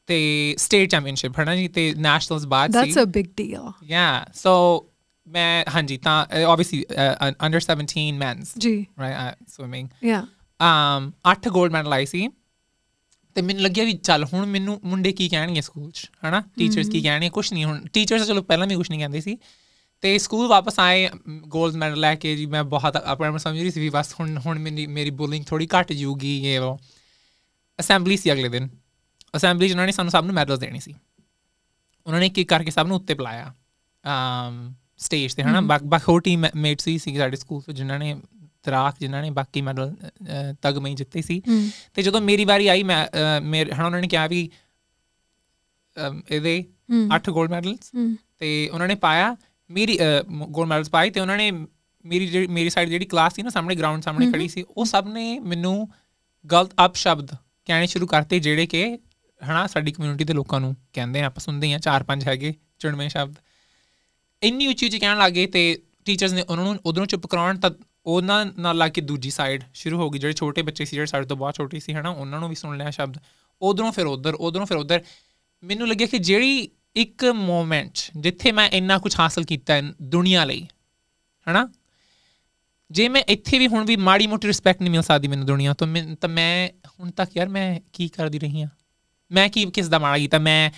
Speaker 2: ਤੇ ਸਟੇਟ ਚੈਂਪੀਅਨਸ਼ਿਪ ਹੈ ਨਾ ਜੀ? ਤੇ ਨੈਸ਼ਨਲਸ ਬਾਅਦ
Speaker 3: that's
Speaker 2: C.
Speaker 3: A big deal
Speaker 2: yeah so ਮੈਂ ਹਾਂਜੀ ਤਾਂ ਆਬਵੀਅਸਲੀ ਅੰਡਰ 17 ਮੈਨਸ
Speaker 3: ਜੀ।
Speaker 2: ਰਾਈਟ ਸਵਿਮਿੰਗ
Speaker 3: ਯਾ
Speaker 2: um 8 골ਡ ਮੈਡਲ ਆਏ ਸੀ। ਤੇ ਮੈਨੂੰ ਲੱਗਿਆ ਵੀ ਚੱਲ ਹੁਣ ਮੈਨੂੰ ਮੁੰਡੇ ਕੀ ਕਹਿਣਗੇ ਸਕੂਲ 'ਚ ਹਨਾ? ਟੀਚਰਸ ਕੀ ਕਹਿਣਗੇ? ਕੁਝ ਨਹੀਂ ਹੁਣ ਟੀਚਰਸ ਚਲੋ ਪਹਿਲਾਂ ਵੀ ਕੁਝ ਨਹੀਂ ਕਹਿੰਦੇ ਸੀ। ਤੇ ਸਕੂਲ ਵਾਪਸ ਆਏ 골ਡ ਮੈਡਲ ਲੈ ਕੇ ਜੀ ਮੈਂ ਬਹੁਤ ਆਪਣੇ ਸਮਝ ਰਹੀ ਸੀ ਵੀ ਬਸ ਹੁਣ ਹੁਣ ਮੇਰੀ ਮੇਰੀ ਬੁਲਿੰਗ ਥੋੜੀ ਘਟ ਜੂਗੀ ਇਹ ਉਹ। ਅਸੈਂਬਲੀ ਸੀ ਅਗਲੇ ਦਿਨ। ਅਸੈਂਬਲੀ ਉਹਨਾਂ ਨੇ ਸਾਨੂੰ ਸਭ ਨੂੰ ਮੈਡਲਸ ਦੇਣੇ ਸੀ। ਉਹਨਾਂ ਨੇ ਕੀ ਕਰਕੇ ਸਭ ਨੂੰ ਉੱਤੇ ਬੁਲਾਇਆ। ਅਮ ਸਟੇਜ ਤੇ ਹਨਾ? ਬਾਕ ਬਾਕ ਹੋਰ ਟੀਮ ਮੇਟਸ ਸੀ ਸੀ ਸਾਡੇ ਸਕੂਲ ਤੋਂ ਜਿਨ੍ਹਾਂ ਨੇ ਤਰਾਕ ਜਿਨ੍ਹਾਂ ਨੇ ਬਾਕੀ ਮੈਡਲ ਤਗਮੇ ਜਿੱਤੇ ਸੀ। ਤੇ ਜਦੋਂ ਮੇਰੀ ਵਾਰੀ ਆਈ ਮੈਂ ਮੇਰੇ ਹਨਾ ਉਹਨਾਂ ਨੇ ਕਿਹਾ ਵੀ ਇਹਦੇ 8 골ਡ ਮੈਡਲਸ ਤੇ ਉਹਨਾਂ ਨੇ ਪਾਇਆ ਮੇਰੀ 골ਡ ਮੈਡਲਸ ਪਾਈ ਤੇ ਉਹਨਾਂ ਨੇ ਮੇਰੀ ਮੇਰੀ ਸਾਈਡ ਜਿਹੜੀ ਕਲਾਸ ਸੀ ਨਾ ਸਾਹਮਣੇ ਗਰਾਊਂਡ ਸਾਹਮਣੇ ਖੜੀ ਸੀ ਉਹ ਸਭ ਨੇ ਮੈਨੂੰ ਗਲਤ ਅਪਸ਼ਬਦ ਕਹਿਣੇ ਸ਼ੁਰੂ ਕਰਤੇ ਜਿਹੜੇ ਕਿ ਹਨਾ ਸਾਡੀ ਕਮਿਊਨਿਟੀ ਦੇ ਲੋਕਾਂ ਨੂੰ ਕਹਿੰਦੇ ਆਪਾਂ ਸੁਣਦੇ ਆ ਚਾਰ ਪੰਜ ਹੈਗੇ ਚੁਣਵੇਂ ਸ਼ਬਦ। ਇੰਨੀ ਉੱਚੀ ਉੱਚੀ ਕਹਿਣ ਲੱਗੇ ਤੇ ਟੀਚਰਸ ਨੇ ਉਹਨਾਂ ਨੂੰ ਉਧਰੋਂ ਚੁੱਪ ਕਰਾਉਣ ਤਾਂ ਉਹਨਾਂ ਨਾਲ ਲਾ ਕੇ ਦੂਜੀ ਸਾਈਡ ਸ਼ੁਰੂ ਹੋ ਗਈ, ਜਿਹੜੇ ਛੋਟੇ ਬੱਚੇ ਸੀ, ਜਿਹੜੇ ਸਾਡੇ ਤੋਂ ਬਹੁਤ ਛੋਟੇ ਸੀ, ਹਨਾ, ਉਹਨਾਂ ਨੂੰ ਵੀ ਸੁਣ ਲਿਆ ਸ਼ਬਦ। ਉਧਰੋਂ ਫਿਰ ਉਧਰ, ਉਧਰੋਂ ਫਿਰ ਉਧਰ। ਮੈਨੂੰ ਲੱਗਿਆ ਕਿ ਜਿਹੜੀ ਇੱਕ ਮੂਮੈਂਟ ਜਿੱਥੇ ਮੈਂ ਇੰਨਾ ਕੁਝ ਹਾਸਲ ਕੀਤਾ ਹੈ ਦੁਨੀਆ ਲਈ, ਹਨਾ, ਜੇ ਮੈਂ ਇੱਥੇ ਵੀ ਹੁਣ ਵੀ ਮਾੜੀ ਮੋਟੀ ਰਿਸਪੈਕਟ ਨਹੀਂ ਮਿਲ ਸਕਦੀ ਮੈਨੂੰ ਦੁਨੀਆ ਤੋਂ, ਮੈਂ- ਤਾਂ ਮੈਂ ਹੁਣ ਤੱਕ ਯਾਰ ਮੈਂ ਕੀ ਕਰਦੀ ਰਹੀ ਹਾਂ? ਮੈਂ ਕੀ ਕਿਸ ਦਾ ਮਾੜਾ ਕੀਤਾ? ਮੈਂ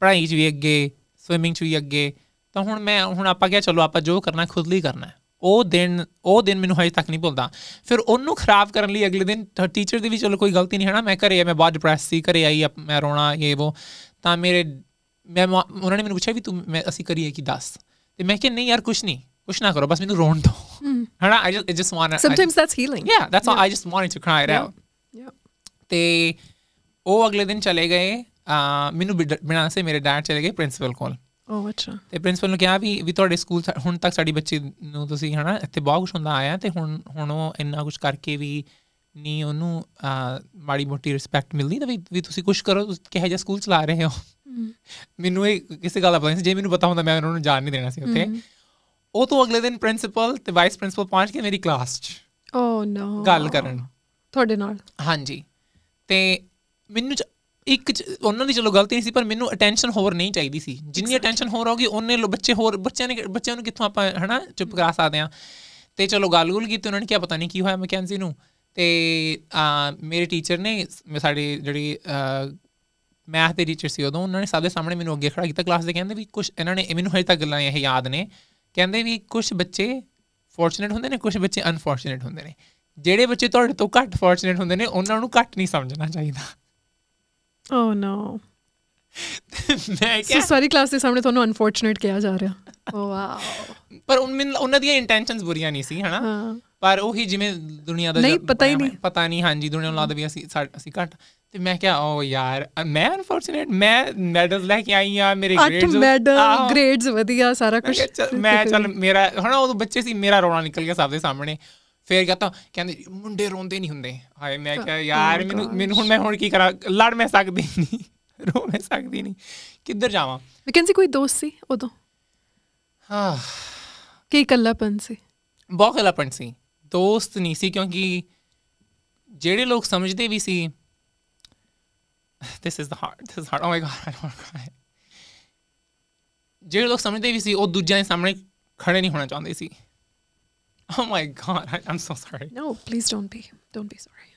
Speaker 2: ਪੜ੍ਹਾਈ 'ਚ ਵੀ ਅੱਗੇ ਸਵਿਮਿੰਗ 'ਚ ਵੀ ਅੱਗੇ ਤਾਂ ਹੁਣ ਮੈਂ ਹੁਣ ਆਪਾਂ ਕਿਹਾ ਚਲੋ ਆਪਾਂ ਜੋ ਕਰਨਾ ਖੁਦ ਲਈ ਕਰਨਾ ਉਹ ਦਿਨ ਉਹ ਦਿਨ ਮੈਨੂੰ ਹਜੇ ਤੱਕ ਨਹੀਂ ਭੁੱਲਦਾ। ਫਿਰ ਉਹਨੂੰ ਖਰਾਬ ਕਰਨ ਲਈ ਅਗਲੇ ਦਿਨ ਟੀਚਰ ਦੀ ਵੀ ਚਲੋ ਕੋਈ ਗਲਤੀ ਨਹੀਂ ਹੈ ਨਾ ਮੈਂ ਘਰੇ ਆ ਮੈਂ ਬਹੁਤ ਡਿਪਰੈਸ ਸੀ ਘਰੇ ਆਈ ਮੈਂ ਰੋਣਾ ਇਹ ਉਹ ਤਾਂ ਮੇਰੇ ਮੈਂ ਉਹਨਾਂ ਨੇ ਮੈਨੂੰ ਪੁੱਛਿਆ ਵੀ ਤੂੰ ਮੈਂ ਅਸੀਂ ਕਰੀਏ ਕੀ ਦੱਸ? ਤੇ ਮੈਂ ਕਿਹਾ ਨਹੀਂ ਯਾਰ ਕੁਛ ਨਹੀਂ ਕੁਛ ਨਾ ਕਰੋ ਬਸ ਮੈਨੂੰ ਰੋਣ ਦਿਓ ਹਨਾ I
Speaker 3: just just want
Speaker 2: sometimes that's healing all i just wanted to cry it
Speaker 3: Yeah.
Speaker 2: out.
Speaker 3: Yeah.
Speaker 2: ਤੇ ਉਹ ਅਗਲੇ ਦਿਨ ਚਲੇ ਗਏ ਮੈਨੂੰ ਬਿਨਾਂ ਸੇ ਮੇਰੇ ਡੈਡ ਚਲੇ ਗਏ ਪ੍ਰਿੰਸੀਪਲ ਕੋਲ।
Speaker 3: ਓ ਅੱਛਾ।
Speaker 2: ਤੇ ਪ੍ਰਿੰਸੀਪਲ ਨੂੰ ਕਿਹਾ ਵੀ ਵੀ ਤੁਹਾਡੇ ਸਕੂਲ ਹੁਣ ਤੱਕ ਸਾਡੀ ਬੱਚੀ ਨੂੰ ਤੁਸੀਂ ਹਨਾ ਇੱਥੇ ਬਹੁਤ ਕੁਝ ਹੁੰਦਾ ਆਇਆ ਤੇ ਹੁਣ ਹੁਣ ਉਹ ਇੰਨਾ ਕੁਝ ਕਰਕੇ ਵੀ ਨਹੀਂ ਉਹਨੂੰ ਮਾੜੀ ਮੋਟੀ ਰਿਸਪੈਕਟ ਮਿਲਦੀ ਤਾਂ ਵੀ ਤੁਸੀਂ ਕੁਝ ਕਰੋ ਕਿਹੋ ਜਿਹਾ ਸਕੂਲ ਚਲਾ ਰਹੇ ਹੋ? ਮੈਨੂੰ ਇਹ ਕਿਸੇ ਗੱਲ ਦਾ ਪਤਾ ਨਹੀਂ ਜੇ ਮੈਨੂੰ ਪਤਾ ਹੁੰਦਾ ਮੈਂ ਉਹਨਾਂ ਨੂੰ ਜਾਣ ਨਹੀਂ ਦੇਣਾ ਸੀ ਉੱਥੇ। ਉਹ ਤੋਂ ਅਗਲੇ ਦਿਨ ਪ੍ਰਿੰਸੀਪਲ ਤੇ ਵਾਈਸ ਪ੍ਰਿੰਸੀਪਲ ਪਹੁੰਚ ਕੇ ਮੇਰੀ ਕਲਾਸ 'ਚ।
Speaker 3: ਓ ਨੋ
Speaker 2: ਗੱਲ ਕਰਨ।
Speaker 3: ਤੁਹਾਡੇ ਨਾਲ?
Speaker 2: ਹਾਂਜੀ। ਤੇ ਮੈਨੂੰ ਇੱਕ ਉਹਨਾਂ ਦੀ ਚਲੋ ਗਲਤੀ ਨਹੀਂ ਸੀ ਪਰ ਮੈਨੂੰ ਅਟੈਂਸ਼ਨ ਹੋਰ ਨਹੀਂ ਚਾਹੀਦੀ ਸੀ। ਜਿੰਨੀ ਅਟੈਂਸ਼ਨ ਹੋਰ ਹੋਗੀ ਉਹਨੇ ਲੋ ਬੱਚੇ ਹੋਰ ਬੱਚਿਆਂ ਨੇ ਬੱਚਿਆਂ ਨੂੰ ਕਿੱਥੋਂ ਆਪਾਂ ਹਨਾ ਚੁੱਪ ਕਰਾ ਸਕਦੇ ਆ ਤੇ ਚਲੋ ਗੱਲ ਗੁੱਲ ਕੀਤੀ ਉਹਨਾਂ ਨੇ ਕਿਹਾ ਪਤਾ ਨਹੀਂ ਕੀ ਹੋਇਆ ਮੈਕੈਂਜ਼ੀ ਨੂੰ। ਤੇ ਆ, ਮੇਰੇ ਟੀਚਰ ਨੇ ਸਾਡੇ ਜਿਹੜੀ ਮੈਥ ਦੇ ਟੀਚਰ ਸੀ ਉਦੋਂ ਉਹਨਾਂ ਨੇ ਦੇ ਸਾਹਮਣੇ ਮੈਨੂੰ ਅੱਗੇ ਖੜਾ ਕੀਤਾ ਕਲਾਸ ਦੇ ਕਹਿੰਦੇ ਵੀ ਕੁਝ ਇਹਨਾਂ ਨੇ ਮੈਨੂੰ ਹਜੇ ਤੱਕ ਗੱਲਾਂ ਇਹ ਯਾਦ ਨੇ। ਕਹਿੰਦੇ ਵੀ ਕੁਝ ਬੱਚੇ ਫੋਰਚੂਨੇਟ ਹੁੰਦੇ ਨੇ ਕੁਝ ਬੱਚੇ ਅਨਫੋਰਚੂਨੇਟ ਹੁੰਦੇ ਨੇ। ਜਿਹੜੇ ਬੱਚੇ ਤੁਹਾਡੇ ਤੋਂ ਘੱਟ ਫੋਰਚੂਨੇਟ ਹੁੰਦੇ ਨੇ ਉਹਨਾਂ ਨੂੰ ਘੱਟ ਨਹੀਂ ਸਮਝਣਾ ਚਾਹੀਦਾ।
Speaker 3: ਓ ਨੋ
Speaker 2: ਮੈਂ
Speaker 3: ਸੋ
Speaker 2: ਕਿਹਾ
Speaker 3: ਸਾਰੀ ਕਲਾਸ ਦੇ ਸਾਹਮਣੇ ਤੁਹਾਨੂੰ ਅਨਫੋਰਚੂਨੇਟ ਕਿਹਾ ਜਾ ਰਿਹਾ ਓ ਵਾਓ
Speaker 2: ਪਰ ਉਹਨਾਂ ਦੀਆਂ ਇੰਟੈਂਸ਼ਨਸ ਬੁਰੀਆਂ ਨਹੀਂ ਸੀ ਹਨਾ ਪਰ ਉਹੀ ਜਿਵੇਂ ਦੁਨੀਆ ਦਾ
Speaker 3: ਨਹੀਂ, ਪਤਾ ਹੀ ਨਹੀਂ।
Speaker 2: ਪਤਾ ਨਹੀਂ ਹਾਂਜੀ ਦੁਨੀਆ ਨੂੰ ਲੱਗਦਾ ਵੀ ਅਸੀਂ ਸਾ- ਅਸੀਂ ਘੱਟ ਤੇ ਮੈਂ ਕਿਹਾ ਓ ਯਾਰ ਮੈਂ ਅਨਫੋਰਚੂਨੇਟ ਮੈਂ ਮੈਡਲਸ ਲੈ ਕੇ ਆਈ ਆ ਮੇਰੇ
Speaker 3: ਅੱਠ
Speaker 2: ਗ੍ਰੇਡਸ
Speaker 3: ਮੈਡਲ ਗ੍ਰੇਡਸ ਵਧੀਆ ਸਾਰਾ ਕੁਝ
Speaker 2: ਮੈਂ ਚੱਲ ਮੇਰਾ ਹਨਾ ਉਹ ਬੱਚੇ ਸੀ ਮੇਰਾ ਰੋਣਾ ਨਿਕਲ ਗਿਆ ਸਭ ਦੇ ਸਾਹਮਣੇ ਫੇਰ ਕਹਤਾ ਕਹਿੰਦੇ ਮੁੰਡੇ ਰੋਂਦੇ ਨਹੀਂ ਹੁੰਦੇ। ਹਾਏ ਮੈਂ ਕਿਹਾ ਯਾਰ
Speaker 3: my
Speaker 2: ਮੈਨੂੰ ਮੈਨੂੰ ਹੁਣ ਮੈਂ ਹੁਣ ਕੀ ਕਰਾਂ? ਲੜ ਮੈਂ ਸਕਦੀ ਨਹੀਂ ਰੋ ਮੈਂ ਸਕਦੀ ਨਹੀਂ ਕਿੱਧਰ ਜਾਵਾਂ?
Speaker 3: ਮੈਕੈਂਜ਼ੀ ਕੋਈ ਦੋਸਤ ਸੀ ਉਦੋਂ?
Speaker 2: ਹਾਂ
Speaker 3: ਕਿ ਇਕੱਲਾਪਨ ਸੀ?
Speaker 2: ਬਹੁਤ ਖਲਾਪਣ ਸੀ। ਦੋਸਤ ਨਹੀਂ ਸੀ ਕਿਉਂਕਿ ਜਿਹੜੇ ਲੋਕ ਸਮਝਦੇ ਵੀ ਸੀ this is the hard this is hard oh my god i don't want to cry ਜਿਹੜੇ ਲੋਕ ਸਮਝਦੇ ਵੀ ਸੀ ਉਹ ਦੂਜਿਆਂ ਦੇ ਸਾਹਮਣੇ ਖੜੇ ਨਹੀਂ ਹੋਣਾ ਚਾਹੁੰਦੇ ਸੀ। Oh my god, I, I'm so sorry.
Speaker 1: No, please don't be. Don't be sorry.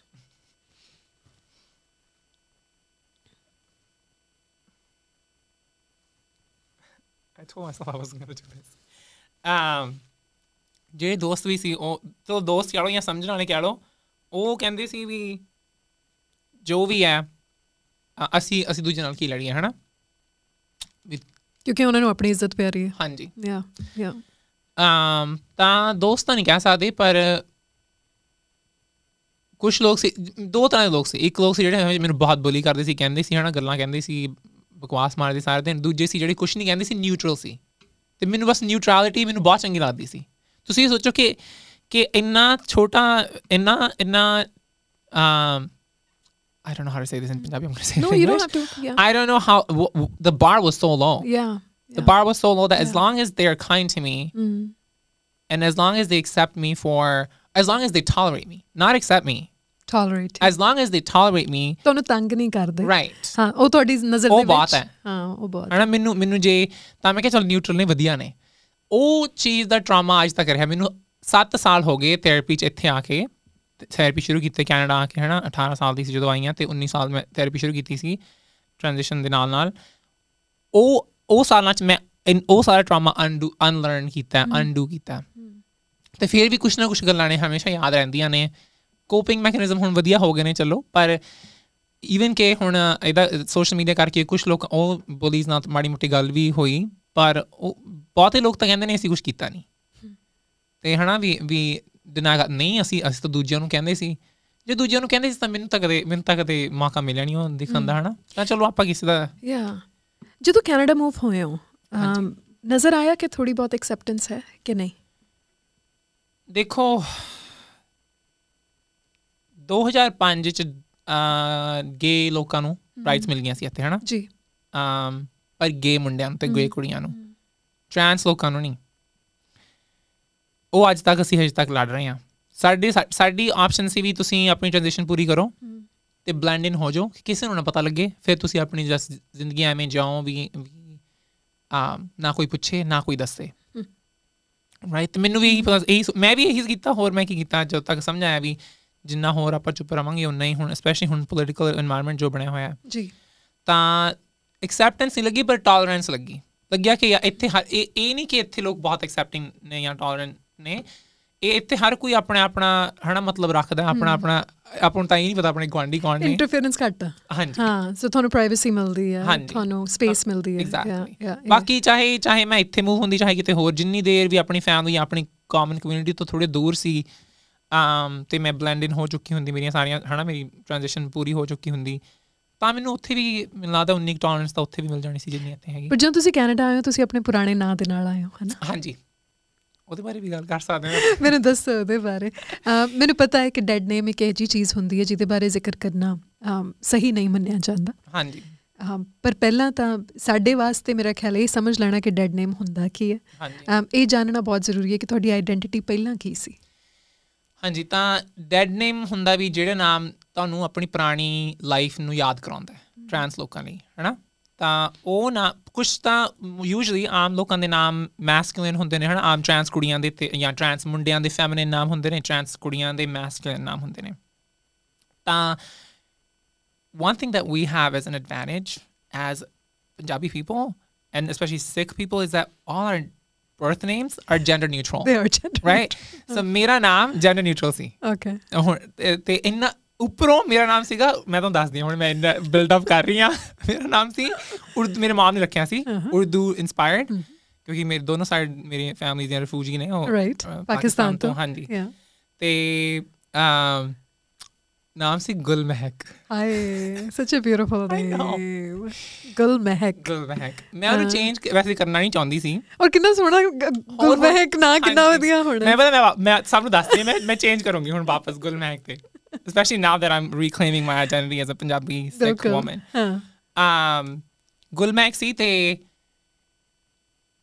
Speaker 2: I told myself I wasn't going to do this. Um, ਜਿਹੜੇ ਦੋਸਤ ਵੀ ਸੀ ਉਹ ਚਲੋ ਦੋਸਤ ਕਹਿ ਲਓ ਜਾਂ ਸਮਝਣ ਵਾਲੇ ਕਹਿ ਲਓ ਉਹ ਕਹਿੰਦੇ ਸੀ ਵੀ ਜੋ ਵੀ ਹੈ ਅ- ਅਸੀਂ ਅਸੀਂ ਦੂਜੇ ਨਾਲ ਕੀ ਲੜੀਏ ਹਨਾ ਵੀ
Speaker 1: ਕਿਉਂਕਿ ਉਹਨਾਂ ਨੂੰ ਆਪਣੀ ਇੱਜ਼ਤ ਪਿਆਰੀ ਹੈ
Speaker 2: ਹਾਂਜੀ
Speaker 1: ਯਾ ਯਾ
Speaker 2: ਅਮ ਤਾਂ ਦੋਸਤ ਤਾਂ ਨਹੀਂ ਕਹਿ ਸਕਦੇ ਪਰ ਕੁਝ ਲੋਕ ਸੀ ਦੋ ਤਰ੍ਹਾਂ ਦੇ ਲੋਕ ਸੀ ਇੱਕ ਲੋਕ ਸੀ ਜਿਹੜੇ ਮੈਨੂੰ ਬਹੁਤ ਬੁਲੀ ਕਰਦੇ ਸੀ ਕਹਿੰਦੇ ਸੀ ਹਨਾ ਗੱਲਾਂ ਕਹਿੰਦੇ ਸੀ ਬਕਵਾਸ ਮਾਰਦੇ ਸਾਰੇ ਦਿਨ ਦੂਜੇ ਸੀ ਜਿਹੜੇ ਕੁਝ ਨਹੀਂ ਕਹਿੰਦੇ ਸੀ ਨਿਊਟਰਲ ਸੀ ਤੇ ਮੈਨੂੰ ਬਸ ਨਿਊਟਰੈਲਿਟੀ ਮੈਨੂੰ ਬਹੁਤ ਚੰਗੀ ਲੱਗਦੀ ਸੀ ਤੁਸੀਂ ਇਹ ਸੋਚੋ ਕਿ ਕਿ ਇੰਨਾ ਛੋਟਾ ਇੰਨਾ ਇੰਨਾ um I don't know how to say this in Punjabi. I'm going to say
Speaker 1: No,
Speaker 2: it in
Speaker 1: you don't
Speaker 2: English.
Speaker 1: have to. Yeah.
Speaker 2: I don't know how w- w- the bar was so low.
Speaker 1: yeah.
Speaker 2: The bar was so low that as
Speaker 1: Yeah.
Speaker 2: long as they're kind to me,
Speaker 1: Mm.
Speaker 2: and as long as they accept me for as long as they tolerate me not accept me
Speaker 1: Tolerate.
Speaker 2: as long as they tolerate me
Speaker 1: ਤੁਹਾਨੂੰ ਤੰਗ ਨਹੀਂ ਕਰਦੇ
Speaker 2: right
Speaker 1: ਹਾਂ ਉਹ ਤੁਹਾਡੀ ਨਜ਼ਰ
Speaker 2: ਉਹ
Speaker 1: ਦੇ
Speaker 2: ਬਾਤ
Speaker 1: ਵਿੱਚ
Speaker 2: ਹੈ।
Speaker 1: ਹਾਂ ਉਹ ਬਹੁਤ
Speaker 2: ਹਨਾ ਮੈਨੂੰ ਮੈਨੂੰ ਜੇ ਤਾਂ ਮੈਂ ਕਿਹਾ ਚਲ ਨਿਊਟਰਲ ਨੇ ਵਧੀਆ ਨੇ ਉਹ ਚੀਜ਼ ਦਾ ਟਰਾਮਾ ਅੱਜ ਤੱਕ ਰਿਹਾ ਮੈਨੂੰ 7 ਸਾਲ ਹੋ ਗਏ ਥੈਰੇਪੀ ਚ ਇੱਥੇ ਆ ਕੇ ਥੈਰੇਪੀ ਸ਼ੁਰੂ ਕੀਤੀ ਕੈਨੇਡਾ ਆ ਕੇ ਹਨਾ 18 ਸਾਲ ਦੀ ਸੀ ਜਦੋਂ ਆਈਆਂ ਤੇ 19 ਸਾਲ ਮੈਂ ਥੈਰੇਪੀ ਸ਼ੁਰੂ ਕੀਤੀ ਸੀ ਟ੍ਰਾਂਜੀਸ਼ਨ ਦੇ ਨਾਲ ਨਾਲ ਉਹ ਉਹ ਸਾਲਾਂ ਚ ਮੈਂ ਉਹ ਸਾਰਾ ਟਰਾਮਾ ਅਨਡੂ ਅਨਲਰਨ ਕੀਤਾ ਅਨਡੂ ਕੀਤਾ। ਤੇ ਫਿਰ ਵੀ ਕੁਛ ਨਾ ਕੁਛ ਗੱਲਾਂ ਨੇ ਹਮੇਸ਼ਾ ਯਾਦ ਰਹਿੰਦੀਆਂ ਨੇ। ਕੋਪਿੰਗ ਮੈਕੈਨਿਜ਼ਮ ਹੁਣ ਵਧੀਆ ਹੋ ਗਏ ਨੇ ਚਲੋ ਪਰ ਈਵਨ ਕਿ ਹੁਣ ਇਹਦਾ ਸੋਸ਼ਲ ਮੀਡੀਆ ਕਰਕੇ ਕੁਝ ਲੋਕ ਉਹ ਬੋਲੀਜ਼ ਨਾਲ ਮਾੜੀ ਮੋਟੀ ਗੱਲ ਵੀ ਹੋਈ ਪਰ ਉਹ ਬਹੁਤੇ ਲੋਕ ਤਾਂ ਕਹਿੰਦੇ ਨੇ ਅਸੀਂ ਕੁਝ ਕੀਤਾ ਨਹੀਂ। ਤੇ ਹਨਾ ਵੀ ਵੀ ਦਿਨਾ ਨਹੀਂ ਅਸੀਂ ਅਸੀਂ ਤਾਂ ਦੂਜਿਆਂ ਨੂੰ ਕਹਿੰਦੇ ਸੀ। ਜੇ ਦੂਜਿਆਂ ਨੂੰ ਕਹਿੰਦੇ ਸੀ ਤਾਂ ਮੈਨੂੰ ਤਾਂ ਕਦੇ ਮੈਨੂੰ ਤਾਂ ਕਦੇ ਮੌਕਾ ਮਿਲਿਆ ਨਹੀਂ ਉਹ ਦਿਖਣ ਦਾ ਹਨਾ। ਤਾਂ ਚਲੋ ਆਪਾਂ ਕਿਸੇ ਦਾ
Speaker 1: ਯਾ ਜਦੋਂ ਕੈਨੇਡਾ ਮੂਵ ਹੋਏ ਹੋ ਨਜ਼ਰ ਆਇਆ ਕਿ ਥੋੜੀ ਬਹੁਤ ਐਕਸੈਪਟੈਂਸ ਹੈ ਕਿ ਨਹੀਂ?
Speaker 2: ਦੇਖੋ 2005 ਚ ਗੇ ਲੋਕਾਂ ਨੂੰ ਰਾਈਟਸ ਮਿਲ ਗਈਆਂ ਸੀ ਇੱਥੇ ਹਨਾ?
Speaker 1: ਜੀ।
Speaker 2: ਅਮ ਪਰ ਗੇ ਮੁੰਡਿਆਂ ਨੂੰ ਤੇ ਗੇ ਕੁੜੀਆਂ ਨੂੰ। ਟ੍ਰਾਂਸ ਲੋਕਾਂ ਨੂੰ ਨਹੀਂ। ਉਹ ਅੱਜ ਤੱਕ ਅਸੀਂ ਹਜੇ ਤੱਕ ਲੜ ਰਹੇ ਹਾਂ। ਸਾਡੀ ਸਾਡੀ ਆਪਸ਼ਨ ਸੀ ਵੀ ਤੁਸੀਂ ਆਪਣੀ ਟ੍ਰਾਂਜੀਸ਼ਨ ਪੂਰੀ ਕਰੋ। ਤੇ ਬਲੈਂਡ ਇਨ ਹੋ ਜਾਓ ਕਿ ਕਿਸੇ ਨੂੰ ਨਾ ਪਤਾ ਲੱਗੇ ਫਿਰ ਤੁਸੀਂ ਆਪਣੀ ਜ਼ਿੰਦਗੀ ਐਵੇਂ ਜਾਓ ਵੀ ਆ ਨਾ ਕੋਈ ਪੁੱਛੇ ਨਾ ਕੋਈ ਦੱਸੇ। ਰਾਈਟ ਮੈਨੂੰ ਵੀ ਪਤਾ ਇਹ ਮੈਂ ਵੀ ਇਹੀ ਕੀਤਾ ਹੋਰ ਮੈਂ ਕੀ ਕੀਤਾ ਜਦੋਂ ਤੱਕ ਸਮਝ ਆਇਆ ਵੀ ਜਿੰਨਾ ਹੋਰ ਆਪਾਂ ਚੁੱਪ ਰਵਾਂਗੇ ਉਨਾ ਹੀ ਹੁਣ ਸਪੈਸ਼ਲੀ ਹੁਣ ਪੋਲਿਟੀਕਲ এনवायरमेंट ਜੋ ਬਣਿਆ ਹੋਇਆ।
Speaker 1: ਜੀ।
Speaker 2: ਤਾਂ ਐਕਸੈਪਟੈਂਸ ਨਹੀਂ ਲੱਗੀ ਪਰ ਟੋਲਰੈਂਸ ਲੱਗੀ। ਲੱਗਿਆ ਕਿ ਇੱਥੇ ਇਹ ਨਹੀਂ ਕਿ ਇੱਥੇ ਲੋਕ ਬਹੁਤ ਐਕਸੈਪਟਿੰਗ ਨੇ ਜਾਂ ਟੋਲਰੈਂਟ ਨੇ। ਇਹ ਇੱਥੇ ਹਰ ਕੋਈ ਆਪਣਾ ਆਪਣਾ ਹਨਾ ਮਤਲਬ ਰੱਖਦਾ ਆਪਣਾ ਆਪਣਾ ਆਪਾਂ ਨੂੰ ਤਾਂ ਇਹ ਨਹੀਂ ਪਤਾ ਆਪਣੇ ਗੁਆਂਢੀ ਕੌਣ ਨੇ।
Speaker 1: ਇੰਟਰਫੇਰੈਂਸ ਘੱਟ।
Speaker 2: ਹਾਂਜੀ।
Speaker 1: ਹਾਂ ਸੋ ਤੁਹਾਨੂੰ ਪ੍ਰਾਈਵੇਸੀ ਮਿਲਦੀ ਹੈ। ਤੁਹਾਨੂੰ ਸਪੇਸ ਮਿਲਦੀ ਹੈ
Speaker 2: ਐਗਜ਼ੈਕਟਲੀ ਬਾਕੀ ਚਾਹੇ ਚਾਹੇ ਮੈਂ ਇੱਥੇ ਮੂਵ ਹੁੰਦੀ ਚਾਹੇ ਕਿਤੇ ਹੋਰ ਜਿੰਨੀ ਦੇਰ ਵੀ ਆਪਣੀ ਫੈਮਿਲੀ ਆਪਣੀ ਕਾਮਨ ਕਮਿਊਨਿਟੀ ਤੋਂ ਥੋੜੇ ਦੂਰ ਸੀ um ਤੇ ਮੈਂ ਬਲੈਂਡ ਇਨ ਹੋ ਚੁੱਕੀ ਹੁੰਦੀ ਮੇਰੀਆਂ ਸਾਰੀਆਂ ਹਨਾ ਮੇਰੀ ਟ੍ਰਾਂਜੀਸ਼ਨ ਪੂਰੀ ਹੋ ਚੁੱਕੀ ਹੁੰਦੀ ਤਾਂ ਮੈਨੂੰ ਉੱਥੇ ਵੀ ਮੈਨੂੰ ਲੱਗਦਾ ਉਨੀ ਟੋਲਰੈਂਸ ਤਾਂ ਉੱਥੇ ਵੀ ਮਿਲ ਜਾਣੀ ਸੀ ਜਿੰਨੀ ਇੱਥੇ ਹੈਗੀ।
Speaker 1: ਪਰ ਜਦੋਂ ਤੁਸੀਂ ਕੈਨੇਡਾ ਆਏ ਹੋ ਤੁਸੀਂ ਆਪਣੇ ਪੁਰਾਣੇ ਨਾਂ ਦੇ ਨਾਲ ਆਏ ਹੋ ਹਨਾ?
Speaker 2: ਹਾਂਜੀ। ਉਹਦੇ ਬਾਰੇ ਵੀ ਗੱਲ ਕਰ ਸਕਦੇ ਹਾਂ?
Speaker 1: ਮੈਨੂੰ ਦੱਸੋ ਉਹਦੇ ਬਾਰੇ। ਮੈਨੂੰ ਪਤਾ ਹੈ ਕਿ ਡੈਡ ਨੇਮ ਇੱਕ ਇਹੋ ਜਿਹੀ ਚੀਜ਼ ਹੁੰਦੀ ਹੈ ਜਿਹਦੇ ਬਾਰੇ ਜ਼ਿਕਰ ਕਰਨਾ ਸਹੀ ਨਹੀਂ ਮੰਨਿਆ ਜਾਂਦਾ।
Speaker 2: ਹਾਂਜੀ।
Speaker 1: ਪਰ ਪਹਿਲਾਂ ਤਾਂ ਸਾਡੇ ਵਾਸਤੇ ਮੇਰਾ ਖਿਆਲ ਇਹ ਸਮਝ ਲੈਣਾ ਕਿ ਡੈਡ ਨੇਮ ਹੁੰਦਾ ਕੀ ਹੈ। ਇਹ ਜਾਣਨਾ ਬਹੁਤ ਜ਼ਰੂਰੀ ਹੈ ਕਿ ਤੁਹਾਡੀ ਆਈਡੈਂਟੀਟੀ ਪਹਿਲਾਂ ਕੀ ਸੀ।
Speaker 2: ਹਾਂਜੀ ਤਾਂ ਡੈਡ ਨੇਮ ਹੁੰਦਾ ਵੀ ਜਿਹੜਾ ਨਾਮ ਤੁਹਾਨੂੰ ਆਪਣੀ ਪੁਰਾਣੀ ਲਾਈਫ ਨੂੰ ਯਾਦ ਕਰਾਉਂਦਾ ਹੈ ਟ੍ਰਾਂਸ ਲੋਕਾਂ ਲਈ ਹੈਨਾ? ਤਾਂ ਉਹ ਨਾ ਕੁਝ ਤਾਂ ਯੂਜੂਅਲੀ ਆਮ ਲੋਕਾਂ ਦੇ ਨਾਮ ਮੈਸਕੂਲਿਨ ਹੁੰਦੇ ਨੇ ਹਨਾ ਆਮ ਟ੍ਰਾਂਸ ਕੁੜੀਆਂ ਦੇ ਤੇ ਜਾਂ ਟ੍ਰਾਂਸ ਮੁੰਡਿਆਂ ਦੇ ਫੈਮਿਨਿਨ ਨਾਮ ਹੁੰਦੇ ਨੇ ਟ੍ਰਾਂਸ ਕੁੜੀਆਂ ਦੇ ਮੈਸਕੂਲਿਨ ਨਾਮ ਹੁੰਦੇ ਨੇ ਤਾਂ one thing that we have as an advantage as Punjabi people and especially Sikh people is that all our birth names are gender neutral
Speaker 1: they are gender
Speaker 2: right so ਮੇਰਾ ਨਾਮ gender neutral ਸੀ
Speaker 1: okay
Speaker 2: ਹੁਣ ਤੇ- ਤੇ ਇੰਨਾ ਉੱਪਰੋਂ ਮੇਰਾ ਨਾਮ ਸੀਗਾ ਮੈਂ ਤੁਹਾਨੂੰ ਦੱਸਦੀ ਹਾਂ ਹੁਣ ਮੈਂ ਇੰਨਾ ਬਿਲਡ ਅਪ ਕਰ ਰਹੀ ਹਾਂ। ਮੇਰਾ ਨਾਮ ਸੀ ਉਰਦੂ ਮੇਰੇ ਮਾਮ ਨੇ ਰੱਖਿਆ ਸੀ ਉਰਦੂ ਇਨਸਪਾਇਰਡ ਕਿਉਂਕਿ ਮੇਰੇ ਦੋਨੋਂ ਸਾਈਡ ਮੇਰੀ ਫੈਮਿਲੀ ਦੇ ਰਿਫਿਊਜੀ ਨੇ ਉਹ ਅ,
Speaker 1: ਪਾਕਿਸਤਾਨ ਤੋਂ
Speaker 2: ਹਾਂਜੀ। ਤੇ ਅਮ, ਨਾਮ ਸੀ ਗੁਲ ਮਹਿਕ
Speaker 1: ਹਾਏ beautiful
Speaker 2: I know.
Speaker 1: name ਗੁਲ ਮਹਿਕ
Speaker 2: ਗੁਲ ਮਹਿਕ ਮੈਂ ਉਹਨੂੰ ਚੇਂਜ ਵੈਸੇ ਕਰਨਾ ਨਹੀਂ ਚਾਹੁੰਦੀ ਸੀ।
Speaker 1: ਔਰ ਕਿੰਨਾ ਸੋਹਣਾ ਗੁਲ ਮਹਿਕ ਨਾ ਕਿੰਨਾ। ਵਧੀਆ ਹੋਣਾ।
Speaker 2: ਮੈਂ ਪਤਾ ਮੈਂ ਮੈਂ ਸਭ ਨੂੰ ਦੱਸਦੀ ਮੈਂ ਮੈਂ ਚੇਂਜ ਕਰੂੰਗੀ ਹੁਣ ਵਾਪਸ ਗੁਲ ਮਹਿਕ ਤੇ। especially now that I'm reclaiming my identity as a Punjabi Sikh
Speaker 1: ਬਿਲਕੁਲ
Speaker 2: woman
Speaker 1: ਹਾਂ
Speaker 2: um ਗੁਲਮੈਕ ਸੀ ਤੇ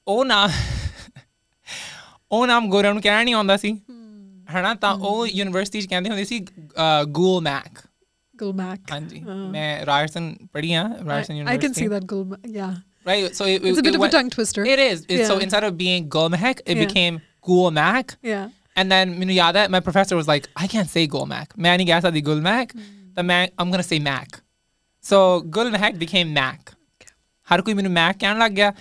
Speaker 2: ਉਹ ਨਾਮ ਉਹ ਨਾਮ ਗੋਰਿਆਂ ਨੂੰ ਕਹਿਣਾ ਨਹੀਂ ਆਉਂਦਾ ਸੀ ਹਨਾ ਤਾਂ ਉਹ ਯੂਨੀਵਰਸਿਟੀ ਚ ਕਹਿੰਦੇ ਹੁੰਦੇ ਸੀ ਗੂਲ ਮੈਕ
Speaker 1: ਗੁਲ ਮਹਿਕ
Speaker 2: ਹਾਂਜੀ ਮੈਂ ਰਾਇਰਸਨ ਪੜ੍ਹੀ ਆ Ryerson
Speaker 1: I can see
Speaker 2: university
Speaker 1: that Gul. Yeah.
Speaker 2: right? So it,
Speaker 1: It's a
Speaker 2: it-
Speaker 1: bit
Speaker 2: it
Speaker 1: of a
Speaker 2: went-
Speaker 1: tongue twister.
Speaker 2: It is. It's, So
Speaker 1: Yeah.
Speaker 2: instead of being Gulmehek, it
Speaker 1: Yeah.
Speaker 2: became Gulmak.
Speaker 1: Yeah.
Speaker 2: And then ਮੈਨੂੰ ਯਾਦ ਹੈ my professor was like, I can't say Gulmak. ਮੈਂ ਨਹੀਂ ਕਹਿ ਸਕਦੀ Gulmak. ਤਾਂ ਮੈਂ I'm gonna say Mac. So Gulmehek became Mac. ਹਰ ਕੋਈ ਮੈਨੂੰ Mac ਕਹਿਣ ਲੱਗ ਗਿਆ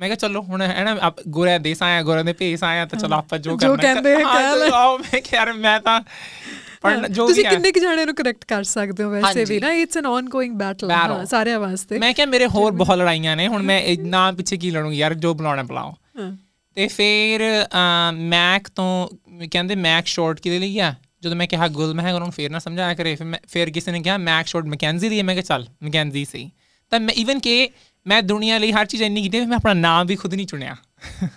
Speaker 2: ਮੈਂ ਕਿਹਾ ਚਲੋ ਹੁਣ ਹੈ ਨਾ ਆਪ ਗੋਰਿਆਂ ਦੇ ਆਇਆ ਗੋਰਿਆਂ ਦੇ ਭੇਸ ਆਇਆ ਤਾਂ ਚਲੋ ਆਪਾਂ ਜੋ
Speaker 1: ਜੋ
Speaker 2: ਕਰਨਾ
Speaker 1: ਕਹਿੰਦੇ ਆ,
Speaker 2: ਹਾਂ,
Speaker 1: ਕਹਿ ਲੈ।
Speaker 2: ਆਓ, ਮੈਂ ਕਿਹਾ ਯਾਰ ਮੈਂ ਤਾਂ ਪੜ੍ਹਨਾ ਜੋ
Speaker 1: ਤੁਸੀਂ
Speaker 2: ਵੀ ਹੈ
Speaker 1: ਕਿੰਨੇ ਕੁ ਜਾਣਿਆਂ ਨੂੰ ਕਰੈਕਟ ਕਰ ਸਕਦੇ ਹੋ ਵੈਸੇ। ਵੀ ਨਾ it's an ongoing battle
Speaker 2: Battle.
Speaker 1: ਹਾਂ ਸਾਰਿਆਂ ਵਾਸਤੇ
Speaker 2: ਮੈਂ ਕਿਹਾ ਮੇਰੇ ਹੋਰ ਬਹੁਤ ਲੜਾਈਆਂ ਨੇ ਹੁਣ ਮੈਂ ਨਾ ਪਿੱਛੇ ਕੀ ਲੜੂੰਗੀ ਯਾਰ ਜੋ ਬੁਲਾਉਣਾ ਬੁਲਾਓ। ਤੇ ਫਿਰ ਮੈਕ ਤੋਂ ਕਹਿੰਦੇ ਮੈਕ ਸ਼ਾਰਟ ਕਿਹਦੇ ਲਈ ਆ? ਜਦੋਂ ਮੈਂ ਕਿਹਾ ਗੁਲ ਮੈਂ ਕਿਹਾ ਉਹਨਾਂ ਨੂੰ ਫੇਰ ਨਾ ਸਮਝਾਇਆ ਕਰੇ ਫਿਰ ਫਿਰ ਕਿਸੇ ਨੇ ਕਿਹਾ ਮੈਕ ਸ਼ਾਰਟ ਮੈਕੈਂਜ਼ੀ ਹੈ ਮੈਂ ਕਿਹਾ ਚੱਲ ਮੈਕੈਂਜ਼ੀ ਸਹੀ। ਤਾਂ ਮੈਂ ਇਵਨ ਕਿ ਮੈਂ ਦੁਨੀਆ ਲਈ ਹਰ ਚੀਜ਼ ਇੰਨੀ ਕੀਤੀ ਮੈਂ ਆਪਣਾ ਨਾਮ ਵੀ ਖੁਦ ਨਹੀਂ ਚੁਣਿਆ।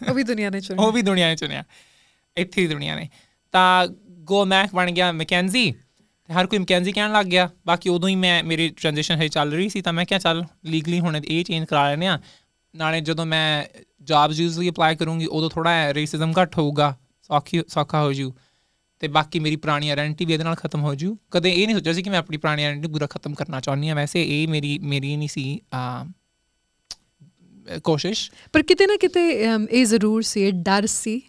Speaker 1: ਉਹ ਵੀ ਦੁਨੀਆ ਨੇ ਚੁਣਿਆ।
Speaker 2: ਉਹ ਵੀ ਦੁਨੀਆ ਨੇ ਚੁਣਿਆ। ਇੱਥੇ ਹੀ ਦੁਨੀਆ ਨੇ। ਤਾਂ ਗੋ ਮੈਕ ਬਣ ਗਿਆ ਮੈਕੈਂਜ਼ੀ ਤੇ ਹਰ ਕੋਈ ਮੈਕੈਂਜ਼ੀ ਕਹਿਣ ਲੱਗ ਗਿਆ। ਬਾਕੀ ਉਦੋਂ ਹੀ ਮੈਂ ਮੇਰੀ ਟ੍ਰਾਂਜੀਸ਼ਨ ਹੈ ਚੱਲ ਰਹੀ ਸੀ ਤਾਂ ਮੈਂ ਕਿਹਾ ਚੱਲ ਲੀਗਲੀ ਹੁਣ ਇਹ ਚੇਂਜ ਕਰਾ ਲੈਨੇ ਆ ਨਾਲੇ ਜਦੋਂ ਮੈਂ ਜੌਬਸ ਯੂਜ਼ਲੀ ਅਪਲਾਈ ਕਰੂੰਗੀ ਉਦੋਂ ਥੋੜਾ ਰੇਸਿਜ਼ਮ ਘੱਟ ਹੋਊਗਾ ਸੌਖੀ ਸੌਖਾ ਹੋ ਜੂ। ਤੇ ਬਾਕੀ ਮੇਰੀ ਪੁਰਾਣੀ ਆਇਡੈਂਟੀ ਵੀ ਇਹਦੇ ਨਾਲ ਖਤਮ ਹੋ ਜੂ। ਕਦੇ ਇਹ ਨਹੀਂ ਸੋਚਿਆ ਸੀ ਕਿ ਮੈਂ ਆਪਣੀ ਪੁਰਾਣੀ ਆਇਡੈਂਟੀ ਪੂਰਾ ਖਤਮ ਕਰਨਾ ਚਾਹੁੰਦੀ ਆ ਵੈਸੇ ਇਹ ਮੇਰੀ ਮੇਰੀ ਨਹੀਂ ਸੀ ਆ ਕੋਸ਼ਿਸ਼।
Speaker 1: ਪਰ ਕਿਤੇ ਨਾ ਕਿਤੇ ਇਹ ਜ਼ਰੂਰ ਸੀ ਇਹ ਡਰ ਸੀ।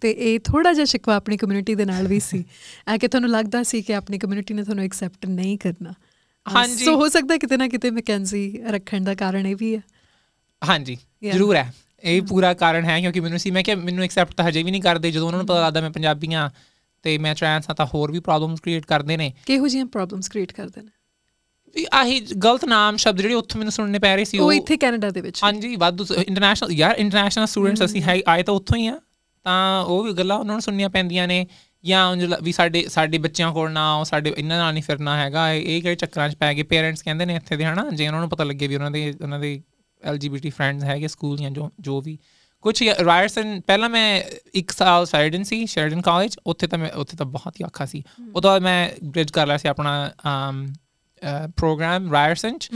Speaker 1: ਤੇ ਇਹ ਥੋੜਾ ਜਿਹਾ ਸ਼ਿਕਵਾ ਆਪਣੀ ਕਮਿਊਨਿਟੀ ਦੇ ਨਾਲ ਵੀ ਸੀ। ਕਿ ਤੁਹਾਨੂੰ ਲੱਗਦਾ ਸੀ ਕਿ ਆਪਣੀ ਕਮਿਊਨਿਟੀ ਨੇ ਤੁਹਾਨੂੰ ਐਕਸੈਪਟ ਨਹੀਂ ਕਰਨਾ।
Speaker 2: ਹਾਂਜੀ।
Speaker 1: ਸੋ ਹੋ ਸਕਦਾ ਕਿਤੇ ਨਾ ਕਿਤੇ ਮੈਕੈਂਜ਼ੀ ਰੱਖਣ ਦਾ ਕਾਰਨ ਇਹ ਵੀ ਹੈ।
Speaker 2: ਹਾਂਜੀ. ਜ਼ਰੂਰ ਹੈ। ਇਹ ਪੂਰਾ ਕਾਰਨ ਹੈ ਕਿਉਂਕਿ ਮੈਨੂੰ ਸੀ ਮੈਂ ਕਿ ਮੈਨੂੰ ਐਕਸੈਪਟ ਤਾਂ ਹਜੇ ਵੀ ਨਹੀਂ ਕਰਦੇ ਜਦੋਂ ਉਹਨਾਂ ਨੂੰ ਪਤਾ ਲੱਗਦਾ ਮੈਂ ਪੰਜਾਬੀ ਹਾਂ ਤੇ ਮੈਂ ਟ੍ਰਾਂਸ ਹਾਂ ਤਾਂ ਹੋਰ ਵੀ ਪ੍ਰੋਬਲਮਸ ਕ੍ਰੀਏਟ ਕਰਦੇ ਨੇ।
Speaker 1: ਕਿਹੋ ਜਿਹੀਆਂ ਪ੍ਰੋਬਲਮਸ ਕ੍ਰੀਏਟ ਕਰਦੇ ਨੇ?
Speaker 2: ਵੀ ਆਹੀ ਗਲਤ ਨਾਮ ਸ਼ਬਦ ਜਿਹੜੇ ਉੱਥੇ ਮੈਨੂੰ ਸੁਣਨੇ ਪੈ ਰਹੇ ਸੀ
Speaker 1: ਉਹ ਇੱਥੇ ਕੈਨੇਡਾ ਦੇ ਵਿੱਚ।
Speaker 2: ਹਾਂਜੀ ਵਾਧੂ ਇੰਟਰਨੈਸ਼ਨਲ ਯਾਰ ਇੰਟਰਨੈਸ਼ਨਲ ਸਟੂਡੈਂਟਸ ਅਸੀਂ ਹੈ ਆਏ ਤਾਂ ਉੱਥੋਂ ਹੀ ਆ। ਤਾਂ ਉਹ ਵੀ ਗੱਲਾਂ ਉਹਨਾਂ ਨੂੰ ਸੁਣਨੀਆਂ ਪੈਂਦੀਆਂ ਨੇ ਜਾਂ ਵੀ ਸਾਡੇ ਸਾਡੇ ਬੱਚਿਆਂ ਕੋਲ ਨਾ ਆਓ ਸਾਡੇ ਇਹਨਾਂ ਨਾਲ ਨਹੀਂ ਫਿਰਨਾ ਹੈਗਾ ਇਹ ਇਹ ਕਿਹੜੇ ਚੱਕਰਾਂ 'ਚ ਪੈ ਗਏ? ਪੇਰੈਂਟਸ ਕਹਿੰਦੇ ਨੇ ਇੱਥੇ ਦੇ ਹਨਾ? ਜੇ ਉਹਨਾਂ ਨੂੰ ਪਤਾ ਲੱਗੇ ਵੀ ਉਹਨਾਂ ਦੇ ਉਹਨਾਂ ਦੇ ਐਲਜੀਬੀਟੀ ਫਰੈਂਡਸ ਹੈਗੇ ਸਕੂਲ ਜਾਂ ਜੋ ਜੋ ਵੀ। ਕੁਝ ਰਾਇਰਸਨ ਪਹਿਲਾਂ ਮੈਂ ਇੱਕ ਸਾਲ ਸ਼ੈਰਡਨ ਸੀ ਸ਼ੈਰਡਨ ਕਾਲਜ ਉੱਥੇ ਤਾਂ ਮੈਂ ਉੱਥੇ ਤਾਂ ਬਹੁਤ ਹੀ ਔਖਾ ਸੀ। ਬਾਅਦ ਮੈਂ ਬ੍ਰਿਜ ਕਰ ਲਿਆ ਸੀ ਆਪਣਾ ਪ੍ਰੋਗਰਾਮ ਰਾਇਰਸਨ 'ਚ।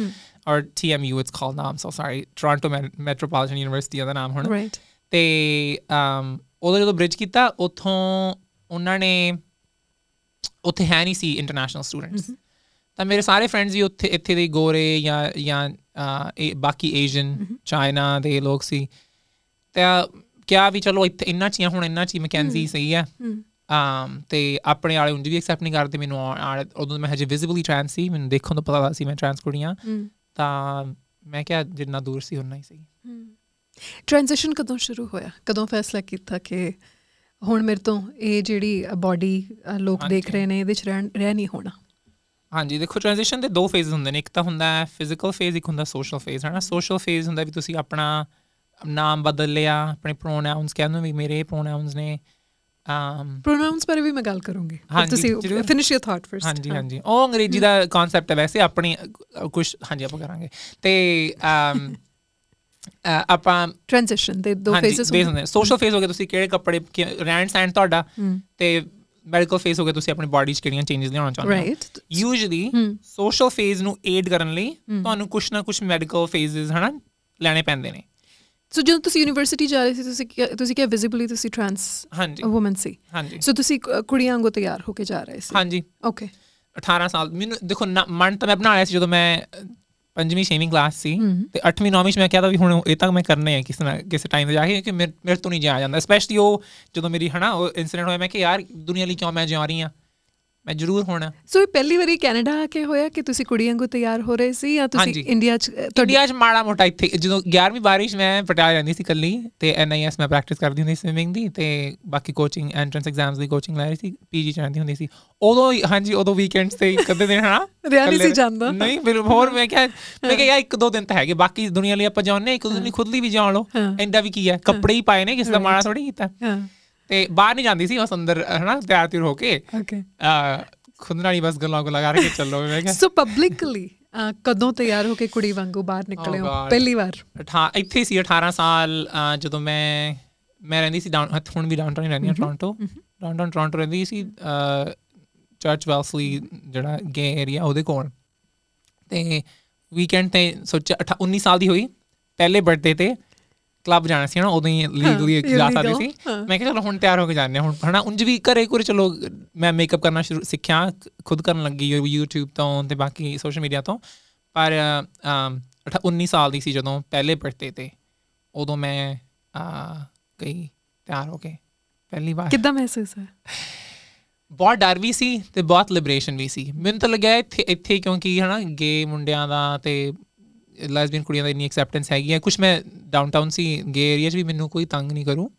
Speaker 2: ਔਰ TMU now I'm so sorry Toronto Met- Metropolitan University ਦਾ ਨਾਮ ਹੁਣ। ਤੇ ਉਦੋਂ ਜਦੋਂ ਬ੍ਰਿਜ ਕੀਤਾ ਉੱਥੋਂ ਉਹਨਾਂ ਨੇ ਉੱਥੇ ਹੈ ਨਹੀਂ ਸੀ ਇੰਟਰਨੈਸ਼ਨਲ ਸਟੂਡੈਂਟਸ ਤਾਂ ਮੇਰੇ ਸਾਰੇ ਫਰੈਂਡਸ ਵੀ ਉੱਥੇ ਇੱਥੇ ਦੇ ਗੋਰੇ ਜਾਂ ਜਾਂ ਬਾਕੀ ਏਸ਼ੀਅਨ ਚਾਈਨਾ ਦੇ ਲੋਕ ਸੀ। ਤਾਂ ਕਿਹਾ ਵੀ ਚਲੋ ਇੱਥੇ ਇੰਨਾ ਚੀਆਂ ਹੁਣ ਇੰਨਾ ਚੀ ਮੈਕੈਂਜ਼ੀ ਸਹੀ ਹੈ um ਤੇ ਆਪਣੇ ਵਾਲੇ ਉਂਝ ਵੀ ਐਕਸੈਪਟ ਨਹੀਂ ਕਰਦੇ ਮੈਨੂੰ ਆ- ਆ- ਉਦੋਂ ਮੈਂ ਹਜੇ ਵਿਜ਼ੀਬਲੀ ਟ੍ਰਾਂਸ ਸੀ ਮੈਨੂੰ ਦੇਖਣ ਤੋਂ ਪਤਾ ਲੱਗਾ ਸੀ ਮੈਂ ਟ੍ਰਾਂਸ ਕੁੜੀਆਂ ਤਾਂ ਮੈਂ ਕਿਹਾ ਜਿੰਨਾ ਦੂਰ ਸੀ ਉਨਾ ਹੀ ਸਹੀ।
Speaker 1: ਟ੍ਰਾਂਜੀਸ਼ਨ ਕਦੋਂ ਸ਼ੁਰੂ ਹੋਇਆ? ਕਦੋਂ ਫੈਸਲਾ ਕੀਤਾ ਕਿ ਹੁਣ ਮੇਰੇ ਤੋਂ ਇਹ ਜਿਹੜੀ ਬਾਡੀ ਲੋਕ ਦੇਖ। ਰਹੇ ਨੇ ਇਹਦੇ ਚ ਰਹਿ ਨਹੀਂ ਹੋਣਾ?
Speaker 2: ਹਾਂਜੀ ਦੇਖੋ ਟ੍ਰਾਂਜੀਸ਼ਨ ਦੇ ਦੋ ਫੇਜ਼ਸ ਹੁੰਦੇ ਨੇ। ਇੱਕ ਤਾਂ ਹੁੰਦਾ ਹੈ ਫਿਜ਼ੀਕਲ ਫੇਜ਼ ਇੱਕ ਹੁੰਦਾ ਸੋਸ਼ਲ ਫੇਜ਼ ਹੈ ਨਾ ਸੋਸ਼ਲ ਫੇਜ਼ ਹੁੰਦਾ ਵੀ ਤੁਸੀਂ ਆਪਣਾ ਨਾਮ ਬਦਲ ਲਿਆ ਆਪਣੇ ਪ੍ਰੋਨਾਉਂਸ ਕਹਿੰਦੇ ਵੀ ਮੇਰੇ ਪ੍ਰੋਨਾਉਂਸ ਨੇ um
Speaker 1: ਪ੍ਰੋਨਾਉਂਸ ਬਾਰੇ ਵੀ ਮੈਂ ਗੱਲ ਕਰੂੰਗੀ। ਤੁਸੀਂ। ਫਿਨਿਸ਼ ਯਰ ਥਾਟ ਫਰਸਟ
Speaker 2: ਹਾਂਜੀ ਹਾਂਜੀ। ਉਹ ਅੰਗਰੇਜ਼ੀ ਦਾ ਕਨਸੈਪਟ ਹੈ ਵੈਸੇ ਆਪਣੀ ਕੁਝ ਹਾਂਜੀ ਆਪਾਂ ਕਰਾਂਗੇ। ਤੇ ਅਹ, ਆਪਾਂ
Speaker 1: ਟ੍ਰਾਂਜੀਸ਼ਨ ਦੇ ਦੋ ਫੇਜ਼ਸ
Speaker 2: ਫੇਜ਼ ਹੁੰਦੇ ਨੇ। ਸੋਸ਼ਲ ਫੇਜ਼ ਹੋ ਗਿਆ ਤੁਸੀਂ ਕਿਹੜੇ ਕੱਪੜੇ ਰਹਿਣ ਸਹਿਣ ਤੁਹਾਡਾ ਤੇ ਮੈਡੀਕਲ ਫੇਜ਼ ਹੋ ਗਿਆ ਤੁਸੀਂ ਆਪਣੀ ਬਾਡੀ 'ਚ ਕਿਹੜੀਆਂ ਚੇਂਜਸ ਲਿਆਉਣਾ ਚਾਹੁੰਦੇ ਹੋ? ਯੂਜੂਲੀ ਸੋਸ਼ਲ ਫੇਜ਼ ਨੂੰ ਏਡ ਕਰਨ ਲਈ ਤੁਹਾਨੂੰ ਕੁਝ ਨਾ ਕੁਝ ਮੈਡੀਕਲ ਫੇਜ਼ਸ ਹਨਾ ਲੈਣੇ ਪੈਂਦੇ ਨੇ।
Speaker 1: ਸੋ ਜਦੋਂ ਤੁਸੀਂ ਯੂਨੀਵਰਸਿਟੀ ਜਾ ਰਹੇ ਸੀ ਤੁਸੀਂ ਤੁਸੀਂ ਕਿਹਾ ਵਿਜ਼ੀਬਲੀ ਤੁਸੀਂ ਟ੍ਰਾਂਸ
Speaker 2: ਹਾਂਜੀ।
Speaker 1: ਵੂਮਨ ਸੀ।
Speaker 2: ਹਾਂਜੀ।
Speaker 1: ਸੋ ਤੁਸੀਂ ਕੁੜੀਆਂ ਵਾਂਗੂ ਤਿਆਰ ਹੋ ਕੇ ਜਾ ਰਹੇ ਸੀ।
Speaker 2: ਹਾਂਜੀ।
Speaker 1: ਓਕੇ
Speaker 2: 18 ਸਾਲ ਮੈਨੂੰ ਦੇਖੋ ਮਨ ਤਾਂ ਮੈਂ ਬਣਾ ਲਿਆ ਸੀ ਜਦੋਂ ਮੈਂ ਪੰਜਵੀਂ ਛੇਵੀਂ ਕਲਾਸ ਸੀ ਤੇ 8ਵੀਂ 9ਵੀਂ ਚ ਮੈਂ ਕਿਹਾ ਤਾਂ ਵੀ ਹੁਣ ਇਹ ਤਾਂ ਮੈਂ ਕਰਨੇ ਆ ਕਿਸੇ ਨਾ ਕਿਸੇ ਟਾਈਮ ਤੇ ਜਾ ਕੇ ਕਿ ਮੇਰੇ ਤੋਂ ਨਹੀਂ ਜਾਇਆ ਜਾਂਦਾ। ਸਪੈਸ਼ਲੀ ਉਹ ਜਦੋਂ ਮੇਰੀ ਹਨਾ ਉਹ ਇਨਸੀਡੈਂਟ ਹੋਇਆ ਮੈਂ ਕਿ ਯਾਰ ਦੁਨੀਆ ਲਈ ਕਿਉਂ ਮੈਂ ਜਾ ਰਹੀ ਆ? ਮੈਂ ਜ਼ਰੂਰ ਹੋਣਾ।
Speaker 1: ਸੋ ਇਹ ਪਹਿਲੀ ਵਾਰੀ ਕੈਨੇਡਾ ਆ ਕੇ ਹੋਇਆ ਕਿ ਤੁਸੀਂ ਕੁੜੀਆਂ ਵਾਂਗੂ ਤਿਆਰ ਹੋ ਰਹੇ ਸੀ ਜਾਂ ਤੁਸੀਂ। ਇੰਡੀਆ ਚ ਤੁਹਾਡੀ
Speaker 2: ਇੰਡੀਆ 'ਚ ਮਾੜਾ ਮੋਟਾ ਇੱਥੇ ਜਦੋਂ 11ਵੀਂ ਬਾਰਿਸ਼ ਮੈਂ ਪਟਿਆਲਾ ਜਾਂਦੀ ਸੀ ਕੱਲੀ ਤੇ ਐਨਆਈਐਸ ਮੈਂ ਪ੍ਰੈਕਟਿਸ ਕਰਦੀ ਹੁੰਦੀ ਸੀ ਸਵਿਮਿੰਗ ਦੀ ਤੇ ਬਾਕੀ ਕੋਚਿੰਗ ਐਂਟਰੈਂਸ ਐਗਜ਼ਾਮਸ ਦੀ ਕੋਚਿੰਗ ਲੈ ਰਹੀ ਸੀ ਪੀਜੀ ਰਹਿੰਦੀ ਹੁੰਦੀ ਸੀ। ਉਦੋਂ ਹੀ- ਹਾਂਜੀ ਉਦੋਂ ਵੀਕਐਂਡਸ ਤੇ ਕਦੇ ਦਿਨ
Speaker 1: ਰਿਹਾ ਨਹੀਂ ਸੀ ਜਾਂਦਾ।
Speaker 2: ਨਹੀਂ ਫਿਰ ਹੋਰ ਮੈਂ ਕਿਹਾ ਮੈਂ ਕਿਹਾ ਯਾਰ ਇੱਕ ਦੋ ਦਿਨ ਤਾਂ ਹੈਗੇ ਬਾਕੀ ਦੁਨੀਆ ਲਈ ਆਪਾਂ ਜਾਣਦੇ ਹਾਂ, ਇੱਕ ਦੋ ਦਿਨ ਖੁਦ ਲਈ ਵੀ ਜਾਣ ਲਓ।
Speaker 1: ਹਾਂ।
Speaker 2: ਇੰਦਾ ਵੀ ਕੀ ਹੈ? ਕੱਪੜੇ ਹੀ ਪਾਏ ਨੇ ਕਿਸੇ ਦਾ ਮਾੜਾ ਥੋੜੀ ਕੀਤਾ।
Speaker 1: ਹਾਂ।
Speaker 2: ਤੇ ਬਾਹਰ ਨਹੀਂ ਜਾਂਦੀ ਸੀ ਬਸ ਅੰਦਰ ਹਨਾ ਤਿਆਰ ਤਿਰ ਹੋ ਕੇ
Speaker 1: ਓਕੇ
Speaker 2: ਖੁਦ ਨਾਲ ਹੀ ਬਸ ਗੱਲਾਂ ਗੁੱਲਾਂ ਕਰਕੇ ਚੱਲੋ ਮੈਂ ਕਿਹਾ।
Speaker 1: ਸੋ ਪਬਲਿਕਲੀ ਕਦੋਂ ਤਿਆਰ ਹੋ ਕੇ ਕੁੜੀ ਵਾਂਗੂ ਬਾਹਰ ਨਿਕਲੇ ਹੋ. ਪਹਿਲੀ ਵਾਰ?
Speaker 2: ਅਠਾ ਇੱਥੇ ਸੀ 18 ਸਾਲ ਜਦੋਂ ਮੈਂ ਮੈਂ ਰਹਿੰਦੀ ਸੀ ਡਾਊਨ ਹੁਣ ਵੀ ਡਾਊਨਟਾਊਨ ਹੀ ਰਹਿੰਦੀ ਹਾਂ ਟੋਰਾਂਟੋ ਡਾਊਨਟਾਊਨ ਟੋਰਾਂਟੋ ਰਹਿੰਦੀ ਸੀ ਚਰਚ ਵੈਲਸਲੀ ਜਿਹੜਾ ਗੇ ਏਰੀਆ ਉਹਦੇ ਕੋਲ। ਤੇ ਵੀਕਐਂਡ ਤੇ ਸੋਚਿਆ ਅਠਾ- 19 ਸਾਲ ਦੀ ਹੋਈ ਪਹਿਲੇ ਬਰਥਡੇ ਤੇ ਕਲੱਬ ਜਾਣਾ ਸੀ ਨਾ ਉਦੋਂ ਹੀ ਲੀਗਲੀ ਜਾ ਸਕਦੇ ਸੀ। ਮੈਂ ਕਿਹਾ ਚਲੋ ਹੁਣ ਤਿਆਰ ਹੋ ਕੇ ਜਾਂਦੇ ਹੁਣ। ਹਨਾ? ਉਂਝ ਵੀ ਘਰੇ ਘਰੇ ਚਲੋ ਮੈਂ ਮੇਕਅਪ ਕਰਨਾ ਸ਼ੁਰੂ ਸਿੱਖਿਆ ਖੁਦ ਕਰਨ ਲੱਗੀ YouTube ਤੋਂ ਤੇ ਬਾਕੀ ਸੋਸ਼ਲ ਮੀਡੀਆ ਤੋਂ। ਪਰ ਅਮ, ਅਠ- 19 ਸਾਲ ਦੀ ਸੀ ਜਦੋਂ ਪਹਿਲੇ ਬਰਥਡੇ ਤੇ। ਉਦੋਂ ਮੈਂ ਗਈ ਤਿਆਰ ਹੋ ਕੇ। ਪਹਿਲੀ ਵਾਰ।
Speaker 1: ਕਿੱਦਾਂ ਮਹਿਸੂਸ ਹੋਇਆ?
Speaker 2: ਬਹੁਤ ਡਰ ਵੀ ਸੀ ਤੇ ਬਹੁਤ ਲਿਬਰੇਸ਼ਨ ਵੀ ਸੀ। ਮੈਨੂੰ ਤਾਂ ਲੱਗਿਆ ਇੱਥੇ ਇੱਥੇ ਕਿਉਂਕਿ ਹਨਾ ਗੇ ਮੁੰਡਿਆਂ ਦਾ ਤੇ ਲੈਸਬੀਅਨ ਕੁੜੀਆਂ ਦਾ ਇੰਨੀ ਐਕਸੈਪਟੈਂਸ ਹੈਗੀ ਹੈ। ਕੁਝ ਮੈਂ ਡਾਊਨਟਾਊਨ ਸੀ ਗੇ ਏਰੀਆ 'ਚ ਵੀ ਮੈਨੂੰ ਕੋਈ ਤੰਗ ਨਹੀਂ ਕਰੂ।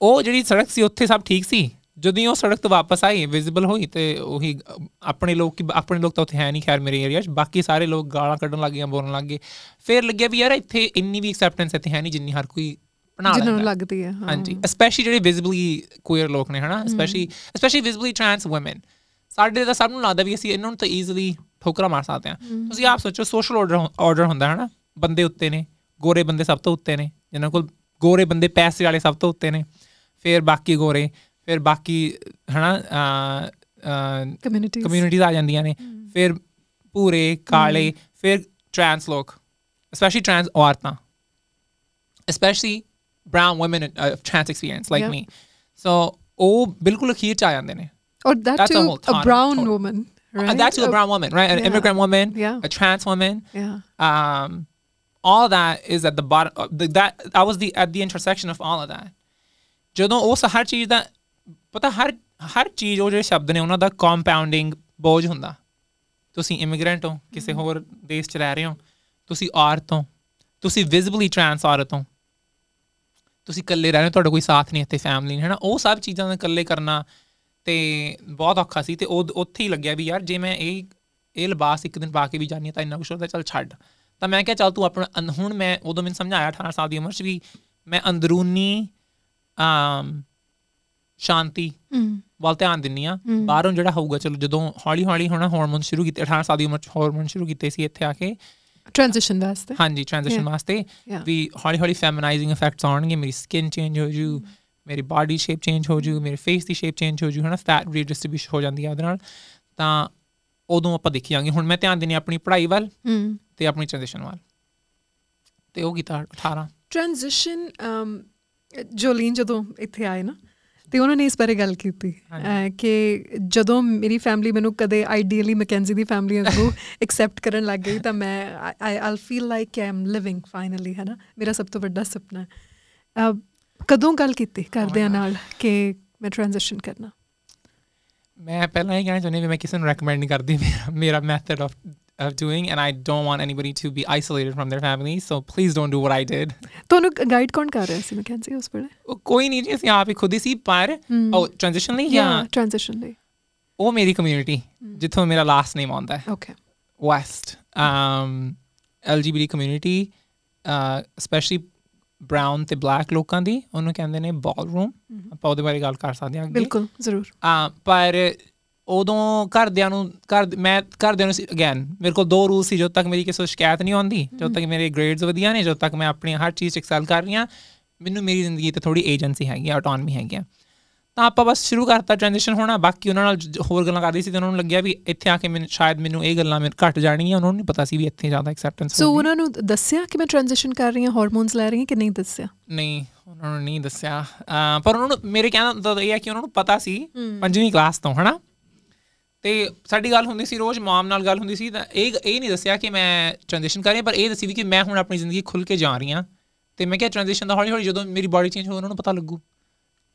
Speaker 2: ਉਹ ਜਿਹੜੀ ਸੜਕ ਸੀ ਉੱਥੇ ਸਭ ਠੀਕ ਸੀ। ਜਦੋਂ ਉਹ ਸੜਕ ਤੋਂ ਵਾਪਸ ਆਈ ਵਿਜ਼ੀਬਲ ਹੋਈ ਤੇ ਉਹੀ ਆਪਣੇ ਲੋਕ ਕੀ ਆਪਣੇ ਲੋਕ ਤਾਂ ਉੱਥੇ ਹੈ ਨਹੀਂ ਖੈਰ ਮੇਰੇ ਏਰੀਆ 'ਚ। ਬਾਕੀ ਸਾਰੇ ਲੋਕ ਗਾਲਾਂ ਕੱਢਣ ਲੱਗ ਗਏ ਬੋਲਣ ਲੱਗ ਗਏ। ਫਿਰ ਲੱਗਿਆ ਵੀ ਯਾਰ ਇੱਥੇ ਇੰਨੀ ਵੀ ਐਕਸੈਪਟੈਂਸ ਇੱਥੇ ਹੈ ਨਹੀਂ ਜਿੰਨੀ ਹਰ ਕੋਈ ਬਣਾ ਲੈਂਦਾ।
Speaker 1: ਲੱਗਦੀ ਹੈ।
Speaker 2: ਹਾਂਜੀ ਸਪੈਸ਼ਲੀ ਜਿਹੜੇ ਵਿਜ਼ੀਬਲੀ ਕੁਇਰ ਲੋਕ ਨੇ ਹਨਾ? Specially specially visibly trans woman ਸਾਡੇ ਤਾਂ ਸਭ ਨੂੰ ਲੱਗਦਾ ਵੀ ਅਸੀਂ ਇਹਨਾਂ ਨੂੰ ਤਾਂ ਈਜ਼ੀਲੀ ਠੋਕਰਾਂ ਮਾਰ ਸਕਦੇ ਹਾਂ। ਤੁਸੀਂ ਆਪ ਸੋਚੋ ਸੋਸ਼ਲ ਆਰਡਰ ਆਰਡਰ ਹੁੰਦਾ ਹਨਾ ਬੰਦੇ ਉੱਤੇ ਨੇ ਗੋਰੇ ਬੰਦੇ ਸਭ ਤੋਂ ਉੱਤੇ ਨੇ ਜਿਨ੍ਹਾਂ ਕੋਲ ਗੋਰੇ ਬੰਦੇ ਪੈਸੇ ਵਾਲੇ ਸਭ ਤੋਂ ਉੱਤੇ ਨੇ। ਫਿਰ ਬਾਕੀ ਗੋਰੇ ਫਿਰ ਬਾਕੀ ਹਨਾ
Speaker 1: ਕਮਿਊਨਿਟੀਜ਼
Speaker 2: ਕਮਿਊਨਿਟੀਜ਼ ਆ ਜਾਂਦੀਆਂ ਨੇ। ਫਿਰ ਪੂਰੇ ਕਾਲੇ ਫਿਰ ਟ੍ਰਾਂਸ ਲੋਕ ਸਪੈਸ਼ਲੀ ਟ੍ਰਾਂਸ ਔਰਤਾਂ। Specially uh, of trans experience like
Speaker 1: Yeah.
Speaker 2: me. So ਉਹ ਬਿਲਕੁਲ ਅਖੀਰ ਚ ਆ ਜਾਂਦੇ ਨੇ।
Speaker 1: ਔਰ that
Speaker 2: to a
Speaker 1: brown
Speaker 2: total-
Speaker 1: woman
Speaker 2: Uh,
Speaker 1: right
Speaker 2: that's a brown woman right? An
Speaker 1: yeah.
Speaker 2: immigrant woman
Speaker 1: Yeah.
Speaker 2: a trans woman.
Speaker 1: ਯਾ
Speaker 2: um all that is at the bottom uh, the, that I was the at the intersection of all of that. ਜਦੋਂ ਉਸ ਹਰ ਚੀਜ਼ ਦਾ ਪਤਾ ਹਰ ਹਰ ਚੀਜ਼ ਉਹ ਜਿਹੜੇ ਸ਼ਬਦ ਨੇ ਉਹਨਾਂ ਦਾ ਕੰਪਾਊਂਡਿੰਗ ਬੋਝ ਹੁੰਦਾ। ਤੁਸੀਂ ਇਮੀਗ੍ਰੈਂਟ ਹੋ ਕਿਸੇ ਹੋਰ ਦੇਸ਼ 'ਚ ਰਹਿ ਰਹੇ ਹੋ ਤੁਸੀਂ ਔਰਤ ਹੋ ਤੁਸੀਂ ਵਿਜ਼ੀਬਲੀ ਟ੍ਰਾਂਸ ਔਰਤ ਹੋ। ਤੁਸੀਂ ਇਕੱਲੇ ਰਹਿ ਰਹੇ ਹੋ ਤੁਹਾਡਾ ਕੋਈ ਸਾਥ ਨਹੀਂ ਇੱਥੇ ਫੈਮਿਲੀ ਨਹੀਂ ਹੈ ਨਾ ਉਹ ਸਭ ਚੀਜ਼ਾਂ ਦਾ ਇਕੱਲੇ ਕਰਨਾ ਤੇ ਬਹੁਤ ਔਖਾ ਸੀ ਤੇ ਉਹ ਉੱਥੇ ਹੀ ਲੱਗਿਆ ਵੀ ਯਾਰ ਜੇ ਮੈਂ ਇਹ ਇਹ ਲਿਬਾਸ ਇੱਕ ਦਿਨ ਪਾ ਕੇ ਵੀ ਜਾਣੀ ਤਾਂ ਇੰਨਾ ਕੁਛ ਹੁੰਦਾ ਚੱਲ ਛੱਡ। ਤਾਂ ਮੈਂ ਕਿਹਾ ਚੱਲ ਤੂੰ ਆਪਣਾ ਹੁਣ ਮੈਂ ਉਦੋਂ ਮੈਨੂੰ ਸਮਝਾਇਆ 18 ਸਾਲ ਦੀ ਉਮਰ 'ਚ ਵੀ ਮੈਂ ਅੰਦਰੂਨੀ ਆਮ ਸ਼ਾਂਤੀ ਵੱਲ ਧਿਆਨ ਦਿੰਨੀ ਆ ਬਾਹਰੋਂ ਜਿਹੜਾ ਹੋਊਗਾ ਚਲੋ ਜਦੋਂ ਹੌਲੀ ਹੌਲੀ ਹੋਣਾ ਹਾਰਮੋਨ ਸ਼ੁਰੂ ਕੀਤੇ 18 ਸਾਲ ਦੀ ਉਮਰ 'ਚ ਹਾਰਮੋਨ ਸ਼ੁਰੂ ਕੀਤੇ ਸੀ ਇੱਥੇ ਆ ਕੇ।
Speaker 1: ਟ੍ਰਾਂਜੀਸ਼ਨ ਵਾਸਤੇ।
Speaker 2: ਹਾਂਜੀ ਟ੍ਰਾਂਜੀਸ਼ਨ. ਵਾਸਤੇ. ਵੀ ਹੌਲੀ ਹੌਲੀ ਫੈਮਨਾਈਜ਼ਿੰਗ ਇਫੈਕਟਸ ਆਉਣਗੇ ਮੇਰੀ ਸਕਿਨ ਚੇਂਜ ਹੋ ਜੂ। ਮੇਰੀ ਬਾਡੀ ਸ਼ੇਪ ਚੇਂਜ ਹੋ ਜੂ ਮੇਰੇ ਫੇਸ ਦੀ ਸ਼ੇਪ ਚੇਂਜ ਹੋ ਜੂ ਹਨਾ ਫੈਟ ਰੀਡਿਸਟ੍ਰੀਬਿਊਸ਼ਨ ਹੋ ਜਾਂਦੀ ਹੈ ਉਹਦੇ ਨਾਲ ਤਾਂ ਉਦੋਂ ਆਪਾਂ ਦੇਖੀ ਜਾਵਾਂਗੇ। ਹੁਣ ਮੈਂ ਧਿਆਨ ਦੇਣੀ ਆਪਣੀ ਪੜ੍ਹਾਈ ਵੱਲ ਤੇ ਆਪਣੀ ਟ੍ਰਾਂਜੀਸ਼ਨ ਵੱਲ। ਤੇ ਉਹ ਕੀਤਾ 18
Speaker 1: ਟ੍ਰਾਂਜੀਸ਼ਨ ਜੋਲੀਨ ਜਦੋਂ ਇੱਥੇ ਆਏ ਨਾ ਤੇ ਉਹਨਾਂ ਨੇ ਇਸ ਬਾਰੇ ਗੱਲ ਕੀਤੀ ਕਿ ਜਦੋਂ ਮੇਰੀ ਫੈਮਿਲੀ ਮੈਨੂੰ ਕਦੇ ਆਈਡੀਅਲੀ ਮੈਕੈਂਜੀ ਦੀ ਫੈਮਿਲੀ ਨੂੰ ਐਕਸੈਪਟ ਕਰਨ ਲੱਗ ਗਈ ਤਾਂ ਮੈਂ I all feel like I am living finally ਹੈ ਨਾ ਮੇਰਾ ਸਭ ਤੋਂ ਵੱਡਾ ਸੁਪਨਾ। ਕਦੋਂ ਗੱਲ ਕੀਤੀ ਕਰਦਿਆਂ ਨਾਲ ਕਿ ਮੈਂ ਟ੍ਰਾਂਜੀਸ਼ਨ ਕਰਨਾ
Speaker 2: ਮੈਂ ਪਹਿਲਾਂ ਇਹ ਕਹਿਣਾ ਚਾਹੁੰਦੀ ਵੀ ਮੈਂ ਕਿਸੇ ਨੂੰ ਰეკਮੈਂਡ ਨਹੀਂ ਕਰਦੀ ਮੇਰਾ ਮੇਰਾ method of of doing and I don't want anybody to be isolated from their family so please don't do what I did.
Speaker 1: ਤੁਹਾਨੂੰ ਗਾਈਡ ਕੌਣ ਕਰ ਰਿਹਾ ਸੀ ਮੈਕੈਂਜੀ ਉਸ ਵੇਲੇ
Speaker 2: ਉਹ ਕੋਈ ਨਹੀਂ ਜੀ ਅਸੀਂ ਆਪ ਹੀ ਖੁਦ ਹੀ ਸੀ ਪਰ ਉਹ ਟ੍ਰਾਂਜੀਸ਼ਨ ਲਈ
Speaker 1: ਯਾ
Speaker 2: ਜਾਂ
Speaker 1: ਟ੍ਰਾਂਜੀਸ਼ਨ ਲਈ
Speaker 2: ਉਹ ਮੇਰੀ ਕਮਿਊਨਿਟੀ ਜਿੱਥੋਂ ਮੇਰਾ ਲਾਸਟ ਨੇਮ ਆਉਂਦਾ ਹੈ
Speaker 1: okay
Speaker 2: West, um, LGBT community, uh, especially brown ਤੇ black ਲੋਕਾਂ ਦੀ ਉਹਨੂੰ ਕਹਿੰਦੇ ਨੇ ballroom ਆਪਾਂ ਉਹਦੇ ਬਾਰੇ ਗੱਲ ਕਰ ਸਕਦੇ ਹਾਂ ਅੱਗੇ।
Speaker 1: ਬਿਲਕੁਲ ਜ਼ਰੂਰ।
Speaker 2: uh, ਪਰ ਉਦੋਂ ਘਰਦਿਆਂ ਨੂੰ ਘਰ ਮੈਂ ਘਰਦਿਆਂ ਨੂੰ ਅਗੇਨ ਮੇਰੇ ਕੋਲ ਦੋ ਰੂਲ ਸੀ ਜਦੋਂ ਤੱਕ ਮੇਰੀ ਕਿਸੇ ਸ਼ਿਕਾਇਤ ਨਹੀਂ ਆਉਂਦੀ ਜਦੋਂ ਤੱਕ ਮੇਰੇ ਗ੍ਰੇਡਸ ਵਧੀਆ ਨੇ ਜਦੋਂ ਤੱਕ ਮੈਂ ਆਪਣੀ ਹਰ ਚੀਜ਼ ਐਕਸੈਲ ਕਰ ਰਹੀ ਹਾਂ ਮੈਨੂੰ ਮੇਰੀ ਜ਼ਿੰਦਗੀ ਤੇ ਥੋੜੀ ਏਜੰਸੀ ਹੈਗੀ ਆਟੋਨਮੀ ਹੈਗੀ ਆ ਤਾਂ ਆਪਾਂ ਬਸ ਸ਼ੁਰੂ ਕਰਤਾ ਟ੍ਰਾਂਜੀਸ਼ਨ ਹੋਣਾ ਬਾਕੀ ਉਹਨਾਂ ਨਾਲ ਹੋਰ ਗੱਲਾਂ ਕਰਦੀ ਸੀ ਤੇ ਉਹਨਾਂ ਨੂੰ ਲੱਗਿਆ ਵੀ ਇੱਥੇ ਆ ਕੇ ਮੈਨੂੰ ਸ਼ਾਇਦ ਮੈਨੂੰ ਇਹ ਗੱਲਾਂ ਮੇਰੇ ਘਟ ਜਾਣਗੀਆਂ ਉਹਨਾਂ ਨੂੰ ਨਹੀਂ ਪਤਾ ਸੀ ਵੀ ਇੱਥੇ ਜ਼ਿਆਦਾ ਐਕਸੈਪਟੈਂਸ
Speaker 1: ਸੋ ਉਹਨਾਂ ਨੂੰ ਦੱਸਿਆ ਕਿ ਮੈਂ ਟ੍ਰਾਂਜੀਸ਼ਨ ਕਰ ਰਹੀ ਹਾਂ ਹਾਰਮੋਨਸ ਲੈ ਰਹੀ ਹਾਂ ਕਿ ਨਹੀਂ ਦੱਸਿਆ?
Speaker 2: ਨਹੀਂ ਉਹਨਾਂ ਨੂੰ ਨਹੀਂ ਦੱਸਿਆ। ਪਰ ਉਹਨਾਂ ਨੂੰ ਮੇਰੇ ਕਹਿਣ ਦਾ ਇਹ ਹੈ ਕਿ ਉਹਨਾਂ ਨੂੰ ਪਤਾ ਸੀ ਪੰਜਵੀਂ ਕਲਾਸ ਤੋਂ ਹਨਾ? ਤੇ ਸਾਡੀ ਗੱਲ ਹੁੰਦੀ ਸੀ ਰੋਜ਼ ਮਾਮ ਨਾਲ ਗੱਲ ਹੁੰਦੀ ਸੀ ਤਾਂ ਇਹ ਇਹ ਨਹੀਂ ਦੱਸਿਆ ਕਿ ਮੈਂ ਟ੍ਰਾਂਜੀਸ਼ਨ ਕਰ ਰਹੀ ਹਾਂ ਪਰ ਇਹ ਦੱਸੀ ਵੀ ਕਿ ਮੈਂ ਹੁਣ ਆਪਣੀ ਜ਼ਿੰਦਗੀ ਖੁੱਲ ਕੇ ਜਾ ਰਹੀ ਹਾਂ। ਤੇ ਮੈਂ ਕਿਹਾ ਟ੍ਰਾਂਜੀਸ਼ਨ ਦਾ ਹੌਲੀ ਹੌਲੀ ਜਦੋਂ ਮੇਰੀ ਬਾਡੀ ਚੇਂਜ ਹੋ ਉਹਨਾਂ ਨੂੰ ਪਤਾ ਲੱਗੂ।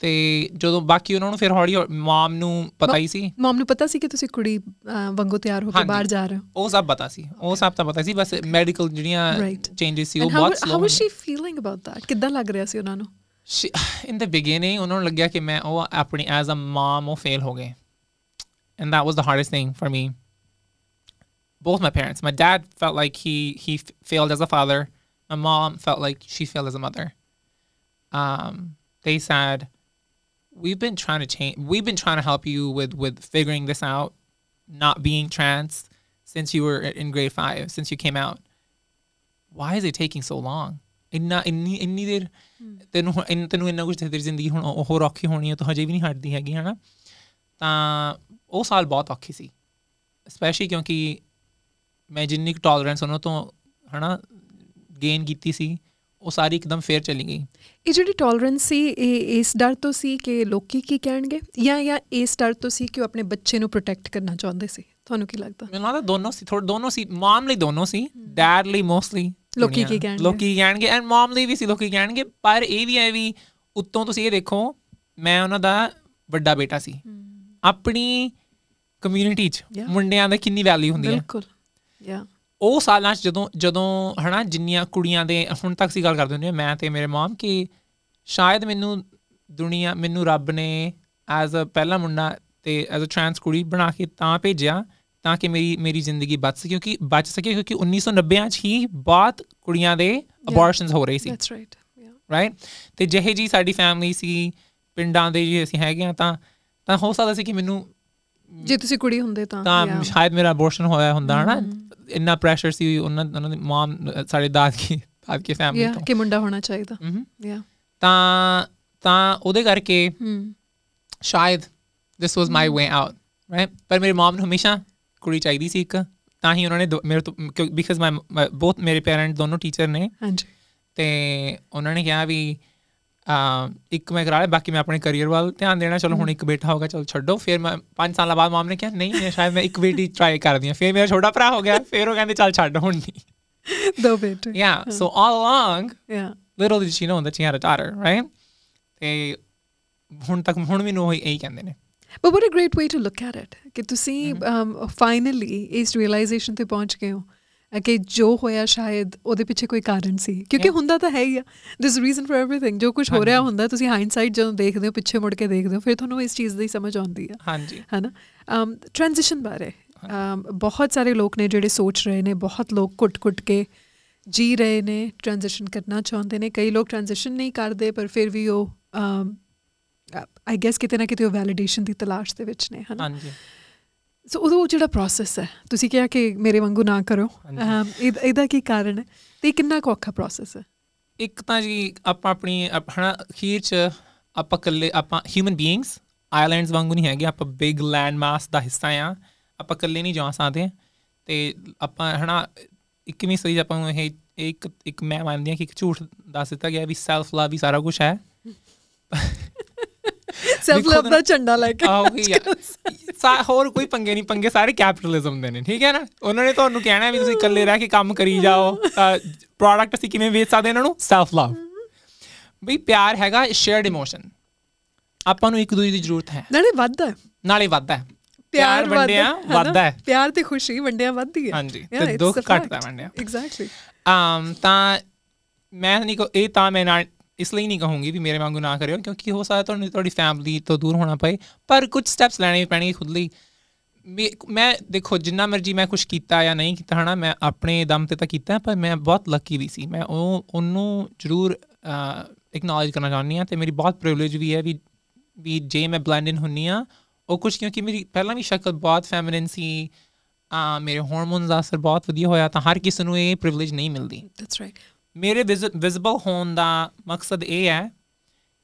Speaker 2: ਤੇ ਜਦੋਂ ਬਾਕੀ ਉਹਨਾਂ ਨੂੰ ਫਿਰ ਹੌਲੀ ਮਾਮ ਨੂੰ ਪਤਾ ਹੀ ਸੀ।
Speaker 1: ਮਮ ਨੂੰ ਪਤਾ ਸੀ ਕਿ ਤੁਸੀਂ ਕੁੜੀ ਅਹ, ਵਾਂਗੂ ਤਿਆਰ ਹੋ ਕੇ
Speaker 2: ਹਾਂਜੀ।
Speaker 1: ਬਾਹਰ ਜਾ ਰਹੇ ਹੋ?
Speaker 2: ਉਹ ਸਭ ਪਤਾ ਸੀ। ਉਹ ਸਭ ਤਾਂ ਪਤਾ ਸੀ ਬਸ ਮੈਡੀਕਲ ਜਿਹੜੀਆਂ
Speaker 1: Right.
Speaker 2: ਚੇਂਜਸ ਸੀ ਉਹ
Speaker 1: ਐਂਡ ਹਾਊ
Speaker 2: ਬਹੁਤ
Speaker 1: how was
Speaker 2: slow
Speaker 1: she feeling about that ਕਿੱਦਾਂ ਲੱਗ ਰਿਹਾ ਸੀ ਉਹਨਾਂ ਨੂੰ?
Speaker 2: ਇਨ ਦ ਬਿਗਿਨਿੰਗ ਉਹਨਾਂ ਨੂੰ ਲੱਗਿਆ ਕਿ ਮੈਂ ਉਹ ਆਪਣੀ ਐਜ਼ ਅ ਮਮ ਉਹ ਫੇਲ ਹੋ ਗਏ। And that was the hardest thing for me. Both my parents. My dad felt like he he f- failed as a father. My mom felt like she failed as a mother. Um they said we've been trying to change we've been trying to help you with with figuring this out not being trans since you were in grade 5 since you came out why is it taking so long ਇੰਨਾ ਇੰਨੀ ਇੰਨੀ ਦੇਰ ਤੈਨੂੰ ਹੁਣ- ਇੰਨ- ਤੈਨੂੰ ਇੰਨਾ ਕੁਝ ਤੇਰੀ ਜ਼ਿੰਦਗੀ ਹੁਣ ਉਹ ਹੋਰ ਔਖੀ ਹੋਣੀ ਹੈ ਤੂੰ ਹਜੇ ਵੀ ਨਹੀਂ ਹਟਦੀ ਹੈਗੀ ਹਨਾ ਤਾਂ ਉਹ ਸਾਲ ਬਹੁਤ ਔਖੀ ਸੀ ਸਪੈਸ਼ਲੀ ਕਿਉਂਕਿ ਮੈਂ ਜਿੰਨੀ ਕੁ ਟੋਲਰੈਂਸ ਉਹਨਾਂ ਤੋਂ ਹਨਾ ਗੇਨ ਕੀਤੀ ਸੀ ਉਹ ਸਾਰੀ ਇੱਕਦਮ ਫੇਰ ਚਲੀ ਗਈ।
Speaker 1: ਇਹ ਜਿਹੜੀ ਟੋਲਰੈਂਸ ਸੀ ਇਹ ਇਸ ਡਰ ਤੋਂ ਸੀ ਕਿ ਲੋਕੀ ਕੀ ਕਹਿਣਗੇ? ਜਾਂ ਜਾਂ ਇਸ ਡਰ ਤੋਂ ਸੀ ਕਿ ਉਹ ਆਪਣੇ ਬੱਚੇ ਨੂੰ ਪ੍ਰੋਟੈਕਟ ਕਰਨਾ ਚਾਹੁੰਦੇ ਸੀ? ਤੁਹਾਨੂੰ ਕੀ ਲੱਗਦਾ?
Speaker 2: ਮੈਨੂੰ ਲੱਗਦਾ ਦੋਨੋਂ ਸੀ ਥੋੜਾ ਦੋਨੋਂ ਸੀ ਮਮ ਲਈ ਦੋਨੋਂ ਸੀ ਡੈਡ ਲਈ ਮੋਸਟਲੀ
Speaker 1: ਲੋਕੀ ਕੀ ਕਹਿਣਗੇ?
Speaker 2: ਲੋਕੀ ਕਹਿਣਗੇ? ਐਂਡ ਮਮ ਲਈ ਵੀ ਸੀ ਲੋਕੀ ਕਹਿਣਗੇ ਪਰ ਇਹ ਵੀ ਹੈ ਵੀ ਉੱਤੋਂ ਤੁਸੀਂ ਇਹ ਦੇਖੋ ਮੈਂ ਉਹਨਾਂ ਦਾ ਵੱਡਾ ਬੇਟਾ ਸੀ। ਆਪਣੀ ਕਮਿਊਨਿਟੀ 'ਚ. ਮੁੰਡਿਆਂ ਦਾ ਕਿੰਨੀ ਵੈਲਿਊ ਹੁੰਦੀ ਹੈ।
Speaker 1: ਬਿਲਕੁਲ। ਯਾ
Speaker 2: ਉਹ ਸਾਲਾਂ 'ਚ ਜਦੋਂ ਜਦੋਂ ਹਨਾ ਜਿੰਨੀਆਂ ਕੁੜੀਆਂ ਦੇ ਹੁਣ ਤੱਕ ਸੀ ਗੱਲ ਕਰਦੇ ਹੁੰਦੇ ਮੈਂ ਤੇ ਮੇਰੇ ਮਮ ਕਿ ਸ਼ਾਇਦ ਮੈਨੂੰ ਦੁਨੀਆ ਮੈਨੂੰ ਰੱਬ ਨੇ ਐਜ਼ ਅ ਪਹਿਲਾ ਮੁੰਡਾ ਤੇ ਐਜ਼ ਅ ਟ੍ਰਾਂਸ ਕੁੜੀ ਬਣਾ ਕੇ ਤਾਂ ਭੇਜਿਆ ਤਾਂ ਕਿ ਮੇਰੀ ਮੇਰੀ ਜ਼ਿੰਦਗੀ ਬਚ ਸਕੇ ਕਿਉਂਕਿ ਬਚ ਸਕੇ ਕਿਉਂਕਿ 1990 'ਚ ਹੀ ਬਹੁਤ ਕੁੜੀਆਂ ਦੇ ਅਬੋਰਸ਼ਨਸ ਹੋ ਰਹੇ ਸੀ।
Speaker 1: ਦੈਟਸ ਰਾਈਟ
Speaker 2: ਰਾਈਟ ਤੇ ਜਿਹੇ ਜੀ ਸਾਡੀ ਫੈਮਿਲੀ ਸੀ ਪਿੰਡਾਂ ਦੇ ਜੀ ਅਸੀਂ ਹੈਗੇ ਆ ਤਾਂ ਤਾਂ ਹੋ ਸਕਦਾ ਸੀ ਕਿ ਮੈਨੂੰ
Speaker 1: ਜੇ ਤੁਸੀਂ ਕੁੜੀ ਹੁੰਦੇ ਤਾਂ
Speaker 2: ਤਾਂ. ਸ਼ਾਇਦ ਮੇਰਾ ਅਬੋਰਸ਼ਨ ਹੋਇਆ ਹੁੰਦਾ ਹਨਾ? ਇੰਨਾ ਪ੍ਰੈਸ਼ਰ ਸੀ ਉਹਨਾਂ ਉਹਨਾਂ ਦੀ ਮਾਮ ਸਾਡੇ ਦਾਦੀ ਦਾਦੀ ਫੈਮਿਲੀ
Speaker 1: Yeah,
Speaker 2: ਤੋਂ।
Speaker 1: ਕਿ ਮੁੰਡਾ ਹੋਣਾ ਚਾਹੀਦਾ। ਯਾ
Speaker 2: ਤਾਂ ਤਾਂ ਉਹਦੇ ਕਰਕੇ ਸ਼ਾਇਦ this was my way out right? ਪਰ ਮੇਰੀ ਮਾਮ ਨੂੰ ਹਮੇਸ਼ਾ ਕੁੜੀ ਚਾਹੀਦੀ ਸੀ ਇੱਕ ਤਾਂ ਹੀ ਉਹਨਾਂ ਨੇ ਮੇਰੇ ਤੋਂ ਬਿਕਾਜ਼ ਮਾਈ ਬੋਥ ਮੇਰੇ ਪੇਰੈਂਟ ਦੋਨੋਂ ਟੀਚਰ ਨੇ।
Speaker 1: ਹਾਂਜੀ।
Speaker 2: ਤੇ ਉਹਨਾਂ ਨੇ ਕਿਹਾ ਵੀ ਇੱਕ ਮੈਂ ਕਰਾ ਲਿਆ ਬਾਕੀ ਮੈਂ ਆਪਣੇ ਕੈਰੀਅਰ ਵੱਲ ਧਿਆਨ ਦੇਣਾ। ਚਲੋ ਹੁਣ ਇੱਕ ਬੇਟਾ ਹੋਗਾ ਚਲੋ ਛੱਡੋ। ਫਿਰ ਮੈਂ 5 ਸਾਲਾਂ ਬਾਅਦ ਮਾਮ ਨੇ ਕਿਹਾ ਨਹੀਂ ਮੈਂ ਸ਼ਾਇਦ ਮੈਂ ਇੱਕ ਬੇਟੀ ਟਰਾਈ ਕਰਦੀ ਹਾਂ। ਫਿਰ ਮੇਰਾ ਛੋਟਾ ਭਰਾ ਹੋ ਗਿਆ ਫਿਰ ਉਹ ਕਹਿੰਦੇ ਚੱਲ ਛੱਡ ਹੁਣ ਨਹੀਂ
Speaker 1: ਦੋ ਬੇਟੇ।
Speaker 2: Yeah so all along
Speaker 1: ਯਾ
Speaker 2: little did she know that she had a daughter right? ਤੇ ਹੁਣ ਤੱਕ ਹੁਣ ਮੈਨੂੰ ਉਹ ਇਹੀ ਕਹਿੰਦੇ ਨੇ।
Speaker 1: But what a great way to look at it ਕਿ ਤੁਸੀਂ finally ਇਸ realization ਤੇ ਪਹੁੰਚ ਗਏ ਹੋ। ਅ, ਕਿ ਜੋ ਹੋਇਆ ਸ਼ਾਇਦ ਉਹਦੇ ਪਿੱਛੇ ਕੋਈ ਕਾਰਨ ਸੀ। ਕਿਉਂਕਿ ਹੁੰਦਾ ਤਾਂ ਹੈ ਹੀ ਆ। ਦਿਸ ਰੀਜ਼ਨ ਫॉर एवरीथिंग ਜੋ ਕੁਝ ਹੋ ਰਿਹਾ ਹੁੰਦਾ ਤੁਸੀਂ ਹਾਈਂਡਸਾਈਟ ਜਦੋਂ ਦੇਖਦੇ ਹੋ ਪਿੱਛੇ ਮੁੜ ਕੇ ਦੇਖਦੇ ਹੋ ਫਿਰ ਤੁਹਾਨੂੰ ਇਸ ਚੀਜ਼ ਦੀ ਸਮਝ ਆਉਂਦੀ ਆ।
Speaker 2: ਹਾਂਜੀ।
Speaker 1: ਹੈਨਾ? ਅਮ ਟ੍ਰਾਂਜੀਸ਼ਨ ਬਾਰੇ। ਬਹੁਤ ਸਾਰੇ ਲੋਕ ਨੇ ਜਿਹੜੇ ਸੋਚ ਰਹੇ ਨੇ ਬਹੁਤ ਲੋਕ ਕੁੱਟ-ਕੁੱਟ ਕੇ ਜੀ ਰਹੇ ਨੇ ਟ੍ਰਾਂਜੀਸ਼ਨ ਕਰਨਾ ਚਾਹੁੰਦੇ ਨੇ। ਕਈ ਲੋਕ ਟ੍ਰਾਂਜੀਸ਼ਨ ਨਹੀਂ ਕਰਦੇ ਪਰ ਫਿਰ ਵੀ ਉਹ ਆਈ ਗੈਸ ਕਿਤੇ ਨਾ ਕਿਤੇ ਉਹ ਵੈਲੀਡੇਸ਼ਨ ਦੀ ਤਲਾਸ਼ ਦੇ ਵਿੱਚ ਨੇ ਹਨਾ?
Speaker 2: ਹਾਂਜੀ।
Speaker 1: ਸੋ ਉਹ ਜਿਹੜਾ ਪ੍ਰੋਸੈਸ ਹੈ ਤੁਸੀਂ ਕਿਹਾ ਕਿ ਮੇਰੇ ਵਾਂਗੂ ਨਾ ਕਰੋ। ਇਹਦਾ ਕੀ ਕਾਰਨ ਹੈ? ਤੇ ਕਿੰਨਾ ਔਖਾ ਪ੍ਰੋਸੈਸ ਹੈ?
Speaker 2: ਇੱਕ ਤਾਂ ਜੀ ਆਪਾਂ ਆਪਣੀ ਆਪਣਾ ਅਖੀਰ ਚ ਆਪਾਂ ਇਕੱਲੇ ਆਪਾਂ ਹਿਊਮਨ ਬੀਇੰਗਸ ਆਈਲੈਂਡਸ ਵਾਂਗੂ ਨਹੀਂ ਹੈਗੇ ਆਪਾਂ ਬਿਗ ਲੈਂਡ ਮਾਸ ਦਾ ਹਿੱਸਾ ਆ। ਆਪਾਂ ਇਕੱਲੇ ਨਹੀਂ ਜਾ ਸਕਦੇ। ਤੇ ਆਪਾਂ ਹਨਾ 21ਵੀਂ ਸਦੀ ਆਪਾਂ ਨੂੰ ਇਹ ਇੱਕ ਇੱਕ ਮੈਂ ਮੰਨਦੀ ਹਾਂ ਕਿ ਇੱਕ ਝੂਠ ਦੱਸ ਦਿੱਤਾ ਗਿਆ ਵੀ ਸੈਲਫ ਲਵ ਹੀ ਸਾਰਾ ਕੁਝ ਹੈ।
Speaker 1: ਸੈਲਫ ਲਵ ਦਾ ਝੰਡਾ ਲੈ ਕੇ
Speaker 2: ਆਹੋ ਹੀ ਆ। ਸਾ- ਹੋਰ ਕੋਈ ਪੰਗੇ ਨਹੀਂ ਪੰਗੇ ਸਾਰੇ ਕੈਪੀਟਲਿਜ਼ਮ ਦੇ ਨੇ ਠੀਕ ਹੈ ਨਾ? ਉਹਨਾਂ ਨੇ ਤੁਹਾਨੂੰ ਕਹਿਣਾ ਵੀ ਤੁਸੀਂ ਇਕੱਲੇ ਰਹਿ ਕੇ ਕੰਮ ਕਰੀ ਜਾਓ ਪ੍ਰੋਡਕਟ ਅਸੀਂ ਕਿਵੇਂ ਵੇਚ ਸਕਦੇ ਇਹਨਾਂ ਨੂੰ? ਸੈਲਫ ਲਵ ਵੀ ਪਿਆਰ ਹੈਗਾ ਸ਼ੇਅਰਡ ਇਮੋਸ਼ਨ ਆਪਾਂ ਨੂੰ ਇੱਕ ਦੂਜੇ ਦੀ ਜ਼ਰੂਰਤ ਹੈ।
Speaker 1: ਨਾਲੇ ਵੱਧਦਾ ਹੈ।
Speaker 2: ਨਾਲੇ ਵੱਧਦਾ ਹੈ।
Speaker 1: ਪਿਆਰ
Speaker 2: ਵੰਡਿਆ
Speaker 1: ਵੱਧਦਾ
Speaker 2: ਹੈ।
Speaker 1: ਪਿਆਰ ਤੇ ਖੁਸ਼ੀ ਵੰਡਿਆ ਵੱਧਦੀ ਹੈ।
Speaker 2: ਹਾਂਜੀ, ਤੇ ਦੁੱਖ ਘੱਟਦਾ ਵੰਡਿਆ।
Speaker 1: ਐਗਜ਼ੈਕਟਲੀ
Speaker 2: um ਤਾਂ ਮੈਂ ਨਹੀਂ ਕਹੂੰ ਇਹ ਤਾਂ ਮੈਂ ਇਸ ਲਈ ਨਹੀਂ ਕਹੂੰਗੀ ਵੀ ਮੇਰੇ ਵਾਂਗੂ ਨਾ ਕਰਿਓ ਕਿਉਂਕਿ ਹੋ ਸਕਦਾ ਤੁਹਾਨੂੰ ਤੁਹਾਡੀ ਫੈਮਿਲੀ ਤੋਂ ਦੂਰ ਹੋਣਾ ਪਏ ਪਰ ਕੁਝ ਸਟੈਪਸ ਲੈਣੇ ਪੈਣਗੇ ਖੁਦ ਲਈ ਮੇ- ਮੈਂ ਦੇਖੋ ਜਿੰਨਾ ਮਰਜ਼ੀ ਮੈਂ ਕੁਝ ਕੀਤਾ ਜਾਂ ਨਹੀਂ ਕੀਤਾ ਹਨਾ ਮੈਂ ਆਪਣੇ ਦਮ ਤੇ ਤਾਂ ਕੀਤਾ ਪਰ ਮੈਂ ਬਹੁਤ ਲੱਕੀ ਵੀ ਸੀ ਮੈਂ ਉਹ ਉਹਨੂੰ ਜ਼ਰੂਰ ਐਕਨੋਲਜ ਕਰਨਾ ਚਾਹੁੰਦੀ ਹਾਂ ਤੇ ਮੇਰੀ ਬਹੁਤ ਪ੍ਰਿਵਿਲੇਜ ਵੀ ਹੈ ਵੀ ਵੀ ਜੇ ਮੈਂ ਬਲੈਂਡ ਇਨ ਹੁੰਨੀ ਆ ਉਹ ਕੁਝ ਕਿਉਂਕਿ ਮੇਰੀ ਪਹਿਲਾਂ ਵੀ ਸ਼ਕਲ ਬਹੁਤ ਫੈਮਿਨਿਨ ਸੀ ਆ ਮੇਰੇ ਹਾਰਮੋਨਸ ਦਾ ਅਸਰ ਬਹੁਤ ਵਧੀਆ ਹੋਇਆ ਤਾਂ ਹਰ ਕਿਸੇ ਨੂੰ ਇਹ ਪ੍ਰਿਵਿਲੇਜ ਨਹੀਂ ਮਿਲਦੀ
Speaker 1: ਦੈਟਸ ਰਾਈਟ
Speaker 2: ਮੇਰੇ ਵਿਜ਼ਿਬਲ ਹੋਣ ਦਾ ਮਕਸਦ ਇਹ ਹੈ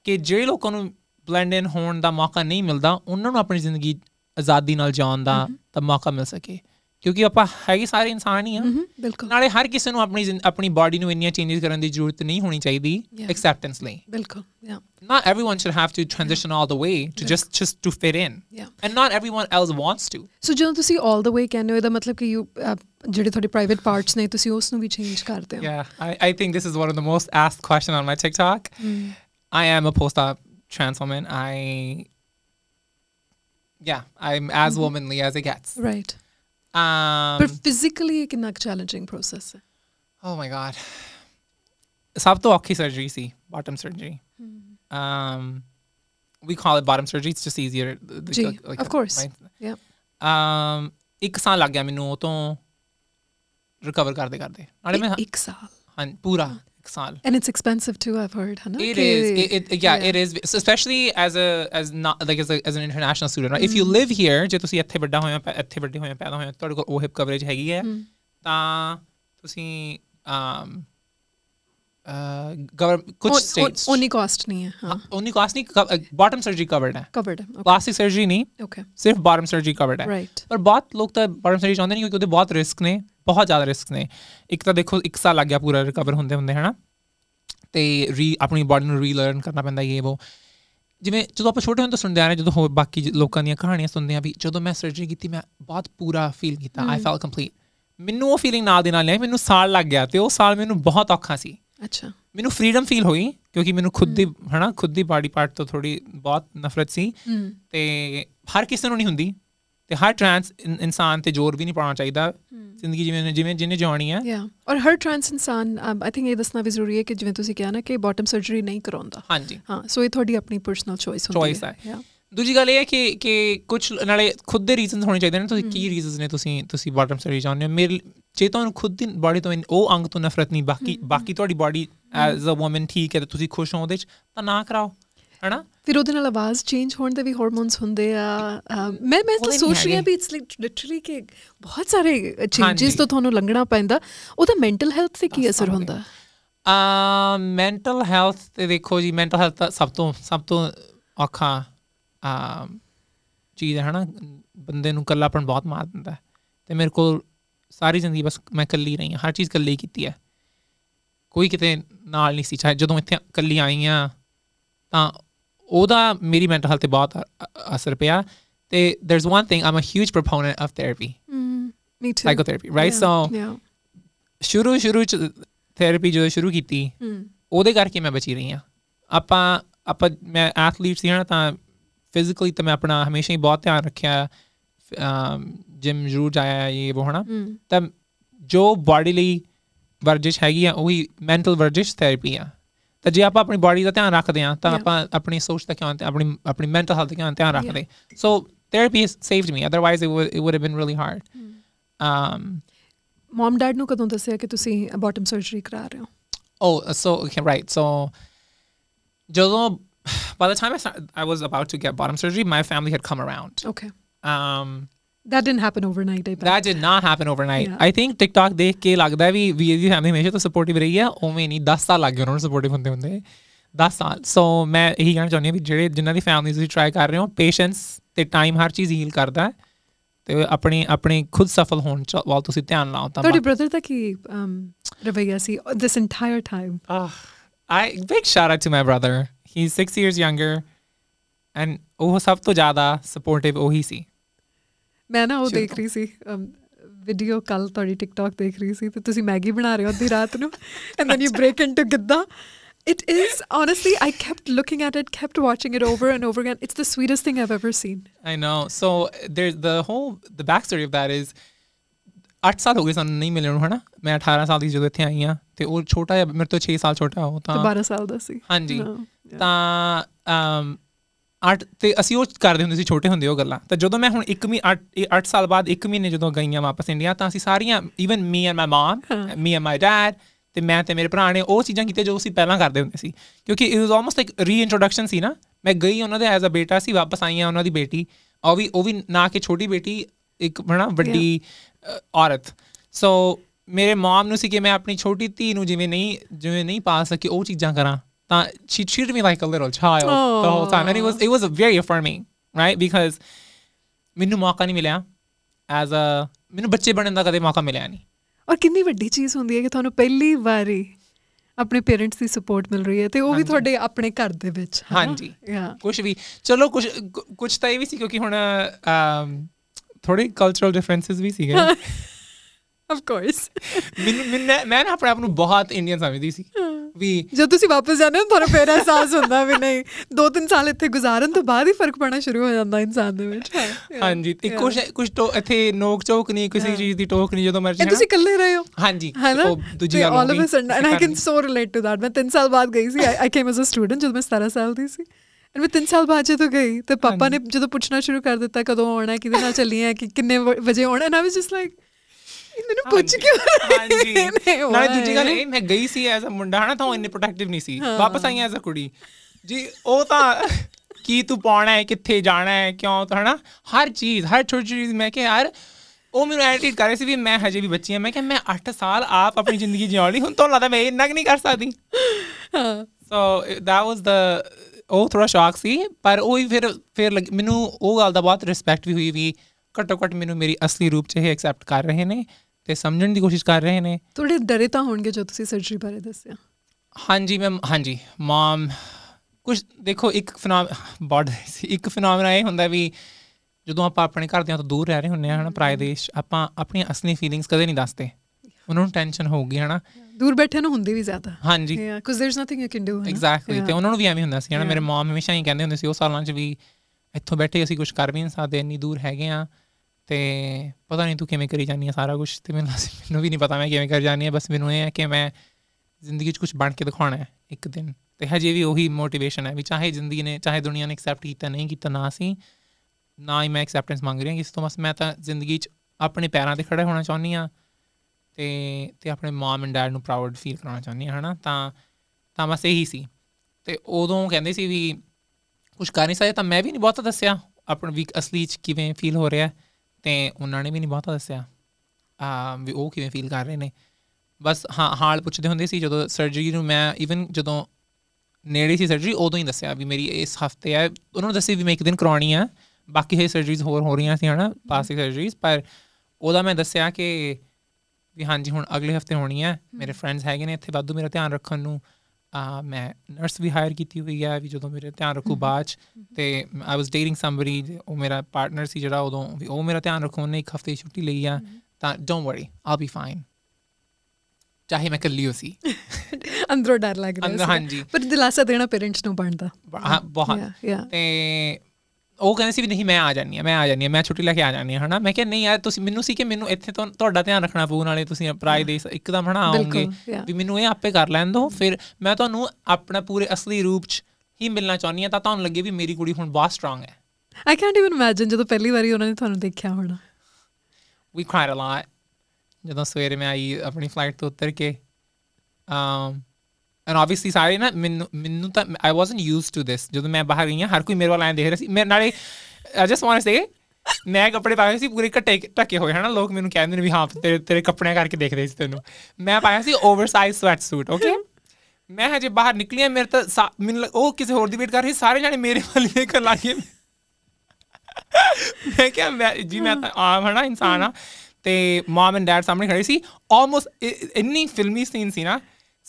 Speaker 2: ਕਿ ਜਿਹੜੇ ਲੋਕਾਂ ਨੂੰ ਬਲੈਂਡ ਇਨ ਹੋਣ ਦਾ ਮੌਕਾ ਨਹੀਂ ਮਿਲਦਾ ਉਹਨਾਂ ਨੂੰ ਆਪਣੀ ਜ਼ਿੰਦਗੀ ਆਜ਼ਾਦੀ ਨਾਲ ਜਿਉਣ ਦਾ ਤਾਂ ਮੌਕਾ ਮਿਲ ਸਕੇ। ਕਿਉਂਕਿ ਆਪਾਂ ਹੈਗੇ ਸਾਰੇ ਇਨਸਾਨ ਹੀ ਆ
Speaker 1: ਬਿਲਕੁਲ
Speaker 2: ਨਾਲੇ ਹਰ ਕਿਸੇ ਨੂੰ ਆਪਣੀ ਜ਼ਿੰਦ- ਆਪਣੀ ਬਾਡੀ ਨੂੰ ਇੰਨੀਆਂ ਚੇਂਜਸ ਕਰਨ ਦੀ ਜ਼ਰੂਰਤ ਨਹੀਂ ਹੋਣੀ ਚਾਹੀਦੀ
Speaker 1: Yeah.
Speaker 2: ਐਕਸੈਪਟੈਂਸ ਲਈ
Speaker 1: ਬਿਲਕੁਲ ਯਾ
Speaker 2: not everyone should have to transition all the way to just just to fit in
Speaker 1: ਯਾ
Speaker 2: and not everyone else wants to
Speaker 1: ਸੋ ਜਦੋਂ ਤੁਸੀਂ 올 ਦਾ ਵੇ ਕਹਿੰਦੇ ਹੋ ਇਹਦਾ ਮਤਲਬ ਕਿ ਯੂ ਜਿਹੜੇ ਤੁਹਾਡੇ ਪ੍ਰਾਈਵੇਟ ਪਾਰਟਸ ਨੇ ਤੁਸੀਂ ਉਸ ਨੂੰ ਵੀ ਚੇਂਜ ਕਰਦੇ ਹੋ
Speaker 2: Yeah, I, I think this is one of the most asked questions on my TikTok. I am a post-op trans woman. I, yeah, I'm as womanly as it gets.
Speaker 1: Right
Speaker 2: Um,
Speaker 1: ਪਰ ਫਿਜ਼ੀਕਲੀ ਇਹ ਕਿੰਨਾ ਚੈਲੰਜਿੰਗ ਪ੍ਰੋਸੈਸ ਹੈ
Speaker 2: oh my god. ਸਭ ਤੋਂ ਔਖੀ surgery C bottom surgery. Um, we call it bottom surgery. It's just easier. the- the-
Speaker 1: ਜੀ,
Speaker 2: like,
Speaker 1: of course.
Speaker 2: right?
Speaker 1: Yeah.
Speaker 2: Um, ਇੱਕ ਸਾਲ ਲੱਗ ਗਿਆ ਮੈਨੂੰ ਉਹ ਤੋਂ ਰਿਕਵਰ ਕਰਦੇ ਕਰਦੇ ਨਾਲੇ ਮੈਂ
Speaker 1: ਇੱਕ ਸਾਲ
Speaker 2: ਹਾਂ ਪੂਰਾ ਇੱਕ ਸਾਲ
Speaker 1: and it's expensive too i've heard ਹੈ ਨਾ
Speaker 2: It
Speaker 1: ਕਿ-
Speaker 2: is. It, it, yeah, it is. So especially as a as not like as a, as an international student, right? If you live here, ਜੇ ਤੁਸੀਂ ਇੱਥੇ ਵੱਡਾ ਹੋਇਆ ਪੈ- ਇੱਥੇ ਵੱਡੇ ਹੋਇਆ ਪੈਦਾ ਹੋਇਆ ਤੁਹਾਡੇ ਕੋਲ ਉਹ ਹਿਪ ਕਵਰੇਜ ਹੈਗੀ ਹੈ ਤਾਂ ਤੁਸੀਂ um states
Speaker 1: ਉਹ- ਉਨੀ ਕਾਸਟ ਨਹੀਂ ਹੈ ਹਾਂ।
Speaker 2: only cost ਨਹੀਂ bottom surgery covered ਹੈ।
Speaker 1: ਕਵਰਡ ਹੈ
Speaker 2: plastic surgery ਨਹੀਂ
Speaker 1: ਓਕੇ
Speaker 2: ਸਿਰਫ bottom surgery covered ਹੈ।
Speaker 1: ਰਾਈਟ
Speaker 2: ਪਰ ਬਹੁਤ ਲੋਕ ਤਾਂ bottom surgery ਚਾਹੁੰਦੇ ਨਹੀਂ ਕਿਉਂਕਿ ਉਹਦੇ ਬਹੁਤ ਰਿਸਕ ਨੇ ਬਹੁਤ ਜ਼ਿਆਦਾ ਰਿਸਕ ਨੇ। ਇੱਕ ਤਾਂ ਦੇਖੋ ਇੱਕ ਸਾਲ ਲੱਗ ਗਿਆ ਪੂਰਾ ਰਿਕਵਰ ਹੁੰਦੇ ਹੁੰਦੇ ਹਨਾ। ਤੇ ਰੀ ਆਪਣੀ ਬਾਡੀ ਨੂੰ ਰੀਲਰਨ ਕਰਨਾ ਪੈਂਦਾ ਇਹ ਉਹ। ਜਿਵੇਂ ਜਦੋਂ ਆਪਾਂ ਛੋਟੇ ਹੁੰਦੇ ਸੁਣਦੇ ਆ ਰਹੇ ਜਦੋਂ ਹੋਰ ਬਾਕੀ ਲੋਕਾਂ ਦੀਆਂ ਕਹਾਣੀਆਂ ਸੁਣਦੇ ਆ ਵੀ ਜਦੋਂ ਮੈਂ ਸਰਜਰੀ ਕੀਤੀ ਮੈਂ ਬਹੁਤ ਪੂਰਾ ਫੀਲ ਕੀਤਾ ਆਈ ਫੈਲ ਕੰਪਲੀਟ ਮੈਨੂੰ ਉਹ ਫੀਲਿੰਗ ਨਾਲ ਦੇ ਨਾਲ ਨਹੀਂ ਮੈਨੂੰ ਸਾਲ ਲੱਗ ਗਿਆ ਤੇ ਉਹ ਸਾਲ ਮੈਨੂੰ ਬਹੁਤ ਔਖਾ ਸੀ।
Speaker 1: ਅੱਛਾ।
Speaker 2: ਮੈਨੂੰ ਫਰੀडम ਫੀਲ ਹੋਈ ਕਿਉਂਕਿ ਮੈਨੂੰ ਖੁਦ ਦੀ ਹਨਾ ਖੁਦ ਦੀ ਬਾਡੀ ਪਾਰਟ ਤੋਂ ਥੋੜੀ ਬਹੁਤ ਨਫ਼ਰਤ ਸੀ।
Speaker 1: ਹੂੰ।
Speaker 2: ਤੇ ਹਰ ਕਿਸੇ ਨੂੰ ਨਹੀਂ ਹੁੰਦੀ। ਤੇ ਹਰ ਟ੍ਰਾਂਸ ਇਨਸਾਨ ਤੇ ਜ਼ੋਰ ਵੀ ਨਹੀਂ ਪਾਉਣਾ ਚਾਹੀਦਾ। ਜ਼ਿੰਦਗੀ ਜਿਵੇਂ ਜਿਵੇਂ ਜਿਹਨੇ ਜਿਉਣੀ ਆ।
Speaker 1: ਯਾ ਔਰ ਹਰ ਟ੍ਰਾਂਸ ਇਨਸਾਨ ਆਈ ਥਿੰਕ ਇਹ ਦੱਸਣਾ ਵੀ ਜ਼ਰੂਰੀ ਹੈ ਕਿ ਜਿਵੇਂ ਤੁਸੀਂ ਕਿਹਾ ਨਾ ਕਿ ਬਾਟਮ ਸਰਜਰੀ ਨਹੀਂ ਕਰਾਉਂਦਾ।
Speaker 2: ਹਾਂਜੀ।
Speaker 1: ਹਾਂ ਸੋ ਇਹ ਤੁਹਾਡੀ ਆਪਣੀ ਪਰਸਨਲ ਚੋਇਸ ਹੁੰਦੀ
Speaker 2: Choice ਹੈ। ਦੂਜੀ ਗੱਲ ਇਹ ਹੈ ਕਿ ਕਿ ਕੁਝ ਨਾਲੇ ਖੁਦ ਦੇ ਰੀਜ਼ਨਸ ਹੋਣੇ ਚਾਹੀਦੇ ਨੇ। ਤੁਸੀਂ ਕੀ ਰੀਜ਼ਨਸ ਨੇ ਤੁਸੀਂ ਤੁਸੀਂ ਬਾਟਮ ਸਰਜਰੀ ਚਾਹੁੰਦੇ ਹੋ? ਮੇਰੇ ਜੇ ਤੁਹਾਨੂੰ ਖੁਦ ਦੀ ਬਾਡੀ ਤੋਂ ਉਹ ਅੰਗ ਤੋਂ ਨਫ਼ਰਤ ਨਹੀਂ ਬਾਕੀ ਬਾਕੀ ਤੁਹਾਡੀ ਬਾਡੀ ਐਜ਼ ਅ ਔਮਨ ਠੀਕ ਹੈ ਤੇ ਤੁਸੀਂ ਖੁਸ਼ ਹੋ ਉਹਦੇ ਚ ਤਾਂ ਨਾ ਕਰਾਓ ਹੈਨਾ?
Speaker 1: ਫਿਰ ਉਹਦੇ ਨਾਲ ਆਵਾਜ਼ ਚੇਂਜ ਹੋਣ ਦੇ ਵੀ ਹਾਰਮੋਨਸ ਹੁੰਦੇ ਆ ਮੈਂ ਮੈਂ ਤਾਂ ਸੋਚ ਰਹੀ ਹਾਂ
Speaker 2: ਹੈਗੇ।
Speaker 1: ਵੀ ਇਟਸ ਲਾਈਕ ਲਿਟਰਲੀ ਕਿ ਬਹੁਤ ਸਾਰੇ ਚੇਂਜਸ
Speaker 2: ਹਾਂਜੀ।
Speaker 1: ਤੋਂ ਤੁਹਾਨੂੰ ਲੰਘਣਾ ਪੈਂਦਾ। ਉਹਦਾ ਮੈਂਟਲ ਹੈਲਥ ਤੇ ਕੀ ਅਸਰ ਹੁੰਦਾ?
Speaker 2: ਆ ਮੈਂਟਲ ਹੈਲਥ ਤੇ ਦੇਖੋ ਜੀ ਮੈਂਟਲ ਹੈਲਥ ਸਭ ਤੋਂ ਸਭ ਤੋਂ ਔਖਾ ਆ ਚੀਜ਼ ਹੈ ਹਨਾ ਬੰਦੇ ਨੂੰ ਇਕੱਲਾਪਣ ਬਹੁਤ ਮਾਰ ਦਿੰਦਾ ਹੈ। ਤੇ ਮੇਰੇ ਕੋਲ ਸਾਰੀ ਜ਼ਿੰਦਗੀ ਬਸ ਮੈਂ ਇਕੱਲੀ ਰਹੀ ਹਾਂ ਹਰ ਚੀਜ਼ ਇਕੱਲੀ ਕੀਤੀ ਹੈ। ਕੋਈ ਕਿਤੇ ਨਾਲ ਨਹੀਂ ਸੀ ਚਾਹੇ ਜਦੋਂ ਇੱਥੇ ਇਕੱਲੀ ਆਈ ਹਾਂ ਤਾਂ ਉਹਦਾ ਮੇਰੀ ਮੈਂਟਲ ਹੈਲਥ ਤੇ ਬਹੁਤ ਅ- ਅ- ਅਸਰ ਪਿਆ। ਤੇ there's one thing I'm a huge proponent of therapy.
Speaker 1: Me too
Speaker 2: psychotherapy right? So ਸ਼ੁਰੂ ਸ਼ੁਰੂ ਚ ਥੈਰੇਪੀ ਜਦੋਂ ਸ਼ੁਰੂ ਕੀਤੀ ਉਹਦੇ ਕਰਕੇ ਮੈਂ ਬਚੀ ਰਹੀ ਹਾਂ। ਆਪਾਂ ਆਪਾਂ ਮੈਂ ਐਥਲੀਟ ਸੀ ਨਾ ਤਾਂ ਫਿਜ਼ੀਕਲੀ ਤਾਂ ਮੈਂ ਆਪਣਾ ਹਮੇਸ਼ਾ ਹੀ ਬਹੁਤ ਧਿਆਨ ਰੱਖਿਆ ਜਿਮ ਜ਼ਰੂਰ ਜਾਇਆ ਇਹ ਉਹ ਹਨਾ? ਤਾਂ ਜੋ ਬਾਡੀ ਲਈ ਵਰਜਿਸ਼ ਹੈਗੀ ਆ ਉਹੀ ਮੈਂਟਲ ਵਰਜਿਸ਼ ਥੈਰੇਪੀ ਆ। ਤਾਂ ਜੇ ਆਪਾਂ ਆਪਣੀ ਬਾਡੀ ਦਾ ਧਿਆਨ ਰੱਖਦੇ ਆ ਤਾਂ. ਆਪਾਂ ਆਪਣੀ ਸੋਚ ਦਾ ਧਿਆਨ ਆਪਣੀ ਆਪਣੀ ਮੈਂਟਲ ਹੈਲਥ ਦਾ ਧਿਆਨ ਰੱਖਦੇ। So therapy saved me otherwise it would it would have been really hard. um
Speaker 1: mum dad ਨੂੰ ਕਦੋਂ ਦੱਸਿਆ ਕਿ ਤੁਸੀਂ ਬਾਟਮ ਸਰਜਰੀ ਕਰਾ ਰਹੇ ਹੋ?
Speaker 2: So okay, right. So, ਜਦੋਂ by the time I, start, I was about to get bottom surgery, my family had come around.
Speaker 1: Okay
Speaker 2: Um,
Speaker 1: that didn't happen overnight I bet.
Speaker 2: that did not happen overnight.
Speaker 1: Yeah.
Speaker 2: I think TikTok ਦੇਖ ਕੇ ਲੱਗਦਾ ਹੈ ਵੀ ਵੀ ਇਹਦੀ ਫੈਮਿਲੀ ਹਮੇਸ਼ਾ ਤੋਂ ਸਪੋਰਟਿਵ ਰਹੀ ਆ ਉਵੇਂ ਨਹੀਂ 10 ਸਾਲ ਲੱਗ ਗਏ ਉਹਨਾਂ ਨੂੰ ਸਪੋਰਟਿਵ ਹੁੰਦੇ ਹੁੰਦੇ 10 ਸਾਲ ਸੋ ਮੈਂ ਇਹੀ ਕਹਿਣਾ ਚਾਹੁੰਦੀ ਹਾਂ ਵੀ ਜਿਹੜੇ ਜਿਨ੍ਹਾਂ ਦੀ ਫੈਮਿਲੀ ਤੁਸੀਂ ਟਰਾਈ ਕਰ ਰਹੇ ਹੋ ਪੇਸ਼ੈਂਸ ਤੇ ਟਾਈਮ ਹਰ ਚੀਜ਼ ਹੀਲ ਕਰਦਾ ਹੈ ਤੇ ਆਪਣੇ ਆਪਣੇ ਖੁਦ ਸਫਲ ਹੋਣ ਚ ਵੱਲ ਤੁਸੀਂ ਧਿਆਨ ਲਾਓ ਤਾਂ
Speaker 1: ਤੁਹਾਡੇ brother the Ki um, ਰਵਈਆ C this entire time
Speaker 2: Uh, I big shout out to my brother. He's six years younger, and ਉਹ ਸਭ ਤੋਂ ਜ਼ਿਆਦਾ supportive ਉਹੀ ਸੀ
Speaker 1: ਮੈਂ ਨਾ ਉਹ
Speaker 2: ਸ਼ੁਰੂ
Speaker 1: ਦੇਖ ਰਹੀ ਸੀ ਵੀਡੀਓ ਕੱਲ ਤੁਹਾਡੀ ਟਿਕਟੌਕ ਦੇਖ ਰਹੀ ਸੀ ਤੇ ਤੁਸੀਂ ਮੈਗੀ ਬਣਾ ਰਹੇ ਹੋ ਅੱਧੀ ਰਾਤ ਨੂੰ and then you break into Giddha It is honestly, I kept looking at it, kept watching it over and over again. It's the sweetest thing I've ever seen.
Speaker 2: I know. So there's the whole the backstory of that is 8 ਸਾਲ ਹੋ ਗਏ ਸਾਨੂੰ ਨਹੀਂ ਮਿਲੇ ਨੂੰ ਹਨਾ ਮੈਂ 18 ਸਾਲ ਦੀ ਜਦੋਂ ਇੱਥੇ ਆਈ ਆ ਤੇ ਉਹ ਛੋਟਾ ਜਿਹਾ ਮੇਰੇ ਤੋਂ 6 ਸਾਲ ਛੋਟਾ ਉਹ
Speaker 1: ਤੇ
Speaker 2: ਤਾਂ
Speaker 1: 12 ਸਾਲ ਦਾ ਸੀ
Speaker 2: ਹਾਂਜੀ
Speaker 1: ਹਾਂ, yeah.
Speaker 2: ਤਾਂ ਅਮ ਅੱਠ ਤੇ ਅਸੀਂ ਉਹ ਕਰਦੇ ਹੁੰਦੇ ਸੀ ਛੋਟੇ ਹੁੰਦੇ ਉਹ ਗੱਲਾਂ। ਤਾਂ ਜਦੋਂ ਮੈਂ ਹੁਣ 1 ਮੀ 8 ਸਾਲ ਬਾਅਦ 1 ਮਹੀਨੇ ਜਦੋਂ ਗਈਆਂ ਵਾਪਸ ਇੰਡੀਆ ਤਾਂ ਅਸੀਂ ਸਾਰੀਆਂ even me and my mum me and my dad ਤੇ ਮੈਂ ਤੇ ਮੇਰੇ ਭਰਾ ਨੇ ਉਹ ਚੀਜ਼ਾਂ ਕੀਤੀਆਂ ਜੋ ਅਸੀਂ ਪਹਿਲਾਂ ਕਰਦੇ ਹੁੰਦੇ ਸੀ। ਕਿਉਂਕਿ it was almost like reintroduction ਸੀ ਨਾ। ਮੈਂ ਗਈ ਉਹਨਾਂ ਦੇ ਐਜ਼ ਅ ਬੇਟਾ ਸੀ ਵਾਪਸ ਆਈ ਆ ਉਹਨਾਂ ਦੀ ਬੇਟੀ। ਉਹ ਵੀ ਉਹ ਵੀ ਨਾ ਕਿ ਛੋਟੀ ਬੇਟੀ ਇੱਕ ਬਣਾ ਵੱਡੀ ਔਰਤ। ਸੋ ਮੇਰੇ ਮਮ ਨੂੰ ਸੀ ਕਿ ਮੈਂ ਆਪਣੀ ਛੋਟੀ ਧੀ ਨੂੰ ਜਿਵੇਂ ਨਹੀਂ ਜਿਵੇਂ ਨਹੀਂ ਪਾ ਸਕੀ ਉਹ ਚੀਜ਼ਾਂ ਕਰਾਂ। ਤਾਂ she treated me like a little child the whole time. And it was it was very affirming right? Because ਮੈਨੂੰ ਮੌਕਾ ਨਹੀਂ ਮਿਲਿਆ ਐਜ਼ ਅ ਮੈਨੂੰ ਬੱਚੇ ਬਣਨ ਦਾ ਕਦੇ ਮੌਕਾ ਮਿਲਿਆ ਨਹੀਂ
Speaker 1: ਔਰ ਕਿੰਨੀ ਵੱਡੀ ਚੀਜ਼ ਹੁੰਦੀ ਹੈ ਕਿ ਤੁਹਾਨੂੰ ਪਹਿਲੀ ਵਾਰੀ ਆਪਣੇ ਪੇਰੈਂਟਸ ਦੀ ਸਪੋਰਟ ਮਿਲ ਰਹੀ ਹੈ ਤੇ ਉਹ ਵੀ ਤੁਹਾਡੇ ਆਪਣੇ ਘਰ ਦੇ ਵਿੱਚ?
Speaker 2: ਹਾਂਜੀ। ਕੁਝ ਵੀ। ਚਲੋ ਕੁਝ ਕੁਝ ਤਾਂ ਇਹ ਵੀ ਸੀ ਕਿਉਂਕਿ ਹੁਣ ਥੋੜੇ ਕਲਚਰਲ ਡਿਫਰੈਂਸਸ ਵੀ ਸੀਗੇ।
Speaker 1: Of course.
Speaker 2: ਮੈਨੂੰ ਮੈਨੂੰ- ਮੈਂ ਨਾ ਆਪਣੇ ਆਪ ਨੂੰ ਬਹੁਤ ਇੰਡੀਅਨ ਸਮਝਦੀ ਸੀ। ਵੀ
Speaker 1: ਜਦ ਤੁਸੀਂ ਵਾਪਸ ਜਾਂਦੇ ਹੋ ਤੁਹਾਨੂੰ ਫੇਰ ਅਹਿਸਾਸ ਹੁੰਦਾ ਵੀ ਨਹੀਂ ਦੋ ਤਿੰਨ ਸਾਲ ਇੱਥੇ ਗੁਜ਼ਾਰਨ ਤੋਂ ਬਾਅਦ ਹੀ ਫ਼ਰਕ ਪੈਣਾ ਸ਼ੁਰੂ ਹੋ ਜਾਂਦਾ ਇਨਸਾਨ ਦੇ ਵਿੱਚ।
Speaker 2: ਹਾਂਜੀ ਤੇ. ਕੁਝ ਕੁਝ ਟੋ ਇੱਥੇ ਨੋਕ ਚੋਕ ਨਹੀਂ ਕਿਸੇ ਚੀਜ਼ ਦੀ ਟੋਕ ਨਹੀਂ ਜਦੋਂ ਮਰਜ਼ੀ
Speaker 1: ਤੁਸੀਂ ਇਕੱਲੇ ਰਹੇ ਹੋ?
Speaker 2: ਹਾਂਜੀ ਉਹ ਦੂਜੀ ਗੱਲ
Speaker 1: all of a sudden and I
Speaker 2: can
Speaker 1: so relate to that ਮੈਂ 3 ਸਾਲ ਬਾਅਦ ਗਈ ਸੀ I came as a student ਜਦੋਂ ਮੈਂ 17 ਸਾਲ ਦੀ ਸੀ। ਐਂਡ ਮੈਂ 3 ਸਾਲ ਬਾਅਦ ਜਦੋਂ ਗਈ ਤੇ ਪਾਪਾ ਨੇ ਜਦੋਂ ਪੁੱਛਣਾ ਸ਼ੁਰੂ ਕਰ ਦਿੱਤਾ ਕਦੋਂ ਆਉਣਾ ਕਿਹਦੇ ਨਾਲ ਚੱਲੀ ਹੈ ਕਿ ਕਿੰਨੇ ਵਜੇ ਆਉਣਾ ਨਾ ਵੀ ਜਸਟ ਲਾਈਕ ਮੈਨੂੰ ਪੁੱਛ ਕਿਉਂ
Speaker 2: ਹਾਂਜੀ। ਨਾਲੇ ਦੂਜੀ ਗੱਲ? ਇਹ ਮੈਂ ਗਈ ਸੀ ਐਜ਼ ਅ ਮੁੰਡਾ ਹਨਾ ਤਾਂ ਉਹ ਇੰਨੇ ਪ੍ਰੋਟੈਕਟਿਵ ਨਹੀਂ ਸੀ। ਵਾਪਸ ਆਈ ਐਜ਼ ਅ ਕੁੜੀ। ਜੀ ਉਹ ਤਾਂ ਕੀ ਤੂੰ ਪਾਉਣਾ ਹੈ ਕਿੱਥੇ ਜਾਣਾ ਹੈ ਕਿਉਂ ਤਾਂ ਹਨਾ? ਹਰ ਚੀਜ਼ ਹਰ ਛੋਟੀ ਚੀਜ਼ ਮੈਂ ਕਿ ਯਾਰ ਉਹ ਮੈਨੂੰ ਐਟੀਟ ਕਰ ਰਹੀ ਸੀ ਵੀ ਮੈਂ ਹਜੇ ਵੀ ਬੱਚੀ ਹਾਂ। ਮੈਂ ਕਿਹਾ ਮੈਂ 8 ਸਾਲ ਆਪ ਆਪਣੀ ਜ਼ਿੰਦਗੀ ਜਿਉਣ ਲਈ ਹੁਣ ਤੁਹਾਨੂੰ ਲੱਗਦਾ ਮੈਂ ਇੰਨਾ ਕੁ ਨਹੀਂ ਕਰ ਸਕਦੀ।
Speaker 1: ਹਾਂ।
Speaker 2: ਸੋ that was the ਉਹ ਥੋੜਾ ਸ਼ੌਕ ਸੀ ਪਰ ਉਹ ਹੀ ਫਿਰ ਫਿਰ ਮੈਨੂੰ ਉਹ ਗੱਲ ਦਾ ਬਹੁਤ ਰਿਸਪੈਕਟ ਵੀ ਹੋਈ ਵੀ ਘੱਟੋ ਘੱਟ ਮੈਨੂੰ ਮੇਰੀ ਅਸਲੀ ਰੂਪ 'ਚ ਇਹ ਐਕਸੈਪਟ ਕਰ ਰਹੇ ਨੇ। ਤੇ ਸਮਝਣ ਦੀ ਕੋਸ਼ਿਸ਼ ਕਰ ਰਹੇ ਨੇ।
Speaker 1: ਥੋੜੇ ਡਰੇ ਤਾਂ ਹੋਣਗੇ ਜੋ ਤੁਸੀਂ ਸਰਜਰੀ ਬਾਰੇ ਦੱਸਿਆ।
Speaker 2: ਹਾਂਜੀ ਮੈਂ ਹਾਂਜੀ। ਮਮ ਕੁਝ ਦੇਖੋ ਇੱਕ ਫਨਾਮ ਬਾਰਡਰ ਸੀ ਇੱਕ ਫਨਾਮਨਾ ਇਹ ਹੁੰਦਾ ਵੀ ਜਦੋਂ ਆਪਾਂ ਆਪਣੇ ਘਰਦਿਆਂ ਤੋਂ ਦੂਰ ਰਹਿ ਰਹੇ ਹੁੰਨੇ ਆ ਹਨਾ ਪਰਾਏ ਦੇਸ਼ ਆਪਾਂ ਆਪਣੀਆਂ ਅਸਲੀ ਫੀਲਿੰਗਸ ਕਦੇ ਨਹੀਂ ਦੱਸਦੇ। ਉਹਨਾਂ ਨੂੰ ਟੈਨਸ਼ਨ ਹੋਊਗੀ ਹਨਾ।
Speaker 1: ਦੂਰ ਬੈਠੇ ਨੂੰ ਹੁੰਦੀ ਵੀ ਜ਼ਿਆਦਾ।
Speaker 2: ਹਾਂਜੀ।
Speaker 1: Cuz there's nothing you can do ਹਨਾ?
Speaker 2: ਐਗਜ਼ੈਕਟਲੀ ਤੇ. ਉਹਨਾਂ ਨੂੰ ਵੀ ਐਵੇਂ ਹੁੰਦਾ ਸੀ ਹਨਾ। ਮੇਰੇ. ਮਮ ਹਮੇਸ਼ਾ ਹੀ ਕਹਿੰਦੇ ਹੁੰਦੇ ਸੀ ਉਹ ਸਾਲਾਂ 'ਚ ਵੀ ਇੱਥੋਂ ਬੈਠੇ ਅਸੀਂ ਕੁਝ ਕਰ ਵੀ ਨਹੀਂ ਸਕਦੇ ਇੰਨੀ ਦੂਰ ਹੈਗੇ ਆ ਤੇ ਪਤਾ ਨਹੀਂ ਤੂੰ ਕਿਵੇਂ ਕਰੀ ਜਾਨੀ ਆ ਸਾਰਾ ਕੁਝ ਤੇ ਮੈਨੂੰ ਮੈਨੂੰ ਵੀ ਨਹੀਂ ਪਤਾ ਮੈਂ ਕਿਵੇਂ ਕਰ ਜਾਨੀ ਆ, ਬਸ ਮੈਨੂੰ ਇਹ ਹੈ ਕਿ ਮੈਂ ਜ਼ਿੰਦਗੀ 'ਚ ਕੁਝ ਬਣ ਕੇ ਦਿਖਾਉਣਾ ਹੈ ਇੱਕ ਦਿਨ। ਤੇ ਹਜੇ ਵੀ ਉਹੀ ਮੋਟੀਵੇਸ਼ਨ ਹੈ ਵੀ ਚਾਹੇ ਜ਼ਿੰਦਗੀ ਨੇ, ਚਾਹੇ ਦੁਨੀਆ ਨੇ ਐਕਸੈਪਟ ਕੀਤਾ, ਨਹੀਂ ਕੀਤਾ, ਨਾ ਸੀ, ਨਾ ਹੀ ਮੈਂ ਐਕਸੈਪਟੈਂਸ ਮੰਗ ਰਹੀ ਹਾਂ। ਇਸ ਤੋਂ ਬਸ ਮੈਂ ਤਾਂ ਜ਼ਿੰਦਗੀ 'ਚ ਆਪਣੇ ਪੈਰਾਂ ਤੇ ਖੜਾ ਹੋਣਾ ਚਾਹੁੰਦੀ ਆ ਤੇ ਤੇ ਆਪਣੇ ਮਮ ਐਂਡ ਡੈਡ ਨੂੰ ਪ੍ਰਾਊਡ ਫੀਲ ਕਰਾਉਣਾ ਚਾਹੁੰਦੀ ਹਾਂ, ਹਨਾ? ਤਾਂ ਤਾਂ ਬਸ ਇਹੀ ਸੀ। ਤੇ ਉਦੋਂ ਕਹਿੰਦੇ ਸੀ ਵੀ ਕੁਝ ਕਰ ਨਹੀਂ ਸਕਦੇ ਤਾਂ ਮੈਂ ਵੀ ਨਹੀਂ, ਬਹੁਤਾ ਦੱਸਿਆ। ਆਪਣਾ ਵੀ ਅਸਲੀ 'ਚ ਕਿਵੇਂ ਫੀਲ ਹੋ ਰਿਹਾ। ਤੇ ਉਹਨਾਂ ਨੇ ਵੀ ਨਹੀਂ ਬਹੁਤਾ ਦੱਸਿਆ। ਆ ਵੀ ਉਹ ਕਿਵੇਂ ਫੀਲ ਕਰ ਰਹੇ ਨੇ। ਬਸ ਹਾਂ ਹਾਲ ਪੁੱਛਦੇ ਹੁੰਦੇ ਸੀ ਜਦੋਂ ਸਰਜਰੀ ਨੂੰ ਮੈਂ ਇਵਨ ਜਦੋਂ ਨੇੜੇ ਸੀ ਸਰਜਰੀ ਉਦੋਂ ਹੀ ਦੱਸਿਆ ਵੀ ਮੇਰੀ ਇਸ ਹਫ਼ਤੇ ਹੈ ਉਹਨਾਂ ਨੂੰ ਦੱਸਿਆ ਵੀ ਮੈਂ ਇੱਕ ਦਿਨ ਕਰਾਉਣੀ ਆ। ਬਾਕੀ ਇਹ ਸਰਜਰੀਜ਼ ਹੋਰ ਹੋ ਰਹੀਆਂ ਸੀ ਹਨਾ ਪਾਸਿਕ ਸਰਜਰੀਜ਼ ਪਰ ਉਹਦਾ ਮੈਂ ਦੱਸਿਆ ਕਿ ਵੀ ਹਾਂਜੀ ਹੁਣ ਅਗਲੇ ਹਫ਼ਤੇ ਹੋਣੀ ਹੈ ਮੇਰੇ ਫਰੈਂਡਸ ਹੈਗੇ ਨੇ ਇੱਥੇ ਵਾਧੂ ਮੇਰਾ ਧਿਆਨ ਰੱਖਣ ਨੂੰ। ਆ ਮੈਂ ਨਰਸ ਵੀ ਹਾਇਰ ਕੀਤੀ ਹੋਈ ਹੈ ਵੀ ਜਦੋਂ ਮੇਰੇ ਧਿਆਨ ਰੱਖੂ ਬਾਅਦ ਤੇ ਆਈ ਵਾਸ ਡੇਟਿੰਗ ਸਮਬਡੀ ਉਹ ਮੇਰਾ ਪਾਰਟਨਰ ਸੀ ਜਿਹੜਾ ਉਦੋਂ ਵੀ ਉਹ ਮੇਰਾ ਧਿਆਨ ਰੱਖੂ ਉਹਨੇ ਇੱਕ ਹਫ਼ਤੇ ਦੀ ਛੁੱਟੀ ਲਈ ਆ ਤਾਂ don't worry all be fine ਚਾਹੇ ਮੈਂ ਇਕੱਲੀ ਹੋ ਸੀ।
Speaker 1: ਅੰਦਰੋਂ ਡਰ ਲੱਗ ਰਿਹਾ ਸੀ।
Speaker 2: ਹਾਂਜੀ।
Speaker 1: ਪਰ ਦਿਲਾਸਾ ਦੇਣਾ ਪੇਰੈਂਟਸ ਨੂੰ ਬਣਦਾ।
Speaker 2: ਹਾਂ ਬਹੁਤ. ਤੇ ਉਹ ਕਹਿੰਦੇ ਸੀ ਵੀ ਨਹੀਂ ਮੈਂ ਆ ਜਾਨੀ ਆ ਮੈਂ ਆ ਜਾਨੀ ਆ ਮੈਂ ਛੁੱਟੀ ਲੈ ਕੇ ਆ ਜਾਨੀ ਆ ਹਨਾ? ਮੈਂ ਕਿਹਾ ਨਹੀਂ ਯਾਰ ਤੁਸੀਂ ਮੈਨੂੰ ਸੀ ਕਿ ਮੈਨੂੰ ਇੱਥੇ ਤੋਂ ਤੁਹਾਡਾ ਧਿਆਨ ਰੱਖਣਾ ਪਊ ਨਾਲੇ ਤੁਸੀਂ ਪ੍ਰਾਈ ਦੇ ਇੱਕਦਮ ਹਨਾ ਆਉਂਗੇ. ਵੀ ਮੈਨੂੰ ਇਹ ਆਪੇ ਕਰ ਲੈਣ ਦਿਓ ਫਿਰ ਮੈਂ ਤੁਹਾਨੂੰ ਆਪਣਾ ਪੂਰੇ ਅਸਲੀ ਰੂਪ 'ਚ ਹੀ ਮਿਲਣਾ ਚਾਹੁੰਦੀ ਆ ਤਾਂ ਤੁਹਾਨੂੰ ਲੱਗੇ ਵੀ ਮੇਰੀ ਕੁੜੀ ਹੁਣ ਬਹੁਤ ਸਟਰੋਂਗ ਹੈ।
Speaker 1: ਆਈ ਕੈਨਟ ਇਵਨ ਇਮੇਜਿਨ ਜਦੋਂ ਪਹਿਲੀ ਵਾਰੀ ਉਹਨਾਂ ਨੇ ਤੁਹਾਨੂੰ ਦੇਖਿਆ ਹੋਣਾ।
Speaker 2: We cried a lot ਜਦੋਂ ਸਵੇਰੇ ਮੈਂ ਆਈ ਆਪਣੀ ਫਲਾਈਟ ਤੋਂ ਉਤਰ ਕੇ um and obviously ਸਾਰੇ ਨਾ, ਮੈਨੂੰ ਮੈਨੂੰ ਤਾਂ, I wasn't used to this. ਜਦੋਂ ਮੈਂ ਬਾਹਰ ਗਈ ਹਾਂ, ਹਰ ਕੋਈ ਮੇਰੇ ਵੱਲ ਐਂ ਦੇਖ ਰਿਹਾ ਸੀ। ਮੇਰੇ ਨਾਲੇ, I just want to say, ਮੈਂ ਕੱਪੜੇ ਪਾਏ ਸੀ, ਪੂਰੇ ਘਟੇ, ਢੱਕੇ ਹੋਏ, ਹਨਾ? ਲੋਕ ਮੈਨੂੰ ਕਹਿੰਦੇ ਨੇ ਵੀ, ਹਾਂ, ਤੇਰੇ ਤੇਰੇ ਕੱਪੜਿਆਂ ਕਰਕੇ ਦੇਖਦੇ ਸੀ ਤੈਨੂੰ। ਮੈਂ ਪਾਇਆ ਸੀ ਓਵਰਸਾਈਜ਼ ਸਵੈਟ ਸੂਟ ਓਕੇ ਮੈਂ ਹਜੇ ਬਾਹਰ ਨਿਕਲੀ ਹਾਂ, ਮੇਰੇ ਤਾਂ ਸਾ- ਮੈਨੂੰ ਲੱਗ- ਉਹ ਕਿਸੇ ਹੋਰ ਦੀ ਵੇਟ ਕਰ ਰਹੀ ਸਾਰੇ ਜਾਣੇ ਮੇਰੇ ਵੱਲ ਵੇਖਣ ਲੱਗ ਗਏ। ਮੈਂ ਕਿਹਾ, ਮੈਂ, ਜੀ, ਮੈਂ ਤਾਂ ਆਮ, ਹਨਾ, ਇਨਸਾਨ ਆ ਤੇ ਮਮ ਐਂਡ ਡੈਡ ਸਾਹਮਣੇ ਖੜੇ ਸੀ। ਆਲਮੋਸਟ ਇੰਨੀ ਫਿਲਮੀ ਸੀਨ ਸੀ ਨਾ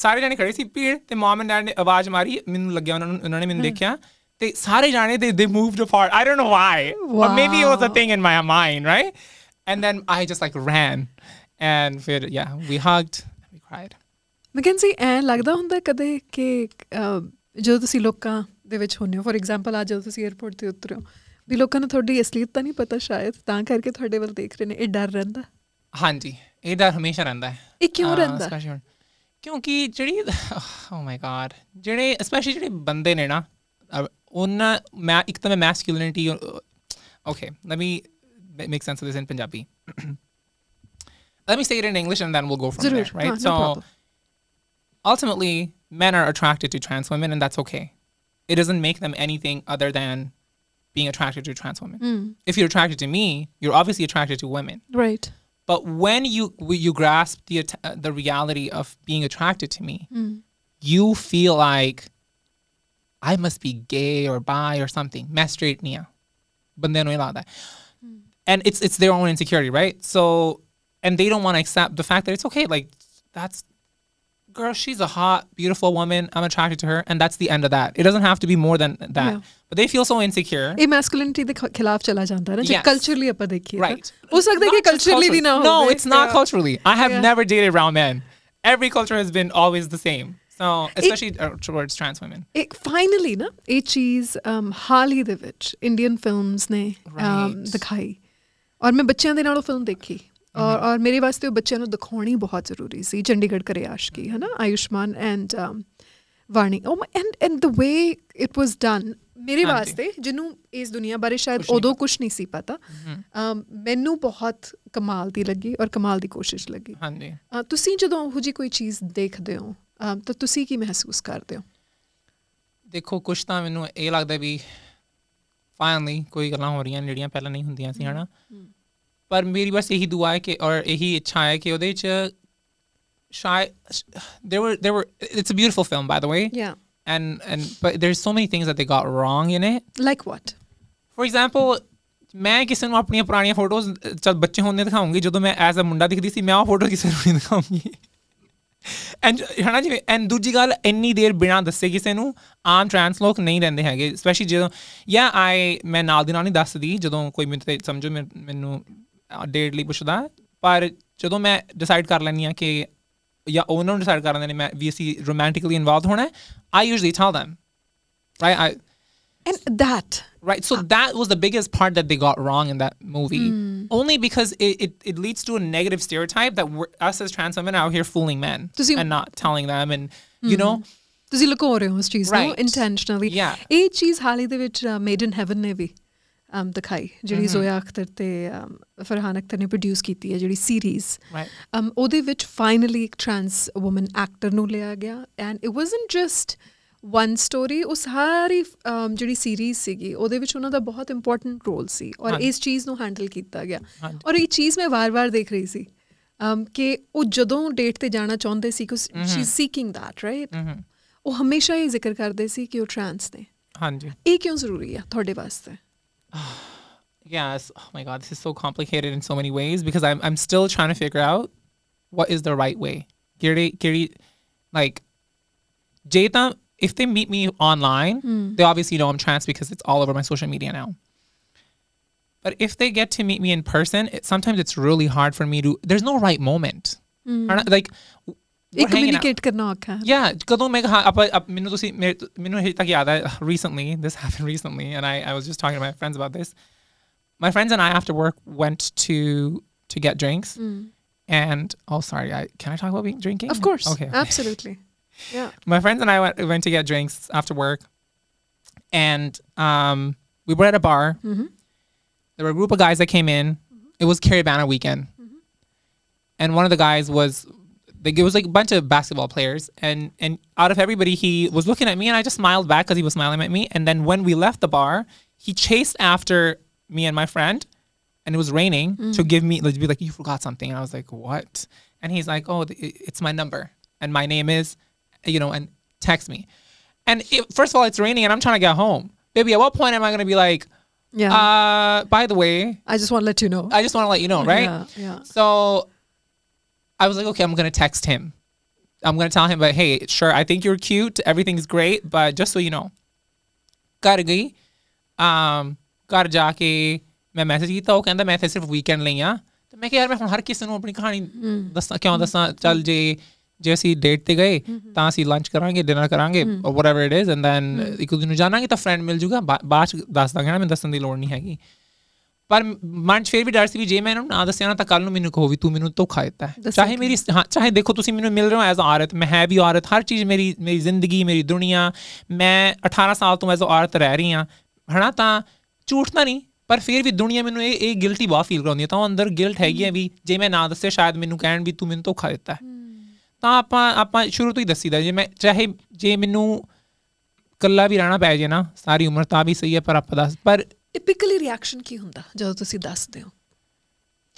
Speaker 2: ਸਾਰੇ ਜਾਣੇ ਖੜੇ ਸੀ ਭੀੜ ਤੇ ਮਮ ਐਂਡ ਡੈਡ ਨੇ ਆਵਾਜ਼ ਮਾਰੀ ਮੈਨੂੰ ਲੱਗਿਆ ਉਹਨਾਂ ਨੂੰ ਉਹਨਾਂ ਨੇ ਮੈਨੂੰ ਦੇਖਿਆ ਤੇ ਸਾਰੇ ਜਾਣੇ ਦੇ ਦੇ moved apart I don't know why maybe it was a
Speaker 1: Wow.
Speaker 2: thing in my mind right? And then I just like ran and ਫਿਰ yeah we hugged we cried.
Speaker 1: Mackenzie ਐ ਲੱਗਦਾ ਹੁੰਦਾ ਕਦੇ ਕਿ ਜਦੋਂ ਤੁਸੀਂ ਲੋਕਾਂ ਦੇ ਵਿੱਚ ਹੁੰਦੇ ਹੋ ਫੋਰ ਐਗਜ਼ਾਮਪਲ ਅੱਜ ਜਦੋਂ ਤੁਸੀਂ 에어ਪੋਰਟ ਤੇ ਉਤਰੇ ਹੋ ਵੀ ਲੋਕਾਂ ਨੂੰ ਤੁਹਾਡੀ ਅਸਲੀਅਤ ਤਾਂ ਨਹੀਂ ਪਤਾ ਸ਼ਾਇਦ ਤਾਂ ਕਰਕੇ ਤੁਹਾਡੇ ਵੱਲ ਦੇਖ ਰਹੇ ਨੇ ਇਹ ਡਰ ਰਹਿੰਦਾ?
Speaker 2: ਹਾਂਜੀ ਇਹ ਡਰ ਹਮੇਸ਼ਾ ਰਹਿੰਦਾ ਹੈ।
Speaker 1: ਇਹ ਕਿਉਂ ਰਹਿੰਦਾ?
Speaker 2: ਕਿਉਂਕਿ ਜਿਹੜੀ ਓ ਮਾਈ ਗॉड ਜਿਹੜੇ ਸਪੈਸ਼ਲੀ ਜਿਹੜੇ ਬੰਦੇ ਨੇ ਨਾ ਉਹਨਾਂ ਮੈਂ ਇੱਕ ਤਾਂ ਮੈਂ let me say it in English and then we'll go from there, right? So ultimately, men are attracted to trans women and that's okay. It doesn't make them anything other than being attracted to trans women.
Speaker 1: Hmm.
Speaker 2: If you're attracted to me, you're obviously attracted to women.
Speaker 1: Right.
Speaker 2: But when you you grasp the uh, the reality of being attracted to me,
Speaker 1: mm.
Speaker 2: you feel like I must be gay or bi or something. mestrinia but then we allow that. Mm. And it's it's their own insecurity, right? So and they don't want to accept the fact that it's okay. Like that's girl, she's a hot, beautiful woman. I'm attracted to her, and that's the end of that. It doesn't have to be more than that.
Speaker 1: Yeah.
Speaker 2: But they feel so insecure.
Speaker 1: A masculinity the खिलाफ chala जाता
Speaker 2: है
Speaker 1: ना culturally अपन देखिए
Speaker 2: right culturally no it's not
Speaker 1: yeah.
Speaker 2: culturally I have
Speaker 1: yeah.
Speaker 2: never dated round men every culture has been always the same so especially it, towards trans women
Speaker 1: it, finally na a cheese um, Indian films ne um,
Speaker 2: right.
Speaker 1: दिखाई और मैं बच्चियां दे नालों ਔਰ ਔਰ ਮੇਰੇ ਵਾਸਤੇ ਉਹ ਬੱਚਿਆਂ ਨੂੰ ਦਿਖਾਉਣੀ ਬਹੁਤ ਜ਼ਰੂਰੀ ਸੀ ਚੰਡੀਗੜ੍ਹ ਕਰੇ ਆਸ਼ਕੀ ਹੈ ਨਾ Ayushmann and Vani. Oh and and the way it was done ਮੇਰੇ। ਵਾਸਤੇ ਜਿਹਨੂੰ ਇਸ ਦੁਨੀਆ ਬਾਰੇ ਸ਼ਾਇਦ ਉਦੋਂ ਕੁਝ ਨਹੀਂ ਸੀ ਪਤਾ ਮੈਨੂੰ ਬਹੁਤ ਕਮਾਲ ਦੀ ਲੱਗੀ ਔਰ ਕਮਾਲ ਦੀ ਕੋਸ਼ਿਸ਼ ਲੱਗੀ।
Speaker 2: ਹਾਂਜੀ।
Speaker 1: ਤੁਸੀਂ ਜਦੋਂ ਉਹੋ ਜੀ ਕੋਈ ਚੀਜ਼ ਦੇਖਦੇ ਹੋ ਤਾਂ ਤੁਸੀਂ ਕੀ ਮਹਿਸੂਸ ਕਰਦੇ ਹੋ?
Speaker 2: ਦੇਖੋ ਕੁਛ ਤਾਂ ਮੈਨੂੰ ਇਹ ਲੱਗਦਾ ਵੀ ਫਾਈਨਲੀ ਕੋਈ ਗੱਲਾਂ ਹੋ ਰਹੀਆਂ ਨੇ ਜਿਹੜੀਆਂ ਪਹਿਲਾਂ ਨਹੀਂ ਹੁੰਦੀਆਂ ਸੀ ਹਨਾ। ਪਰ ਮੇਰੀ ਬਸ ਇਹੀ ਦੁਆ ਹੈ ਕਿ ਔਰ ਇਹੀ ਇੱਛਾ ਹੈ ਕਿ ਉਹਦੇ ਚ ਸ਼ਾਇਦ there were there were it's a beautiful film by the way
Speaker 1: Yeah.
Speaker 2: and and but there's so many things that they got wrong in it
Speaker 1: Like what?
Speaker 2: For example ਮੈਂ ਕਿਸੇ ਨੂੰ ਆਪਣੀਆਂ ਪੁਰਾਣੀਆਂ ਫੋਟੋਜ਼ ਜਦ ਬੱਚੇ ਹੁੰਦੇ ਦਿਖਾਉਂਗੀ ਜਦੋਂ ਮੈਂ ਐਜ਼ ਅ ਮੁੰਡਾ ਦਿਖਦੀ ਸੀ ਮੈਂ ਉਹ ਫੋਟੋ ਕਿਸੇ ਨੂੰ ਨਹੀਂ ਦਿਖਾਉਂਗੀ ਐਂਡ ਹਨਾ ਜਿਵੇਂ ਐਂਡ ਦੂਜੀ ਗੱਲ ਇੰਨੀ ਦੇਰ ਬਿਨਾਂ ਦੱਸੇ ਕਿਸੇ ਨੂੰ ਆਮ ਟ੍ਰਾਂਸ ਲੋਕ ਨਹੀਂ ਰਹਿੰਦੇ ਹੈਗੇ ਸਪੈਸ਼ਲੀ ਜਦੋਂ ਯਾ ਆਈ ਮੈਂ ਨਾਲ ਦੀ ਨਾਲ ਨਹੀਂ ਦੱਸਦੀ ਜਦੋਂ ਕੋਈ ਮੈਨੂੰ ਸਮਝੋ ਮੈਨੂੰ ਡੇਟ ਲਈ ਪੁੱਛਦਾ ਪਰ ਜਦੋਂ ਮੈਂ ਡਿਸਾਈਡ ਕਰ ਲੈਂਦੀ ਆ ਕਿ ਜਾਂ ਉਹਨਾਂ ਨੂੰ ਡਿਸਾਈਡ ਕਰ ਲੈਂਦੇ ਨੇ ਮੈਂ ਵੀ ਅਸੀਂ ਰੋਮਾਂਟਿਕਲੀ ਇਨਵੋਲਵਡ ਹੋਣਾ I usually tell them right I
Speaker 1: and that
Speaker 2: Right. So that was the biggest part that they got wrong in that movie. Only because it, it, it leads to a negative stereotype that we're, us as trans women are out here fooling men
Speaker 1: Does he-
Speaker 2: and not telling them. And, you know,
Speaker 1: ਤੁਸੀਂ ਲੁਕੋ ਰਹੇ ਹੋ ਉਸ ਚੀਜ਼ ਨੂੰ
Speaker 2: Right.
Speaker 1: Intentionally
Speaker 2: Yeah.
Speaker 1: ਇਹ ਚੀਜ਼ ਹਾਲ ਹੀ ਦੇ ਵਿੱਚ ਮੇਡ ਇਨ ਹੈਵਨ ਨੇ ਵੀ um, ਦਿਖਾਈ ਜਿਹੜੀ ਜ਼ੋਇਆ ਅਖਤਰ ਤੇ ਫਰਹਾਨ ਅਖਤਰ ਨੇ ਪ੍ਰੋਡਿਊਸ ਕੀਤੀ ਹੈ ਜਿਹੜੀ ਸੀਰੀਜ਼ um, ਉਹਦੇ ਵਿੱਚ ਫਾਈਨਲੀ ਇੱਕ ਟਰਾਂਸ ਔਮਨ ਐਕਟਰ ਨੂੰ ਲਿਆ ਗਿਆ and it wasn't just one story ਉਹ ਸਾਰੀ ਜਿਹੜੀ ਸੀਰੀਜ਼ ਸੀਗੀ ਉਹਦੇ ਵਿੱਚ ਉਹਨਾਂ ਦਾ ਬਹੁਤ ਇੰਪੋਰਟੈਂਟ ਰੋਲ ਸੀ ਔਰ
Speaker 2: ਹਾਂਜੀ।
Speaker 1: ਇਸ ਚੀਜ਼ ਨੂੰ ਹੈਂਡਲ ਕੀਤਾ ਗਿਆ
Speaker 2: ਹਾਂਜੀ।
Speaker 1: ਔਰ ਇਹ ਚੀਜ਼ ਮੈਂ ਵਾਰ-ਵਾਰ ਦੇਖ ਰਹੀ ਸੀ um, ਕਿ ਉਹ ਜਦੋਂ ਡੇਟ ਤੇ ਜਾਣਾ ਚਾਹੁੰਦੇ ਸੀ ਕਿ ਸ਼ੀ ਸੀਕਿੰਗ ਦੈਟ ਰਾਈਟ. ਉਹ ਹਮੇਸ਼ਾ ਇਹ ਜ਼ਿਕਰ ਕਰਦੇ ਸੀ ਕਿ ਉਹ ਟਰਾਂਸ ਨੇ
Speaker 2: Hanji.
Speaker 1: ਇਹ ਕਿਉਂ ਜ਼ਰੂਰੀ ਆ ਤੁਹਾਡੇ ਵਾਸਤੇ
Speaker 2: Yes. Oh my God, this is so complicated in so many ways because I'm I'm still trying to figure out what is the right way. Giri, Giri, like, Jeta, if they meet me online, hmm. they obviously know I'm trans because it's all over my social media now. But if they get to meet me in person, it, sometimes it's really hard for me to. There's no right moment. Hmm. Or not- Like,
Speaker 1: ਇਹ
Speaker 2: we're hanging out.
Speaker 1: ਕਮਿਊਨੀਕੇਟ ਕਰਨਾ ਔਖਾ ਹੈ
Speaker 2: Yeah, ਕਦੋਂ ਮੈਂ ਕਿਹਾ ਆਪਾਂ ਆਪ- ਮੈਨੂੰ ਤੁਸੀਂ ਮੇਰੇ- ਮੈਨੂੰ ਹਜੇ ਤੱਕ ਯਾਦ ਹੈ recently this happened recently and I I was just talking to my friends about this. My friends and I after work went to to get drinks and oh sorry, I can I talk about being drinking?
Speaker 1: of course
Speaker 2: Okay.
Speaker 1: absolutely yeah
Speaker 2: My friends and I went went to get drinks after work and um we were at a bar. There were a group of guys that came in. It was Caravana weekend. And one of the guys was like it was like a bunch of basketball players and and out of everybody he was looking at me and I just smiled back because he was smiling at me and then when we left the bar he chased after me and my friend and it was raining to give me like to be like you forgot something. And I was like what? And he's like oh it's my number and my name is you know and text me. And it, first of all it's raining and I'm trying to get home. Baby at what point am I going to be like
Speaker 1: yeah.
Speaker 2: Uh by the way
Speaker 1: I just want to let you know.
Speaker 2: I just want to let you know right?
Speaker 1: Yeah yeah.
Speaker 2: So I was like, okay, I'm gonna text him. I'm gonna tell him, but hey, sure, I think you're cute, everything's great, but just so you know, ਘਰ ਗਈ um ਘਰ ਜਾ ਕੇ ਮੈਂ ਮੈਸੇਜ ਕੀਤਾ ਉਹ ਕਹਿੰਦਾ ਮੈਂ ਇੱਥੇ ਸਿਰਫ ਵੀਕਐਂਡ ਲਈ ਆ ਤੇ ਮੈਂ ਕਿਹਾ ਯਾਰ ਮੈਂ ਹੁਣ ਹਰ ਕਿਸੇ ਨੂੰ ਆਪਣੀ ਕਹਾਣੀ ਦੱਸਾਂ ਕਿਉਂ ਦੱਸਾਂ ਚੱਲ ਜੇ ਜੇ ਅਸੀਂ ਡੇਟ ਤੇ ਗਏ ਤਾਂ ਅਸੀਂ ਲੰਚ ਕਰਾਂਗੇ ਡਿਨਰ ਕਰਾਂਗੇ whatever it is and then ਇੱਕ ਦੂਜੇ ਨੂੰ ਜਾਣਾਂਗੇ ਤਾਂ ਫਰੈਂਡ ਮਿਲ ਜੂਗਾ ਬਾਅਦ ਦੱਸ ਦਾਂਗੇ ਨਾ ਮੈਨੂੰ ਦੱਸਣ ਦੀ ਲੋੜ ਨਹੀਂ ਹੈਗੀ ਪਰ ਮਨ 'ਚ ਫਿਰ ਵੀ ਡਰ ਸੀ ਵੀ ਜੇ ਮੈਂ ਇਹਨੂੰ ਨਾ ਦੱਸਿਆ ਨਾ ਤਾਂ ਕੱਲ ਨੂੰ ਮੈਨੂੰ ਕਹੋ ਵੀ ਤੂੰ ਮੈਨੂੰ ਧੋਖਾ ਦਿੱਤਾ ਹੈ। ਚਾਹੇ ਮੇਰੀ ਹਾਂ ਚਾਹੇ ਦੇਖੋ ਤੁਸੀਂ ਮੈਨੂੰ ਮਿਲ ਰਹੇ ਹੋ ਐਜ਼ ਔਰਤ ਮੈਂ ਹੈ ਵੀ ਔਰਤ ਹਰ ਚੀਜ਼ ਮੇਰੀ ਮੇਰੀ ਜ਼ਿੰਦਗੀ ਮੇਰੀ ਦੁਨੀਆ ਮੈਂ 18 ਸਾਲ ਤੋਂ ਐਜ਼ ਔਰਤ ਰਹਿ ਰਹੀ ਹਾਂ ਹਨਾ ਤਾਂ ਝੂਠ ਤਾਂ ਨਹੀਂ ਪਰ ਫਿਰ ਵੀ ਦੁਨੀਆ ਮੈਨੂੰ ਇਹ ਇਹ ਗਿਲਟੀ ਬਹੁਤ ਫੀਲ ਕਰਾਉਂਦੀ ਹੈ ਤਾਂ ਅੰਦਰ ਗਿਲਟ ਹੈਗੀ ਹੈ ਵੀ ਜੇ ਮੈਂ ਨਾ ਦੱਸਿਆ ਸ਼ਾਇਦ ਮੈਨੂੰ ਕਹਿਣ ਵੀ ਤੂੰ ਮੈਨੂੰ ਧੋਖਾ ਦਿੱਤਾ ਹੈ। ਤਾਂ ਆਪਾਂ ਆਪਾਂ ਸ਼ੁਰੂ ਤੋਂ ਹੀ ਦੱਸੀਦਾ ਜੇ ਮੈਂ ਚਾਹੇ ਜੇ ਮੈਨੂੰ ਕੱਲਾ ਵੀ ਰਹਿਣਾ ਪੈ ਜੇ ਨਾ ਸਾਰੀ ਉਮਰ ਤਾਂ ਵੀ ਸਹੀ ਹੈ ਪਰ ਆਪਾਂ ਦੱਸ ਪਰ
Speaker 1: ਟਿਪੀਕਲੀ ਰਿਐਕਸ਼ਨ ਕੀ ਹੁੰਦਾ ਜਦੋਂ ਤੁਸੀਂ ਦੱਸਦੇ ਹੋ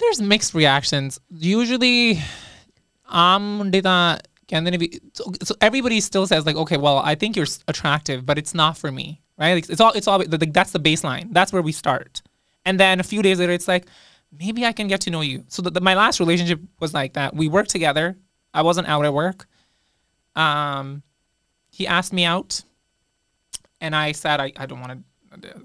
Speaker 2: there's mixed reactions. Usually, um, ਮੁੰਡੇ ਤਾਂ ਕਹਿੰਦੇ ਨੇ ਵੀ so, so everybody still says like, okay, well, I think you're s- attractive, but it's not for me, right? Like, it's all, it's all, like that's the baseline. That's where we start, and then a few days later, it's like, maybe I can get to know you. So the, the, my last relationship was like that. We worked together. I wasn't out at work. Um, he asked me out, and I said I, I don't want to.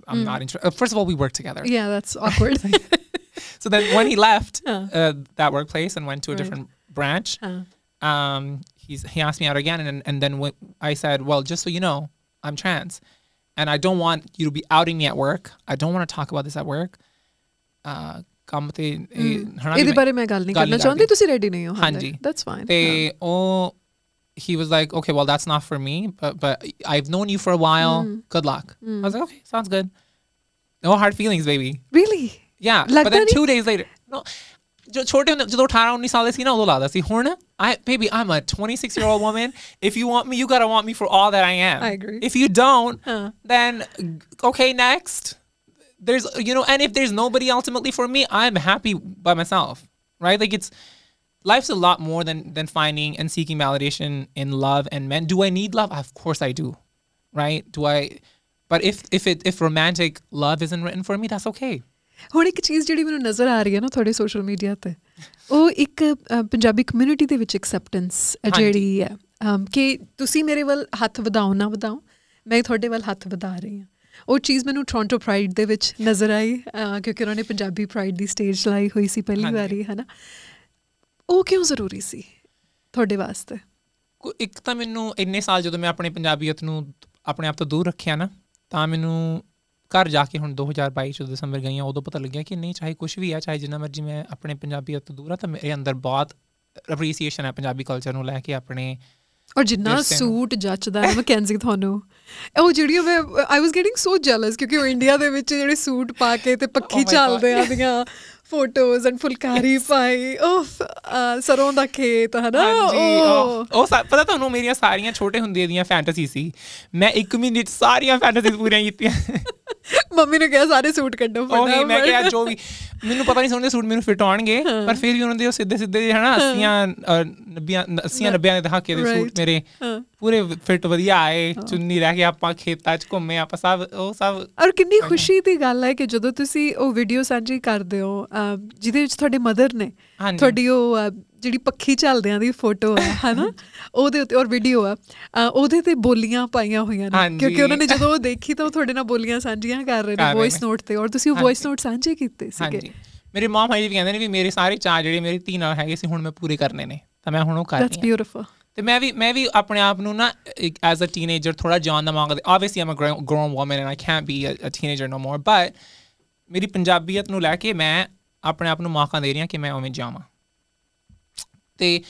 Speaker 2: I'm not interested. First of all, we work together.
Speaker 1: yeah that's awkward
Speaker 2: So then when he left
Speaker 1: Huh.
Speaker 2: uh, that workplace and went to a
Speaker 1: Right.
Speaker 2: different branch,
Speaker 1: Huh.
Speaker 2: um, he's he asked me out again, and and then when I said, well, just so you know, I'm trans, and I don't want you to be outing me at work. I don't want to talk about this at work. Uh, ਕੰਮ ਤੇ ਇਹ ਹਨਾ ਵੀ
Speaker 1: ਇਹਦੇ
Speaker 2: ਮੈਂ-
Speaker 1: ਬਾਰੇ ਮੈਂ ਗੱਲ ਨਹੀਂ
Speaker 2: ਗੱਲ
Speaker 1: ਕਰਨਾ
Speaker 2: ਨਹੀਂ
Speaker 1: ਚਾਹੁੰਦੀ
Speaker 2: ਕਰਦੀ।
Speaker 1: ਤੁਸੀਂ ਰੈਡੀ ਨਹੀਂ ਹੋ
Speaker 2: ਹਾਂਜੀ।
Speaker 1: That's fine
Speaker 2: they oh he was like, okay, well, that's not for me, but but I've known you for a while. Mm. Good luck. Mm. I was like, okay, sounds good. No hard feelings, baby.
Speaker 1: Really?
Speaker 2: Yeah. But then two days later, no. जो छोटे जो अठारह उन्नीस साल थी ना I baby I'm a 26 year old woman if you want me you gotta want me for all that I am
Speaker 1: I agree
Speaker 2: if you don't
Speaker 1: huh.
Speaker 2: then okay next there's you know and if there's nobody ultimately for me I'm happy by myself right like it's life's a lot more than than finding and seeking validation in love and men. Do I need love? Of course I do right? Do I but if if it if romantic love isn't written for me that's okay.
Speaker 1: ਹੁਣ ਇੱਕ ਚੀਜ਼ ਜਿਹੜੀ ਮੈਨੂੰ ਨਜ਼ਰ ਆ ਰਹੀ ਹੈ ਨਾ ਤੁਹਾਡੇ ਸੋਸ਼ਲ ਮੀਡੀਆ ਤੇ ਉਹ ਇੱਕ ਅ, ਪੰਜਾਬੀ ਕਮਿਊਨਿਟੀ ਦੇ ਵਿੱਚ ਐਕਸੈਪਟੈਂਸ
Speaker 2: ਹਾਂਜੀ।
Speaker 1: ਜਿਹੜੀ ਹੈ ਅਮ, ਕਿ ਤੁਸੀਂ ਮੇਰੇ ਵੱਲ ਹੱਥ ਵਧਾਓ ਨਾ ਵਧਾਓ ਮੈਂ ਤੁਹਾਡੇ ਵੱਲ ਹੱਥ ਵਧਾ ਰਹੀ ਹਾਂ। ਉਹ ਚੀਜ਼ ਮੈਨੂੰ ਟੋਰਾਂਟੋ ਪ੍ਰਾਈਡ ਦੇ ਵਿੱਚ ਨਜ਼ਰ ਆਈ ਅ, ਕਿਉਂਕਿ ਉਹਨਾਂ ਨੇ ਪੰਜਾਬੀ ਪ੍ਰਾਈਡ ਦੀ ਸਟੇਜ ਲਾਈ ਹੋਈ ਸੀ ਪਹਿਲੀ
Speaker 2: ਹਾਂਜੀ।
Speaker 1: ਵਾਰੀ ਹੈ ਨਾ? ਉਹ ਕਿਉਂ ਜ਼ਰੂਰੀ ਸੀ ਤੁਹਾਡੇ ਵਾਸਤੇ?
Speaker 2: ਕੋ- ਇੱਕ ਤਾਂ ਮੈਨੂੰ ਇੰਨੇ ਸਾਲ ਜਦੋਂ ਮੈਂ ਆਪਣੇ ਪੰਜਾਬੀਅਤ ਨੂੰ ਆਪਣੇ ਆਪ ਤੋਂ ਦੂਰ ਰੱਖਿਆ ਨਾ, ਤਾਂ ਮੈਨੂੰ ਘਰ ਜਾ ਕੇ ਹੁਣ 2022 ਚ ਦਸੰਬਰ ਗਈਆਂ, ਉਦੋਂ ਪਤਾ ਲੱਗਿਆ ਕਿ ਨਹੀਂ, ਚਾਹੇ ਕੁਝ ਵੀ ਆ, ਚਾਹੇ ਜਿੰਨਾ ਮਰਜ਼ੀ ਮੈਂ ਆਪਣੇ ਪੰਜਾਬੀਅਤ ਤੋਂ ਦੂਰ ਆ, ਤਾਂ ਮੇਰੇ ਅੰਦਰ ਬਹੁਤ ਅਪਰੀਸੀਏਸ਼ਨ ਹੈ ਪੰਜਾਬੀ ਕਲਚਰ ਨੂੰ ਲੈ ਕੇ ਆਪਣੇ
Speaker 1: ਔਰ ਜਿੰਨਾ। ਸੂਟ ਜੱਚਦਾ ਹੈ ਮੈਕੈਂਜ਼ੀ ਤੁਹਾਨੂੰ। ਉਹ ਜਿਹੜੀ ਮੈਂ ਆਈ ਵਾਸ ਗੈਟਿੰਗ ਸੋ ਜੈਲਸ ਕਿਉਂਕਿ ਉਹ ਇੰਡੀਆ ਦੇ ਵਿੱਚ ਜਿਹੜੇ ਸੂਟ ਪਾ ਕੇ ਤੇ ਪੱਖੀ
Speaker 2: Oh my
Speaker 1: ਚੱਲਦੇ ਆ ਦੀਆਂ ਫੋਟੋਜ਼ ਐਂਡ ਫੁਲਕਾਰੀ ਪਾਈ। ਉਫ ਸਰੋਂ ਦਾ ਖੇਤ ਹੈ ਨਾ
Speaker 2: ਹਾਂਜੀ
Speaker 1: ਉਹ
Speaker 2: ਉਹ ਉਹ ਪਤਾ ਤੁਹਾਨੂੰ ਮੇਰੀਆਂ ਸਾਰੀਆਂ ਛੋਟੇ ਹੁੰਦੇ ਦੀਆਂ ਫੈਂਟਸੀ ਸੀ। ਮੈਂ ਇੱਕ ਮਹੀਨੇ ਚ ਸਾਰੀਆਂ ਫੈਂਟਸੀਜ਼ ਪੂਰੀਆਂ ਕੀਤੀਆਂ।
Speaker 1: ਮੰਮੀ ਨੇ ਕਿਹਾ ਸਾਰੇ ਸੂਟ ਕੱਢੋ
Speaker 2: ਉਹੀ ਮੈਂ
Speaker 1: ਫਟਾਫਟ।
Speaker 2: ਕਿਹਾ ਜੋ ਵੀ ਮੈਨੂੰ ਪਤਾ ਨਹੀਂ ਸੁਣਦੇ ਸੂਟ ਮੈਨੂੰ ਫਿੱਟ ਆਉਣਗੇ ਪਰ ਫਿਰ ਵੀ ਉਹਨਾਂ ਦੇ ਸਿੱਧੇ ਸਿੱਧੇ ਜਿਹੇ ਹਨਾ 80 ਨੱਬੀਆਂ 80 90 ਦੇ ਦਹਾਕੇ ਦੇ. ਸੂਟ ਮੇਰੇ। ਪੂਰੇ ਫਿੱਟ ਵਧੀਆ ਆਏ ਚੁੰਨੀ ਰਹਿ ਕੇ ਆਪਾਂ ਖੇਤਾਂ 'ਚ ਘੁੰਮੇ ਆਪਾਂ ਸਭ ਉਹ ਸਭ
Speaker 1: ਔਰ ਕਿੰਨੀ ਖੁਸ਼ੀ ਦੀ ਗੱਲ ਹੈ ਕਿ ਜਦੋਂ ਤੁਸੀਂ ਉਹ ਵੀਡੀਓ ਸਾਂਝੀ ਕਰਦੇ ਹੋ ਜਿਹਦੇ ਵਿੱਚ ਤੁਹਾਡੇ ਮਦਰ ਨੇ। ਤੁਹਾਡੀ ਉਹ ਜਿਹੜੀ ਪੱਖੀ ਚੱਲਦਿਆਂ ਦੀ ਫੋਟੋ ਹੈ ਹਨਾ ਉਹਦੇ ਉੱਤੇ ਔਰ ਵੀਡੀਓ ਆ ਉਹਦੇ ਤੇ ਬੋਲੀਆਂ ਪਾਈਆਂ ਹੋਈਆਂ ਨੇ। ਕਿਉਂਕਿ ਉਹਨਾਂ ਨੇ ਜਦੋਂ ਉਹ ਦੇਖੀ ਤਾਂ ਉਹ ਤੁਹਾਡੇ ਨਾਲ ਬੋਲੀਆਂ ਸਾਂਝੀਆਂ ਕਰ ਰਹੇ ਨੇ ਵੌਇਸ। ਨੋਟ ਤੇ ਔਰ ਤੁਸੀਂ ਉਹ ਵੌਇਸ ਨੋਟ ਸਾਂਝੇ ਕੀਤੇ ਸੀਗੇ
Speaker 2: ਮੇਰੇ ਮਾਮ ਹਾਈ ਵੀ ਕਹਿੰਦੇ ਨੇ ਵੀ ਮੇਰੇ ਸਾਰੇ ਚਾਹ ਜਿਹੜੇ ਮੇਰੀ ਧੀ ਨਾਲ ਹੈਗੇ ਸੀ ਹੁਣ ਮੈਂ ਪੂਰੇ ਕਰਨੇ ਨੇ। ਤਾਂ ਮੈਂ ਹੁਣ ਉਹ ਕਰ
Speaker 1: ਦੈਟਸ
Speaker 2: ਰਹੀ ਹਾਂ।
Speaker 1: ਬਿਊਟੀਫੁਲ
Speaker 2: ਤੇ ਮੈਂ ਵੀ ਮੈਂ ਵੀ ਆਪਣੇ ਆਪ ਨੂੰ ਨਾ ਐਜ਼ ਅ ਟੀਨੇਜਰ ਥੋੜਾ ਜਾਣਦਾ ਮੰਗਦਾ obviously I'm a grown woman and I can't be a teenager no more but ਮੇਰੀ ਪੰਜਾਬੀਅਤ ਨੂੰ ਲੈ ਕੇ ਮੈਂ ਆਪਣੇ ਆਪ ਨੂੰ ਮੌਕਾ ਦੇ ਰਹੀ ਹਾਂ ਕਿ ਮੈਂ ਉਵੇਂ ਜਾਵਾਂ। ਤੇ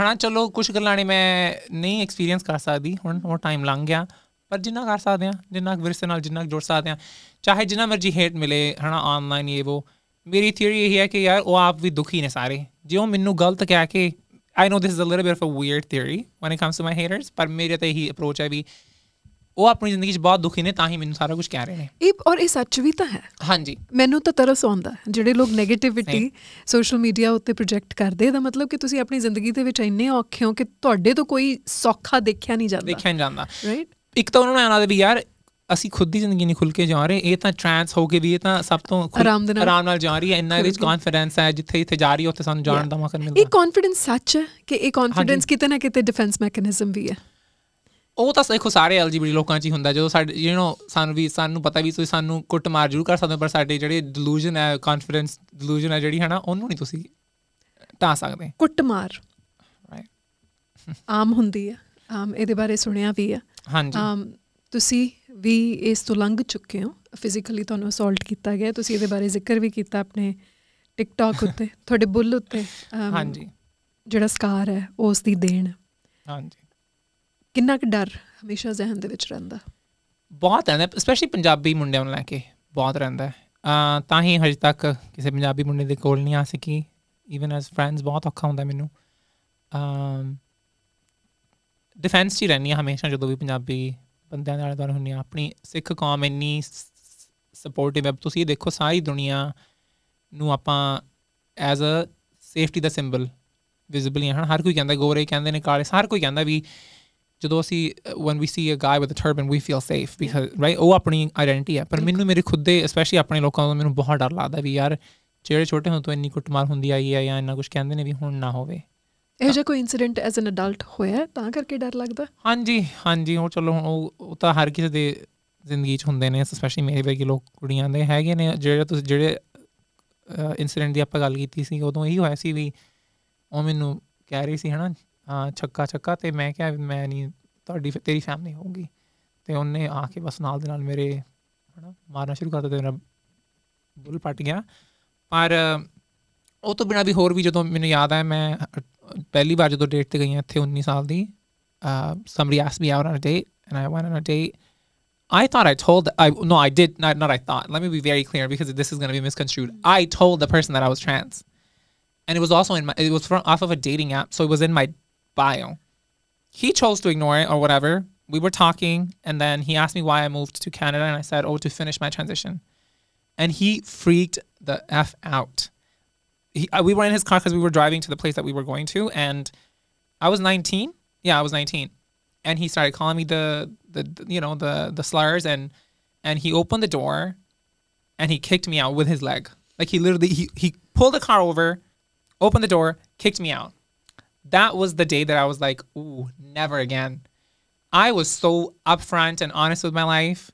Speaker 2: ਹਣਾ ਚਲੋ ਕੁਝ ਗੱਲਾਂ ਨੇ ਮੈਂ ਨਹੀਂ ਐਕਸਪੀਰੀਅੰਸ ਕਰ ਸਕਦੀ ਹੁਣ ਉਹ ਟਾਈਮ ਲੰਘ ਗਿਆ ਪਰ ਜਿੰਨਾ ਕਰ ਸਕਦੇ ਆ ਜਿੰਨਾ ਵਿਰਸੇ ਨਾਲ ਜਿੰਨਾ ਜੁੜ ਸਕਦੇ ਆ ਚਾਹੇ ਜਿੰਨਾ ਮਰਜ਼ੀ ਹੇਟ ਮਿਲੇ ਹਨਾ ਆਨਲਾਈਨ ਇਹ ਉਹ ਮੇਰੀ ਥਿਊਰੀ ਇਹ ਹੈ ਕਿ ਯਾਰ ਉਹ ਆਪ ਵੀ ਦੁਖੀ ਨੇ ਸਾਰੇ। ਜੇ ਉਹ ਮੈਨੂੰ ਗਲਤ ਕਹਿ ਕੇ I know this is a little bit of a weird theory when it comes to my haters ਪਰ ਮੇਰੇ ਤੇ ਹੀ ਅਪਰੋਚ ਹੈ ਵੀ ਉਹ ਆਪਣੀ ਜ਼ਿੰਦਗੀ 'ਚ ਬਹੁਤ ਦੁਖੀ ਨੇ ਤਾਂ ਹੀ ਮੈਨੂੰ ਸਾਰਾ ਕੁਝ ਕਹਿ ਰਹੇ ਨੇ।
Speaker 1: ਇਹ ਔਰ ਇਹ ਸੱਚ ਵੀ ਤਾਂ ਹੈ।
Speaker 2: ਹਾਂਜੀ।
Speaker 1: ਮੈਨੂੰ ਤਾਂ ਤਰਸ ਆਉਂਦਾ। ਜਿਹੜੇ ਲੋਕ 네ਗੇਟਿਵਿਟੀ ਸੋਸ਼ਲ ਮੀਡੀਆ ਉੱਤੇ ਪ੍ਰੋਜੈਕਟ ਕਰਦੇ ਇਹਦਾ ਮਤਲਬ ਕਿ ਤੁਸੀਂ ਆਪਣੀ ਜ਼ਿੰਦਗੀ ਦੇ ਵਿੱਚ ਇੰਨੇ ਔਖੇ ਹੋ ਕਿ ਤੁਹਾਡੇ ਤੋਂ ਕੋਈ ਸੌਖਾ ਦੇਖਿਆ ਨਹੀਂ ਜਾਂਦਾ।
Speaker 2: ਦੇਖਿਆ ਨਹੀਂ ਜਾਂਦਾ।
Speaker 1: ਰਾਈਟ
Speaker 2: ਇੱਕ ਤਾਂ ਉਹਨਾਂ ਨੂੰ ਆਣਾ ਵੀ ਯਾਰ ਅਸੀਂ ਖੁਦ ਦੀ ਜ਼ਿੰਦਗੀ ਨਹੀਂ ਖੁੱਲ ਕੇ ਜਾ ਰਹੇ ਇਹ ਤਾਂ ਟ੍ਰਾਂਸ ਹੋ ਕੇ ਵੀ ਇਹ ਤਾਂ ਸਭ ਤੋਂ
Speaker 1: ਆਰਾਮ ਨਾਲ।
Speaker 2: ਆਰਾਮ ਨਾਲ ਜਾ ਰਹੀ ਹੈ ਇੰਨਾ ਇਹਦੇ ਵਿੱਚ ਕੌਨਫੀਡੈਂਸ ਹੈ ਜਿੱਥੇ ਜਿੱਥੇ ਜਾ ਰਹੀ ਹੈ ਉੱਥੇ ਸਾਨੂੰ ਜਾਣ ਦਾ ਮੌਕਾ
Speaker 1: ਇਹ
Speaker 2: ਮਿਲਦਾ
Speaker 1: ਕੌਨਫੀਡੈਂਸ ਸੱਚ ਹੈ ਕਿ ਇਹ ਕੌਨਫੀਡੈਂਸ ਕਿਤੇ ਨਾ ਕਿਤੇ ਡਿਫੈਂਸ ਮੈਕੈਨਿਜ਼ਮ ਵੀ ਹੈ।
Speaker 2: ਉਹ ਤਾਂ ਦੇਖੋ ਸਾਰੇ ਐਲਜੀਬੀਟੀ ਲੋਕਾਂ 'ਚ ਹੀ ਹੁੰਦਾ ਜਦੋਂ ਸਾਡੇ ਯੂ نو ਸਾਨੂੰ ਵੀ ਸਾਨੂੰ ਪਤਾ ਵੀ ਤੁਸੀਂ ਸਾਨੂੰ ਕੁੱਟ ਮਾਰ ਜ਼ਰੂਰ ਕਰ ਸਕਦੇ ਪਰ ਸਾਡੇ ਜਿਹੜੇ ਡਿਲੂਜਨ ਹੈ ਕੌਨਫੀਡੈਂਸ ਡਿਲੂਜਨ ਹੈ ਜਿਹੜੀ ਹੈ ਨਾ ਉਹਨੂੰ ਨਹੀਂ ਤੁਸੀਂ ਢਾ ਸਕਦੇ।
Speaker 1: ਕੁੱਟਮਾਰ।
Speaker 2: ਰਾਈਟ
Speaker 1: ਆਮ ਹੁੰਦੀ ਹੈ ਆਮ ਇਹਦੇ ਬਾਰੇ ਸੁਣਿਆ ਵੀ ਹੈ।
Speaker 2: ਹਾਂਜੀ।
Speaker 1: ਆਮ ਤੁਸੀਂ ਵੀ ਇਸ ਤੋਂ ਲੰਘ ਚੁੱਕੇ ਹੋ। ਫਿਜ਼ੀਕਲੀ ਤੁਹਾਨੂੰ ਅਸੌਲਟ ਕੀਤਾ ਗਿਆ। ਤੁਸੀਂ ਇਹਦੇ ਬਾਰੇ ਜ਼ਿਕਰ ਵੀ ਕੀਤਾ ਆਪਣੇ ਟਿਕਟੌਕ ਉੱਤੇ ਤੁਹਾਡੇ ਬੁੱਲ ਉੱਤੇ
Speaker 2: ਹਾਂਜੀ।
Speaker 1: ਜਿਹੜਾ ਸਕਾਰ ਹੈ ਉਸ ਦੀ ਦੇਣ।
Speaker 2: ਹਾਂਜੀ।
Speaker 1: ਕਿੰਨਾ ਕੁ ਡਰ ਹਮੇਸ਼ਾ ਜ਼ਿਹਨ ਦੇ ਵਿੱਚ ਰਹਿੰਦਾ?
Speaker 2: ਬਹੁਤ ਰਹਿੰਦਾ ਸਪੈਸ਼ਲੀ ਪੰਜਾਬੀ ਮੁੰਡਿਆਂ ਨੂੰ ਲੈ ਕੇ ਬਹੁਤ ਰਹਿੰਦਾ ਤਾਂ ਹੀ ਹਜੇ ਤੱਕ ਕਿਸੇ ਪੰਜਾਬੀ ਮੁੰਡੇ ਦੇ ਕੋਲ ਨਹੀਂ ਆ ਸਕੀ। ਇਵਨ ਐਸ ਫਰੈਂਡਸ ਬਹੁਤ ਔਖਾ ਹੁੰਦਾ ਮੈਨੂੰ। ਅਮ ਡਿਫੈਂਸ 'ਚ ਹਾਂ ਹਮੇਸ਼ਾ ਜਦੋਂ ਵੀ ਪੰਜਾਬੀ ਬੰਦਿਆਂ ਦੇ ਨਾਲ ਦੁਆਲੇ ਹੁੰਦੀ ਹਾਂ ਆਪਣੀ ਸਿੱਖ ਕੌਮ ਇੰਨੀ ਸਪੋਰਟਿਵ ਹੈ। ਤੁਸੀਂ ਇਹ ਦੇਖੋ ਸਾਰੀ ਦੁਨੀਆ ਨੂੰ ਆਪਾਂ ਐਜ਼ ਅ ਸੇਫਟੀ ਦਾ ਸਿੰਬਲ ਵਿਜ਼ੀਬਲੀ ਹਨ, ਹਰ ਕੋਈ ਕਹਿੰਦਾ, ਗੋਰੇ ਕਹਿੰਦੇ ਨੇ, ਕਾਲੇ, ਹਰ ਕੋਈ ਕਹਿੰਦਾ ਵੀ ਜਦੋਂ ਅਸੀਂ when we see a guy with a turban, we feel safe because, right, ਉਹ ਆਪਣੀ ਆਇਡੈਂਟੀ ਹੈ। ਪਰ ਮੈਨੂੰ ਮੇਰੇ ਖੁਦ ਦੇ ਸਪੈਸ਼ਲੀ ਆਪਣੇ ਲੋਕਾਂ ਤੋਂ ਮੈਨੂੰ ਬਹੁਤ ਡਰ ਲੱਗਦਾ ਵੀ ਯਾਰ, ਜਿਹੜੇ ਛੋਟੇ ਹੁੰਦੇ ਤੋਂ ਇੰਨੀ ਕੁੱਟਮਾਰ ਹੁੰਦੀ ਆਈ ਹੈ ਜਾਂ ਇੰਨਾ ਕੁਝ ਕਹਿੰਦੇ ਨੇ ਵੀ ਹੁਣ ਨਾ ਹੋਵੇ।
Speaker 1: ਇਹੋ ਜਿਹਾ ਕੋਈ ਇਨਸੀਡੈਂਟ ਐਜ਼ ਐਨ ਅਡਲਟ ਹੋਇਆ ਹੈ, ਤਾਂ ਕਰਕੇ ਡਰ ਲੱਗਦਾ?
Speaker 2: ਹਾਂਜੀ ਹਾਂਜੀ ਉਹ ਚਲੋ ਹੁਣ ਉਹ ਉਹ ਤਾਂ ਹਰ ਕਿਸੇ ਦੇ ਜ਼ਿੰਦਗੀ 'ਚ ਹੁੰਦੇ ਨੇ ਸਪੈਸ਼ਲੀ ਮੇਰੇ ਵਰਗੇ ਲੋਕ ਕੁੜੀਆਂ ਦੇ ਹੈਗੇ ਨੇ ਜਿਹੜੇ ਤੁਸੀਂ ਜਿਹੜੇ ਇਨਸੀਡੈਂਟ ਦੀ ਆਪਾਂ ਗੱਲ ਕੀਤੀ ਸੀ ਉਦੋਂ ਇਹੀ ਹੋਇਆ ਸੀ ਵੀ ਉਹ ਮੈਨੂੰ ਕਹਿ ਰਹੀ ਸੀ ਹਨਾ ਅਹ ਛੱਕਾ ਛੱਕਾ ਤੇ ਮੈਂ ਕਿਹਾ ਵੀ ਮੈਂ ਨਹੀਂ ਤੁਹਾਡੀ ਫਿਰ ਤੇਰੀ ਫੈਮਿਲੀ ਹੋਊਗੀ। ਤੇ ਉਹਨੇ ਆ ਕੇ ਬਸ ਨਾਲ ਦੇ ਨਾਲ ਮੇਰੇ ਹਨਾ ਮਾਰਨਾ ਸ਼ੁਰੂ ਕਰ ਦਿੱਤਾ ਤੇ ਮੇਰਾ ਬੁੱਲ ਪਟ ਗਿਆ। ਪਰ ਅਹ, ਉਹ ਤੋਂ ਬਿਨਾਂ ਵੀ ਹੋਰ ਵੀ ਜਦੋਂ ਮੈਨੂੰ ਯਾਦ ਹੈ ਮੈਂ ਅਹ, ਪਹਿਲੀ ਵਾਰ ਜਦੋਂ ਡੇਟ ਤੇ ਗਈ ਹਾਂ ਇੱਥੇ 19 ਸਾਲ ਦੀ uh, somebody asked me out on a date and I went on a date. I thought I told I no I did not not I thought. Let me be very clear because this is going to be misconstrued. I told the person that I was trans, and it was also in my it was from off of a dating app, so it was in my bio. He chose to ignore it or whatever. We were talking, and then he asked me why I moved to Canada, and I said, "Oh, to finish my transition," and he freaked the f out. He, we were in his car because we were driving to the place that we were going to, and I was 19. Yeah, I was 19, and he started calling me the, the the, you know the the slurs and and he opened the door, and he kicked me out with his leg. Like he literally he he pulled the car over, opened the door, kicked me out. That was the day that I was like, ooh, never again. I was so upfront and honest with my life.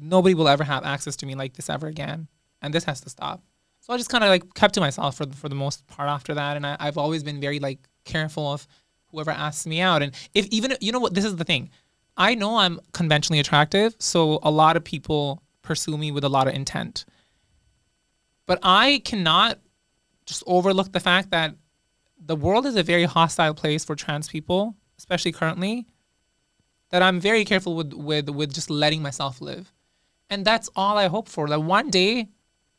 Speaker 2: Nobody will ever have access to me like this ever again. And this has to stop. So I just kind of like kept to myself for for the most part after that. And I, I've always been very like careful of whoever asks me out. And if even, you know what, this is the thing. I know I'm conventionally attractive. So a lot of people pursue me with a lot of intent. But I cannot just overlook the fact that the world is a very hostile place for trans people, especially currently. That I'm very careful with with with just letting myself live, and that's all I hope for. That one day,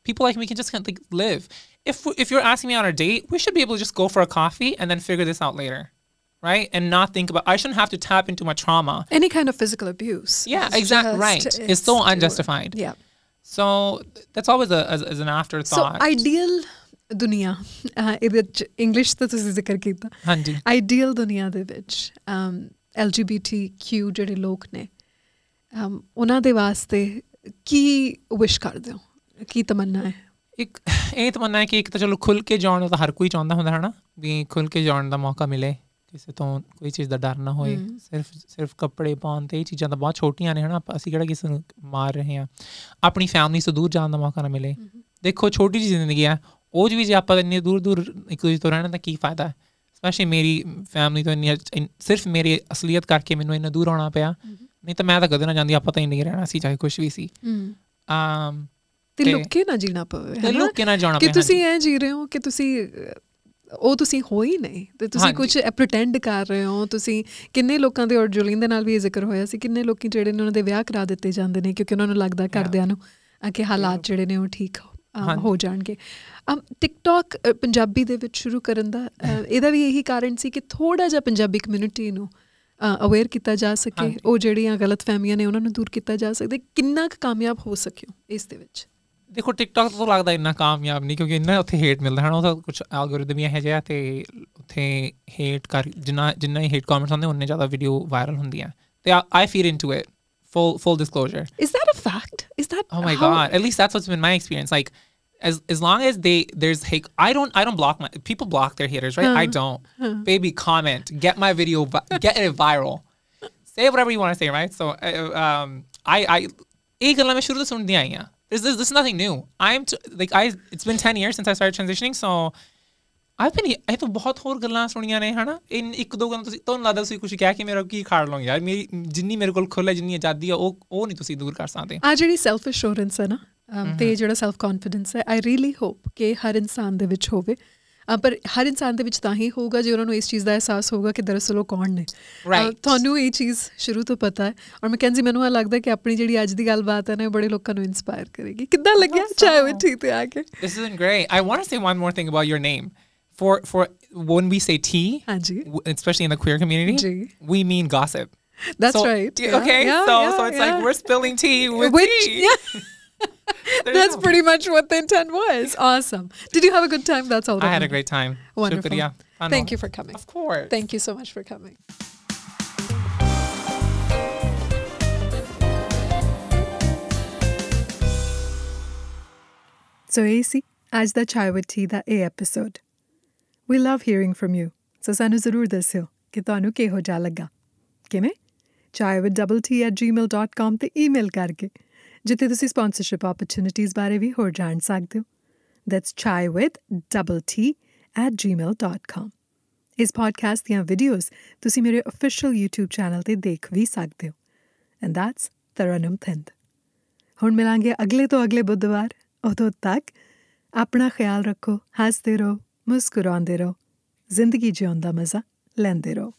Speaker 2: people like me can just kind of like live. If if you're asking me on a date, we should be able to just go for a coffee and then figure this out later, right? And not think about. I shouldn't have to tap into my trauma.
Speaker 1: Any kind of physical abuse.
Speaker 2: Yeah,
Speaker 1: is
Speaker 2: exactly.
Speaker 1: just-
Speaker 2: Right. It's, so unjustified.
Speaker 1: Yeah.
Speaker 2: So that's always a as, as an
Speaker 1: so
Speaker 2: afterthought.
Speaker 1: Ideal ਦੁਨੀਆ ਅਹ, ਇਹਦੇ ਵਿੱਚ ਇੰਗਲਿਸ਼ ਤਾਂ ਤੁਸੀਂ ਜ਼ਿਕਰ ਕੀਤਾ
Speaker 2: ਹਾਂਜੀ
Speaker 1: ਆਈਡੀਅਲ ਦੁਨੀਆ ਦੇ ਵਿੱਚ ਅਮ LGBTQ ਜਿਹੜੇ ਲੋਕ ਨੇ ਅਮ ਉਹਨਾਂ ਦੇ ਵਾਸਤੇ ਕੀ ਵਿਸ਼ ਕਰਦੇ ਹੋ ਕੀ ਤਮੰਨਾ ਹੈ?
Speaker 2: ਇੱਕ ਇਹ ਤਮੰਨਾ ਹੈ ਕਿ ਇੱਕ ਤਾਂ ਚਲੋ ਖੁੱਲ ਕੇ ਜਾਣ ਦਾ ਹਰ ਕੋਈ ਚਾਹੁੰਦਾ ਹੁੰਦਾ ਹੈ ਨਾ ਵੀ ਖੁੱਲ ਕੇ ਜਾਣ ਦਾ ਮੌਕਾ ਮਿਲੇ ਕਿਸੇ ਤੋਂ ਕੋਈ ਚੀਜ਼ ਦਾ ਡਰ ਨਾ ਹੋਏ। ਸਿਰਫ ਸਿਰਫ ਕੱਪੜੇ ਪਾਉਣ ਤੇ ਇਹ ਚੀਜ਼ਾਂ ਤਾਂ ਬਹੁਤ ਛੋਟੀਆਂ ਨੇ ਹਨਾ ਅਸੀਂ ਕਿਹੜਾ ਕਿਸੇ ਨੂੰ ਮਾਰ ਰਹੇ ਹਾਂ। ਆਪਣੀ ਫੈਮਿਲੀ ਤੋਂ ਦੂਰ ਜਾਣ ਦਾ ਮੌਕਾ ਨਾ ਮਿਲੇ। ਦੇਖੋ ਛੋਟੀ ਜਿਹੀ ਜ਼ਿੰਦਗੀ ਆ ਉਹ 'ਚ ਵੀ ਜੇ ਆਪਾਂ ਇੰਨੀ ਦੂਰ ਦੂਰ ਇੱਕ ਦੂਜੇ ਤੋਂ ਰਹਿਣਾ ਤਾਂ ਕੀ ਫਾਇਦਾ? ਹੈ ਸਪੈਸ਼ਲੀ ਮੇਰੀ ਫੈਮਿਲੀ ਤੋਂ ਇੰਨੀ ਸਿਰਫ ਮੇਰੀ ਅਸਲੀਅਤ ਕਰਕੇ ਮੈਨੂੰ ਇੰਨਾ ਦੂਰ ਆਉਣਾ ਪਿਆ। ਨਹੀਂ ਤਾਂ ਮੈਂ ਤਾਂ ਕਦੇ ਨਾ ਜਾਂਦੀ ਆਪਾਂ ਤਾਂ ਇੰਨੀ ਰਹਿਣਾ ਸੀ ਚਾਹੇ ਕੁਝ ਵੀ ਸੀ। ਆਮ
Speaker 1: ਤੇ ਲੁੱਕੇ ਨਾ ਜੀਣਾ ਪਵੇ ਹੈ ਨਾ?
Speaker 2: ਲੁੱਕ ਕੇ ਨਾ ਜਾਣਾ
Speaker 1: ਕਿ
Speaker 2: ਪਿਆ
Speaker 1: ਤੁਸੀਂ ਐ ਜੀ ਰਹੇ ਹੋ ਕਿ ਤੁਸੀਂ ਉਹ ਤੁਸੀਂ ਹੋ ਹੀ ਨਹੀਂ ਤੇ ਤੁਸੀਂ। ਕੁਝ ਪ੍ਰਟੈਂਡ ਕਰ ਰਹੇ ਹੋ ਤੁਸੀਂ ਕਿੰਨੇ ਲੋਕਾਂ ਦੇ ਔਰ ਜੁਲੀਨ ਦੇ ਨਾਲ ਵੀ ਇਹ ਜ਼ਿਕਰ ਹੋਇਆ ਸੀ ਕਿੰਨੇ ਲੋਕੀ ਜਿਹੜੇ ਨੇ ਉਹਨਾਂ ਦੇ ਵਿਆਹ ਕਰਾ ਦਿੱਤੇ ਜਾਂਦੇ ਨੇ ਕਿਉਂਕਿ ਉਹਨਾਂ ਨੂੰ ਲੱਗਦਾ ਘਰਦਿਆਂ ਨੂੰ ਕਿ ਹਾਲਾਤ ਜਿਹੜੇ ਨੇ ਉਹ ਠੀਕ। ਹੋ ਜਾਣਗੇ। ਅਮ ਟਿਕਟੌਕ ਪੰਜਾਬੀ ਦੇ ਵਿੱਚ ਸ਼ੁਰੂ ਕਰਨ ਦਾ ਇਹਦਾ ਵੀ ਇਹੀ ਕਾਰਨ ਸੀ ਕਿ ਥੋੜਾ ਜਿਹਾ ਪੰਜਾਬੀ ਕਮਿਊਨਿਟੀ ਨੂੰ ਅਵੇਅਰ ਕੀਤਾ ਜਾ ਸਕੇ। ਉਹ ਜਿਹੜੀਆਂ ਗਲਤਫਹਿਮੀਆਂ ਨੇ ਉਹਨਾਂ ਨੂੰ ਦੂਰ ਕੀਤਾ ਜਾ ਸਕਦੇ ਕਿੰਨਾ ਕੁ ਕਾਮਯਾਬ ਹੋ ਸਕਿਓ ਇਸ ਦੇ ਵਿੱਚ।
Speaker 2: ਦੇਖੋ ਟਿਕਟੌਕ ਤੋਂ ਲੱਗਦਾ ਇੰਨਾ ਕਾਮਯਾਬ ਨਹੀਂ ਕਿਉਂਕਿ ਇੰਨਾ ਉੱਥੇ ਹੇਟ ਮਿਲਦਾ ਹੈ ਨਾ ਉਹਦਾ ਕੁਝ ਐਲਗੋਰਿਦਮ ਹੀ ਇਹੋ ਜਿਹਾ ਤੇ ਉੱਥੇ ਹੇਟ ਕਰ ਜਿੰਨਾ ਜਿੰਨਾ ਹੀ ਹੇਟ ਕਮੈਂਟਸ ਆਉਂਦੇ ਉਨੇ ਜ਼ਿਆਦਾ ਵੀਡੀਓ ਵਾਇਰਲ ਹੁੰਦੀਆਂ ਤੇ I feed into it full full disclosure
Speaker 1: Is that a fact? Is that
Speaker 2: oh my
Speaker 1: how-
Speaker 2: god at least that's what's been my experience like as as long as they there's hate i don't i don't block my people block their haters right i don't baby comment get my video vi- get it viral say whatever you want to say right so uh, um i i ਇਹ ਗੱਲਾਂ ਮੈਂ ਸ਼ੁਰੂ ਤੋਂ ਸੁਣਦੀਆਂ ਆਈਆਂ there's this, this is nothing new. I'm t- like i it's been 10 years since i started transitioning so I've been ਇਹ ਤਾਂ ਬਹੁਤ ਹੋਰ ਗੱਲਾਂ ਸੁਣੀਆਂ ਨੇ ਹਨਾ ਇਨ ਇੱਕ ਦੋ ਗੱਲਾਂ ਤੁਸੀਂ ਤੁਹਾਨੂੰ ਲੱਗਦਾ ਤੁਸੀਂ ਕੁਝ ਕਹਿ ਕੇ ਮੇਰਾ ਕੀ ਖਾੜ ਲਓਗੇ ਯਾਰ ਮੇਰੀ ਜਿੰਨੀ ਮੇਰੇ ਕੋਲ ਖੁੱਲ੍ਹ ਹੈ ਜਿੰਨੀ ਆਜ਼ਾਦੀ ਆ ਉਹ ਉਹ ਨਹੀਂ ਤੁਸੀਂ ਦੂਰ ਕਰ ਸਕਦੇ
Speaker 1: ਆ ਜਿਹੜੀ ਸੈਲਫ ਅਸ਼ੋਰੈਂਸ ਹੈ ਨਾ ਅਮ, ਤੇ ਜਿਹੜਾ ਸੈਲਫ ਕੌਨਫੀਡੈਂਸ ਹੈ ਆਈ ਰੀਲੀ ਹੋਪ ਕਿ ਹਰ ਇਨਸਾਨ ਦੇ ਵਿੱਚ ਹੋਵੇ ਅ, ਪਰ ਹਰ ਇਨਸਾਨ ਦੇ ਵਿੱਚ ਤਾਂ ਹੀ ਹੋਊਗਾ ਜੇ ਉਹਨਾਂ ਨੂੰ ਇਸ ਚੀਜ਼ ਦਾ ਅਹਿਸਾਸ ਹੋਊਗਾ ਕਿ ਦਰਅਸਲ ਉਹ ਕੌਣ ਨੇ ਅ,
Speaker 2: Right.
Speaker 1: ਤੁਹਾਨੂੰ ਇਹ ਚੀਜ਼ ਸ਼ੁਰੂ ਤੋਂ ਪਤਾ ਹੈ ਔਰ ਮੈਕੈਂਜੀ ਮੈਨੂੰ ਇਹ ਲੱਗਦਾ ਕਿ ਆਪਣੀ ਜਿਹੜੀ ਅੱਜ ਦੀ ਗੱਲਬਾਤ ਹੈ ਨਾ ਇਹ ਬੜੇ ਲੋਕਾਂ ਨੂੰ ਇਨਸਪਾਇਰ ਕਰੇਗੀ ਕਿੱਦਾਂ ਲੱਗਿਆ ਚਾਹੇ ਮਿੱਠੀ ਤੇ ਆ ਕੇ
Speaker 2: This isn't great. I want to say one more thing about your name. For for when we say tea,
Speaker 1: ਹਾਂਜੀ
Speaker 2: w- especially in the queer community,
Speaker 1: Ji.
Speaker 2: we mean gossip.
Speaker 1: that's
Speaker 2: So-
Speaker 1: right
Speaker 2: d-
Speaker 1: Yeah,
Speaker 2: Okay,
Speaker 1: yeah,
Speaker 2: so
Speaker 1: yeah,
Speaker 2: so it's
Speaker 1: yeah.
Speaker 2: like we're spilling tea with
Speaker 1: Which-
Speaker 2: tea.
Speaker 1: That's pretty much what the intent was. Awesome. Did you have a good time? That's all.
Speaker 2: I had a great time.
Speaker 1: Wonderful. Thank you for coming.
Speaker 2: Of course.
Speaker 1: Thank you so much for coming.
Speaker 3: So, AC, आज दा चाय विद टी ਦਾ ਇਹ episode we love hearing from you so ਸਾਨੂੰ ਜ਼ਰੂਰ ਦੱਸਿਓ ਕਿ ਤੁਹਾਨੂੰ ਕਿਹੋ ਜਿਹਾ ਲੱਗਾ ਕਿਵੇਂ chaiwithdoublet@gmail.com ਤੇ ਈਮੇਲ ਕਰਕੇ ਜਿੱਥੇ ਤੁਸੀਂ ਸਪਾਂਸਰਸ਼ਿਪ ਓਪਰਚ्युनिटीज ਬਾਰੇ ਵੀ ਹੋਰ ਜਾਣ ਸਕਦੇ ਹੋ। That's chaiwith@gmail.com ਇਸ ਪੋਡਕਾਸਟ ਦੀਆਂ ਵੀਡੀਓਜ਼ ਤੁਸੀਂ ਮੇਰੇ ਅਫੀਸ਼ੀਅਲ YouTube ਚੈਨਲ ਤੇ ਦੇਖ ਵੀ ਸਕਦੇ ਹੋ। ਐਂਡ that's ਤਰਨਮ ਥਿੰਦ ਹੁਣ ਮਿਲਾਂਗੇ ਅਗਲੇ ਤੋਂ ਅਗਲੇ ਬੁੱਧਵਾਰ। ਉਦੋਂ ਤੱਕ ਆਪਣਾ ਖਿਆਲ ਰੱਖੋ, ਹੱਸਦੇ ਰਹੋ, ਮੁਸਕਰਾਉਂਦੇ ਰਹੋ। ਜ਼ਿੰਦਗੀ ਜਿਉਣ ਦਾ ਮਜ਼ਾ ਲੈਂਦੇ ਰਹੋ।